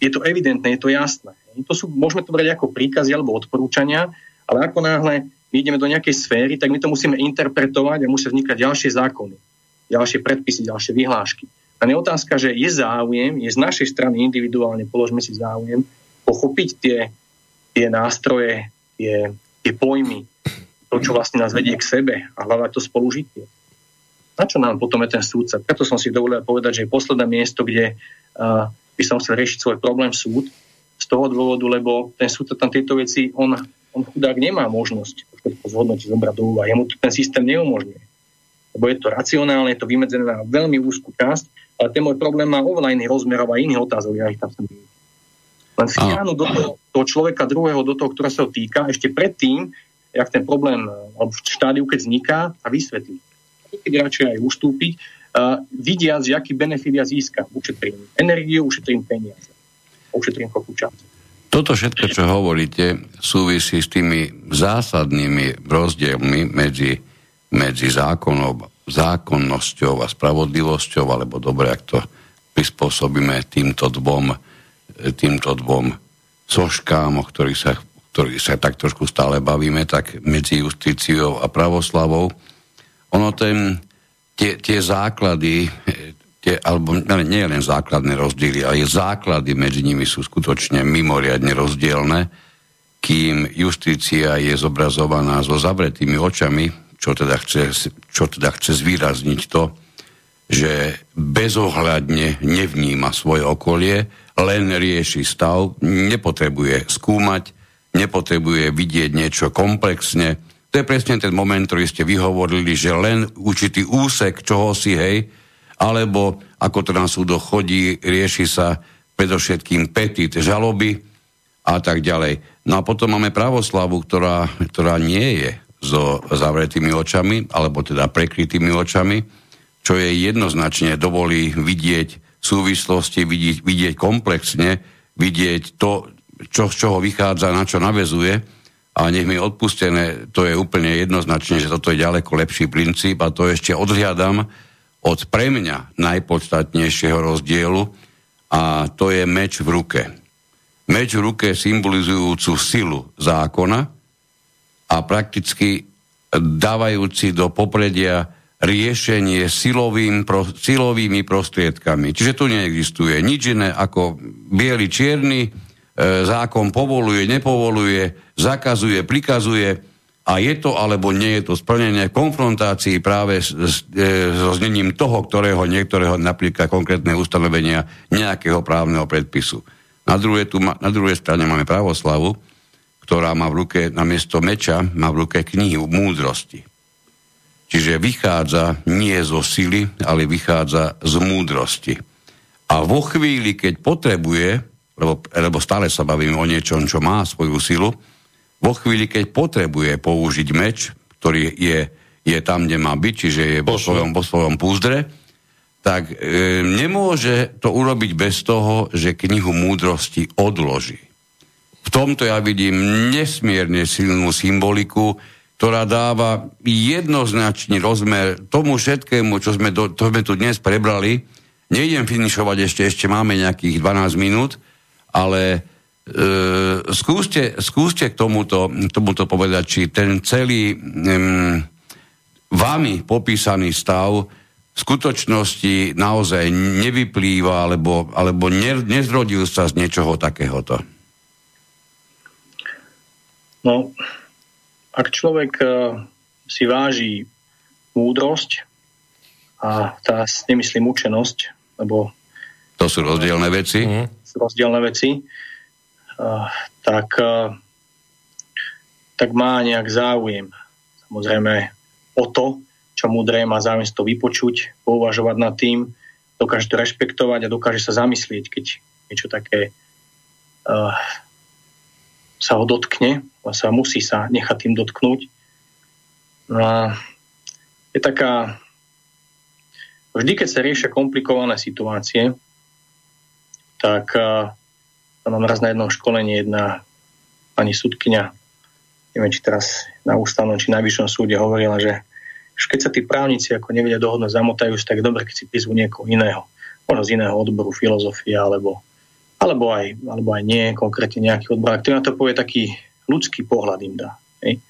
je to evidentné, je to jasné. To sú, môžeme to brať ako príkazy alebo odporúčania, ale ako náhle my ideme do nejakej sféry, tak my to musíme interpretovať a musia vznikať ďalšie zákony, ďalšie predpisy, ďalšie vyhlášky. A je otázka, že je záujem, je z našej strany individuálne, položme si záujem, pochopiť tie tie nástroje, tie, tie pojmy, to, čo vlastne nás vedie k sebe a hľadať to spolužitie. Na čo nám potom je ten súdca? Preto som si dovolil povedať, že je posledné miesto, kde uh, by som chcel riešiť svoj problém súd, z toho dôvodu, lebo ten súdca tam tieto veci, on, on chudák nemá možnosť všetko zhodnotiť, zobrať do úvahy. Jemu ten systém neumožňuje. Lebo je to racionálne, je to vymedzené na veľmi úzkú časť, ale ten môj problém má oveľa iný rozmer a iných otázok, ja ich tam som len vtiahnuť do toho, toho človeka druhého, do toho, ktoré sa ho týka, ešte predtým, jak ten problém alebo v štádiu, keď vzniká, a vysvetliť. keď radšej aj ustúpiť, uh, vidiac, že aký benefit ja získam. Ušetrím energiu, ušetrím peniaze, ušetrím kopu času.
Toto všetko, čo hovoríte, súvisí s tými zásadnými rozdielmi medzi, medzi zákonom, zákonnosťou a spravodlivosťou, alebo dobre, ak to prispôsobíme týmto dvom, týmto dvom soškám, o ktorých sa, ktorých sa tak trošku stále bavíme, tak medzi justíciou a pravoslavou. Ono ten, tie, tie základy, tie, alebo nie len základné rozdiely, ale základy medzi nimi sú skutočne mimoriadne rozdielne, kým justícia je zobrazovaná so zavretými očami, čo teda chce, čo teda chce zvýrazniť to, že bezohľadne nevníma svoje okolie, len rieši stav, nepotrebuje skúmať, nepotrebuje vidieť niečo komplexne. To je presne ten moment, ktorý ste vyhovorili, že len určitý úsek čoho si, hej, alebo ako to na súdo chodí, rieši sa predovšetkým petit žaloby a tak ďalej. No a potom máme pravoslavu, ktorá, ktorá nie je so zavretými očami, alebo teda prekrytými očami, čo je jednoznačne dovolí vidieť súvislosti, vidieť, vidieť komplexne, vidieť to, čo, z čoho vychádza, na čo navezuje. A nech mi odpustené, to je úplne jednoznačne, že toto je ďaleko lepší princíp a to ešte odhliadam od pre mňa najpodstatnejšieho rozdielu a to je meč v ruke. Meč v ruke symbolizujúcu silu zákona a prakticky dávajúci do popredia riešenie silovým, pro, silovými prostriedkami. Čiže tu neexistuje nič iné ako biely čierny, e, zákon povoluje, nepovoluje, zakazuje, prikazuje a je to alebo nie je to splnenie konfrontácii práve s, e, znením toho, ktorého niektorého napríklad konkrétne ustanovenia nejakého právneho predpisu. Na druhej, tu ma, na druhej strane máme pravoslavu, ktorá má v ruke namiesto meča, má v ruke knihu múdrosti. Čiže vychádza nie zo sily, ale vychádza z múdrosti. A vo chvíli, keď potrebuje, lebo, lebo stále sa bavíme o niečom, čo má svoju silu, vo chvíli, keď potrebuje použiť meč, ktorý je, je tam, kde má byť, čiže je vo svojom, vo svojom púzdre, tak e, nemôže to urobiť bez toho, že knihu múdrosti odloží. V tomto ja vidím nesmierne silnú symboliku, ktorá dáva jednoznačný rozmer tomu všetkému, čo sme, do, čo sme tu dnes prebrali. Nejdem finišovať ešte, ešte máme nejakých 12 minút, ale E, skúste, skúste k tomuto, tomuto povedať, či ten celý um, vami popísaný stav v skutočnosti naozaj nevyplýva alebo, alebo ne, nezrodil sa z niečoho takéhoto.
No, ak človek uh, si váži múdrosť a tá nemyslím učenosť, lebo
to sú rozdielne veci.
Sú rozdielne veci tak, tak má nejak záujem. Samozrejme o to, čo múdre má záujem to vypočuť, pouvažovať nad tým, dokáže to rešpektovať a dokáže sa zamyslieť, keď niečo také uh, sa ho dotkne, sa musí sa nechať tým dotknúť. No a je taká... Vždy, keď sa riešia komplikované situácie, tak nám raz na jednom školení jedna pani sudkynia, neviem, či teraz na ústavnom, či na vyššom súde hovorila, že keď sa tí právnici ako nevedia dohodnúť, zamotajú sa, tak dobre, keď si prizvú niekoho iného. Možno z iného odboru filozofia, alebo, alebo, aj, alebo aj nie, konkrétne nejaký odbor, ktorý na to povie taký ľudský pohľad im dá. Hej?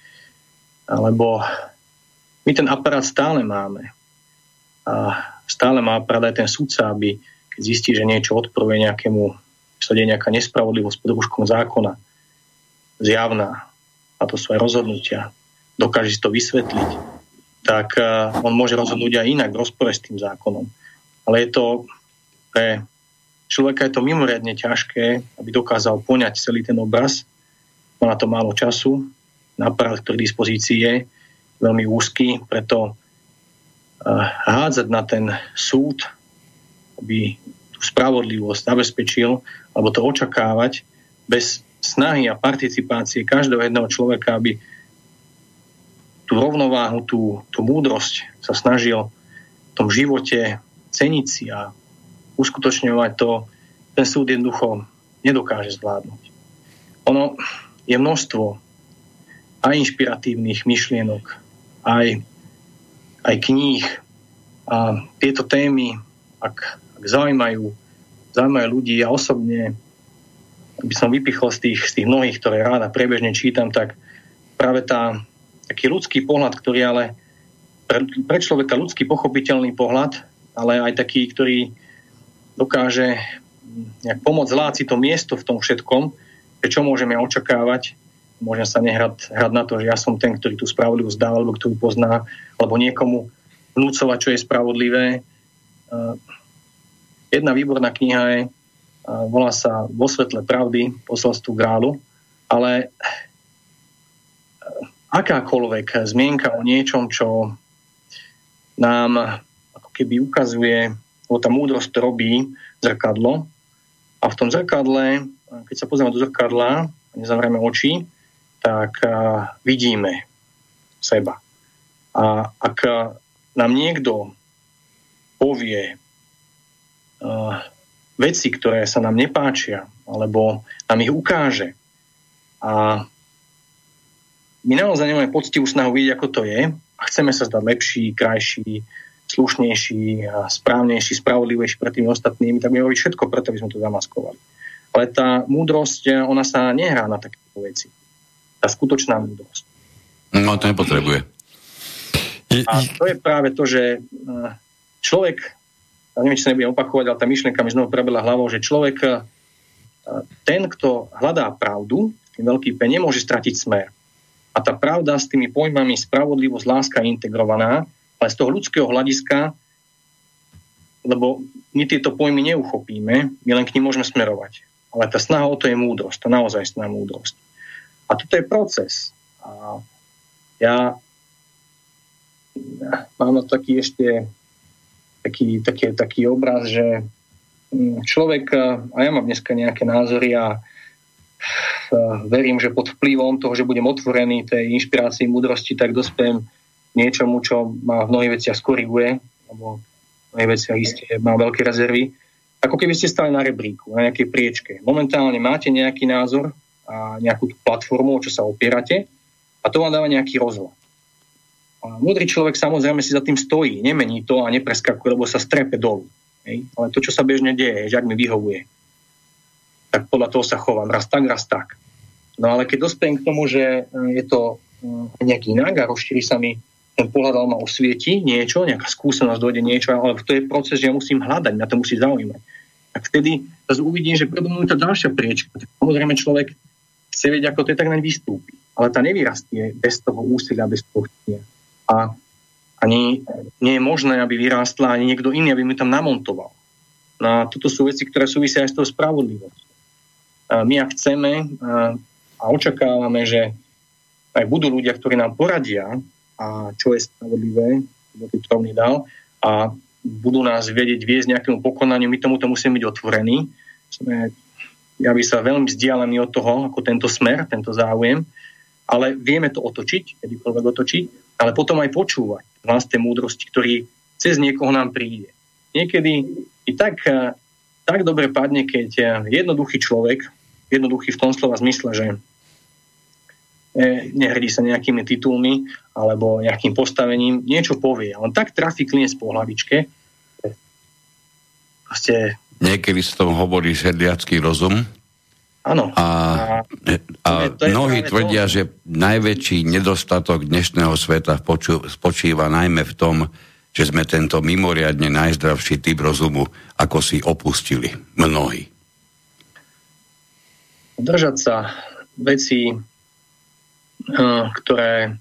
Alebo my ten aparát stále máme. A stále má aparát aj ten sudca, aby keď zistí, že niečo odporuje nejakému sa deje nejaká nespravodlivosť pod rúškom zákona, zjavná, a to sú aj rozhodnutia, dokáže si to vysvetliť, tak uh, on môže rozhodnúť aj inak v rozpore s tým zákonom. Ale je to pre človeka je to mimoriadne ťažké, aby dokázal poňať celý ten obraz. Má na to málo času, náprav, ktorý dispozícii je, veľmi úzky, preto uh, hádzať na ten súd, aby tú spravodlivosť zabezpečil, alebo to očakávať bez snahy a participácie každého jedného človeka, aby tú rovnováhu, tú, tú múdrosť sa snažil v tom živote ceniť si a uskutočňovať to, ten súd jednoducho nedokáže zvládnuť. Ono je množstvo aj inšpiratívnych myšlienok, aj, aj kníh. A tieto témy, ak, ak zaujímajú, zaujímajú ľudí, ja osobne by som vypichol z tých, z tých mnohých, ktoré ráda prebežne čítam, tak práve tá, taký ľudský pohľad, ktorý ale pre, pre človeka ľudský pochopiteľný pohľad, ale aj taký, ktorý dokáže nejak pomôcť zláci to miesto v tom všetkom, čo môžeme očakávať, môžem sa nehrať hrať na to, že ja som ten, ktorý tú spravodlivosť dá, alebo ktorú pozná, alebo niekomu vnúcovať, čo je spravodlivé. Jedna výborná kniha je volá sa Vo svetle pravdy, posolstvu grálu, ale akákoľvek zmienka o niečom, čo nám ako keby ukazuje, lebo tá múdrosť robí zrkadlo a v tom zrkadle, keď sa pozrieme do zrkadla a nezavrieme oči, tak vidíme seba. A ak nám niekto povie veci, ktoré sa nám nepáčia, alebo nám ich ukáže. A my naozaj nemáme poctivú snahu vidieť, ako to je a chceme sa zdať lepší, krajší, slušnejší, správnejší, spravodlivejší pred tými ostatnými, tak my robiť všetko preto, aby sme to zamaskovali. Ale tá múdrosť, ona sa nehrá na takéto veci. Tá skutočná múdrosť.
No, to nepotrebuje.
A to je práve to, že eh, človek a neviem, či sa nebudem opakovať, ale tá myšlienka mi znovu prebila hlavou, že človek, e, ten, kto hľadá pravdu, tým veľký P, nemôže stratiť smer. A tá pravda s tými pojmami spravodlivosť, láska je integrovaná, ale z toho ľudského hľadiska, lebo my tieto pojmy neuchopíme, my len k nim môžeme smerovať. Ale tá snaha o to je múdrosť, to naozaj snaha múdrosť. A toto je proces. A ja mám taký ešte taký, taký, taký obraz, že mm, človek, a ja mám dneska nejaké názory a verím, že pod vplyvom toho, že budem otvorený tej inšpirácii, múdrosti, tak dospiem niečomu, čo ma v mnohých veciach skoriguje, alebo v mnohých veciach isté má veľké rezervy. Ako keby ste stali na rebríku, na nejakej priečke. Momentálne máte nejaký názor a nejakú tú platformu, o čo sa opierate a to vám dáva nejaký rozhľad. A múdry človek samozrejme si za tým stojí, nemení to a nepreskakuje, lebo sa strepe dolu. Hej? Ale to, čo sa bežne deje, že ak mi vyhovuje, tak podľa toho sa chovám. Raz tak, raz tak. No ale keď dospiem k tomu, že e, je to e, nejaký inak a rozšíri sa mi ten pohľad, ma osvieti niečo, nejaká skúsenosť, dojde niečo, ale to je proces, že ja musím hľadať, na to musí zaujímať. Tak vtedy zase uvidím, že predo mnou je tá ďalšia priečka. Tak samozrejme človek chce vedieť, ako to je, tak naň vystúpi. Ale tá nevyrastie bez toho úsilia, bez toho chtia a ani nie je možné, aby vyrástla ani niekto iný, aby mi tam namontoval. No a toto sú veci, ktoré súvisia aj s tou spravodlivosťou. My ak chceme a očakávame, že aj budú ľudia, ktorí nám poradia, a čo je spravodlivé, kto ty tróny dal, a budú nás vedieť viesť nejakému pokonaniu, my tomuto musíme byť otvorení. Sme, ja by sa veľmi vzdialený od toho, ako tento smer, tento záujem, ale vieme to otočiť, kedykoľvek otočiť ale potom aj počúvať hlas tej múdrosti, ktorý cez niekoho nám príde. Niekedy i tak, eh, tak dobre padne, keď eh, jednoduchý človek, jednoduchý v tom slova zmysle, že nehrdí sa nejakými titulmi alebo nejakým postavením, niečo povie. On tak trafí klinec po hlavičke. Proste...
Niekedy sa tom hovorí sedliacký rozum.
Áno.
A, a to je, to mnohí tvrdia, to. že najväčší nedostatok dnešného sveta poču, spočíva najmä v tom, že sme tento mimoriadne najzdravší typ rozumu ako si opustili. Mnohí.
Držať sa veci, ktoré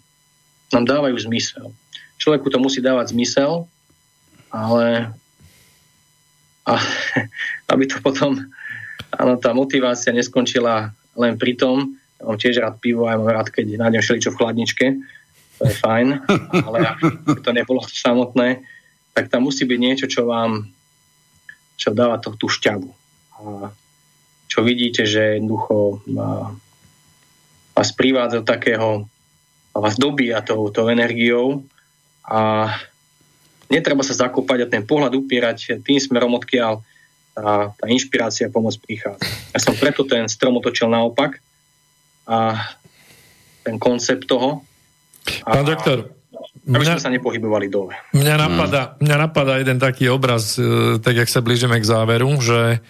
nám dávajú zmysel. Človeku to musí dávať zmysel, ale a, aby to potom áno, tá motivácia neskončila len pri tom, ja mám tiež rád pivo a ja mám rád, keď nájdem všeličo v chladničke, to je fajn, ale ak to nebolo samotné, tak tam musí byť niečo, čo vám čo dáva to, tú šťavu. A čo vidíte, že jednoducho vás privádza do takého vás dobíja tou, tou energiou a netreba sa zakúpať a ten pohľad upierať tým smerom, odkiaľ tá, tá inšpirácia pomoc prichádza. Ja som preto ten strom otočil naopak a ten koncept toho.
Pán doktor,
aby mňa, sme sa nepohybovali dole.
Mňa napadá, hmm. mňa napadá jeden taký obraz, e, tak jak sa blížime k záveru, že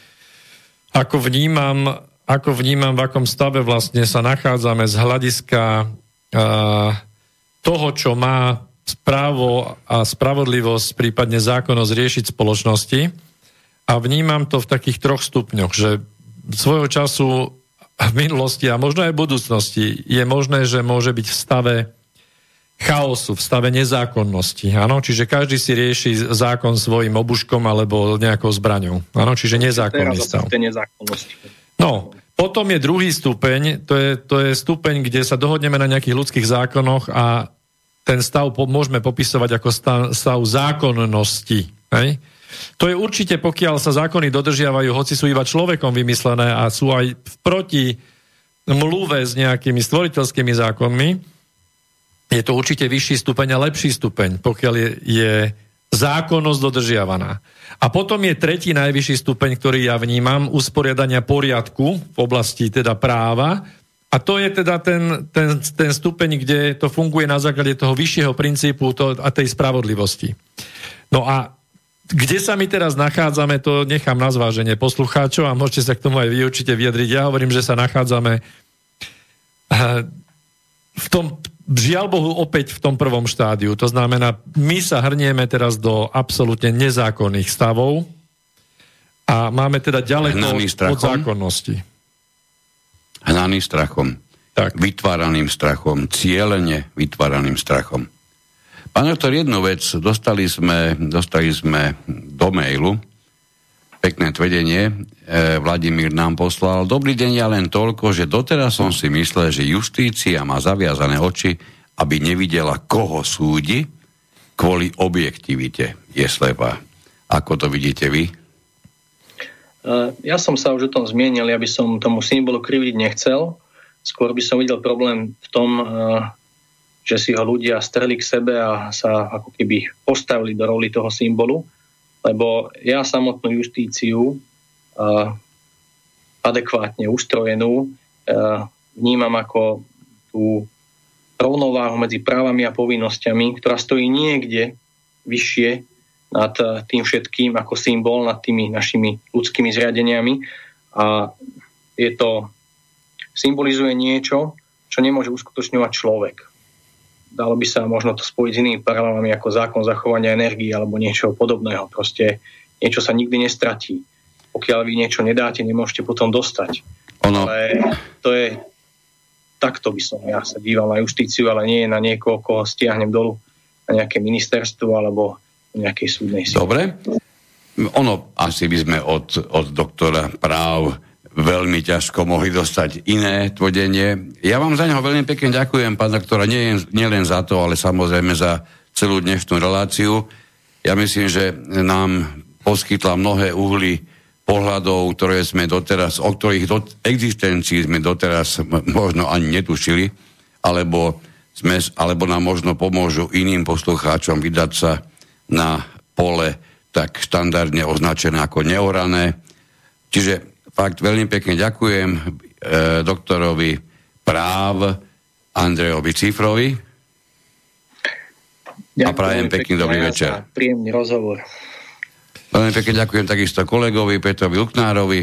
ako vnímam, ako vnímam, v akom stave vlastne sa nachádzame z hľadiska toho, čo má správo a spravodlivosť, prípadne zákonnosť riešiť spoločnosti. A vnímam to v takých troch stupňoch, že svojho času v minulosti a možno aj v budúcnosti je možné, že môže byť v stave chaosu, v stave nezákonnosti. Áno? Čiže každý si rieši zákon svojim obuškom alebo nejakou zbraňou. Áno? Čiže nezákonný stav. No, potom je druhý stupeň, to je, to je stupeň, kde sa dohodneme na nejakých ľudských zákonoch a ten stav po, môžeme popisovať ako stav, stav zákonnosti. Hej? To je určite, pokiaľ sa zákony dodržiavajú, hoci sú iba človekom vymyslené a sú aj v proti mluve s nejakými stvoriteľskými zákonmi, je to určite vyšší stupeň a lepší stupeň, pokiaľ je, je zákonnosť dodržiavaná. A potom je tretí najvyšší stupeň, ktorý ja vnímam, usporiadania poriadku v oblasti teda práva. A to je teda ten, ten, ten stupeň, kde to funguje na základe toho vyššieho princípu to, a tej spravodlivosti. No a kde sa my teraz nachádzame, to nechám na zváženie poslucháčov a môžete sa k tomu aj vy určite vyjadriť. Ja hovorím, že sa nachádzame eh, v tom žiaľ Bohu opäť v tom prvom štádiu. To znamená, my sa hrnieme teraz do absolútne nezákonných stavov a máme teda ďaleko od zákonnosti.
Hnaný strachom. Tak. Vytváraným strachom. Cieľene vytváraným strachom. Pán doktor, jednu vec. Dostali sme, dostali sme do mailu pekné tvedenie. E, Vladimír nám poslal. Dobrý deň, ja len toľko, že doteraz som si myslel, že justícia má zaviazané oči, aby nevidela, koho súdi, kvôli objektivite je slepá. Ako to vidíte vy?
E, ja som sa už o tom zmienil, ja by som tomu symbolu kriviť nechcel. Skôr by som videl problém v tom, e, že si ho ľudia streli k sebe a sa ako keby postavili do roli toho symbolu lebo ja samotnú justíciu uh, adekvátne ustrojenú uh, vnímam ako tú rovnováhu medzi právami a povinnosťami, ktorá stojí niekde vyššie nad tým všetkým ako symbol, nad tými našimi ľudskými zriadeniami. A je to symbolizuje niečo, čo nemôže uskutočňovať človek dalo by sa možno to spojiť s inými paralelami ako zákon zachovania energie alebo niečo podobného. Proste niečo sa nikdy nestratí. Pokiaľ vy niečo nedáte, nemôžete potom dostať. Ono. Ale to je takto by som ja sa díval na justíciu, ale nie na niekoho, koho stiahnem dolu na nejaké ministerstvo alebo nejakej súdnej síle.
Dobre. Ono, asi by sme od, od doktora práv veľmi ťažko mohli dostať iné tvrdenie. Ja vám za neho veľmi pekne ďakujem, pán doktora, nie, nie len za to, ale samozrejme za celú dnešnú reláciu. Ja myslím, že nám poskytla mnohé uhly pohľadov, ktoré sme doteraz, o ktorých do, existencii sme doteraz možno ani netušili, alebo, sme, alebo nám možno pomôžu iným poslucháčom vydať sa na pole tak štandardne označené ako neorané. Čiže Fakt veľmi pekne ďakujem e, doktorovi práv Andrejovi Cifrovi. Ďakujem a prajem pekný dobrý večer.
Príjemný rozhovor.
Veľmi pekne ďakujem takisto kolegovi Petrovi Luknárovi.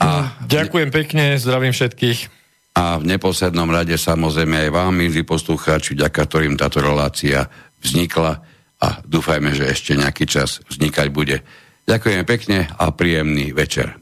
A ďakujem pekne, zdravím všetkých.
A v neposlednom rade samozrejme aj vám, milí poslucháči, ďaká ktorým táto relácia vznikla a dúfajme, že ešte nejaký čas vznikať bude. Ďakujeme pekne a príjemný večer.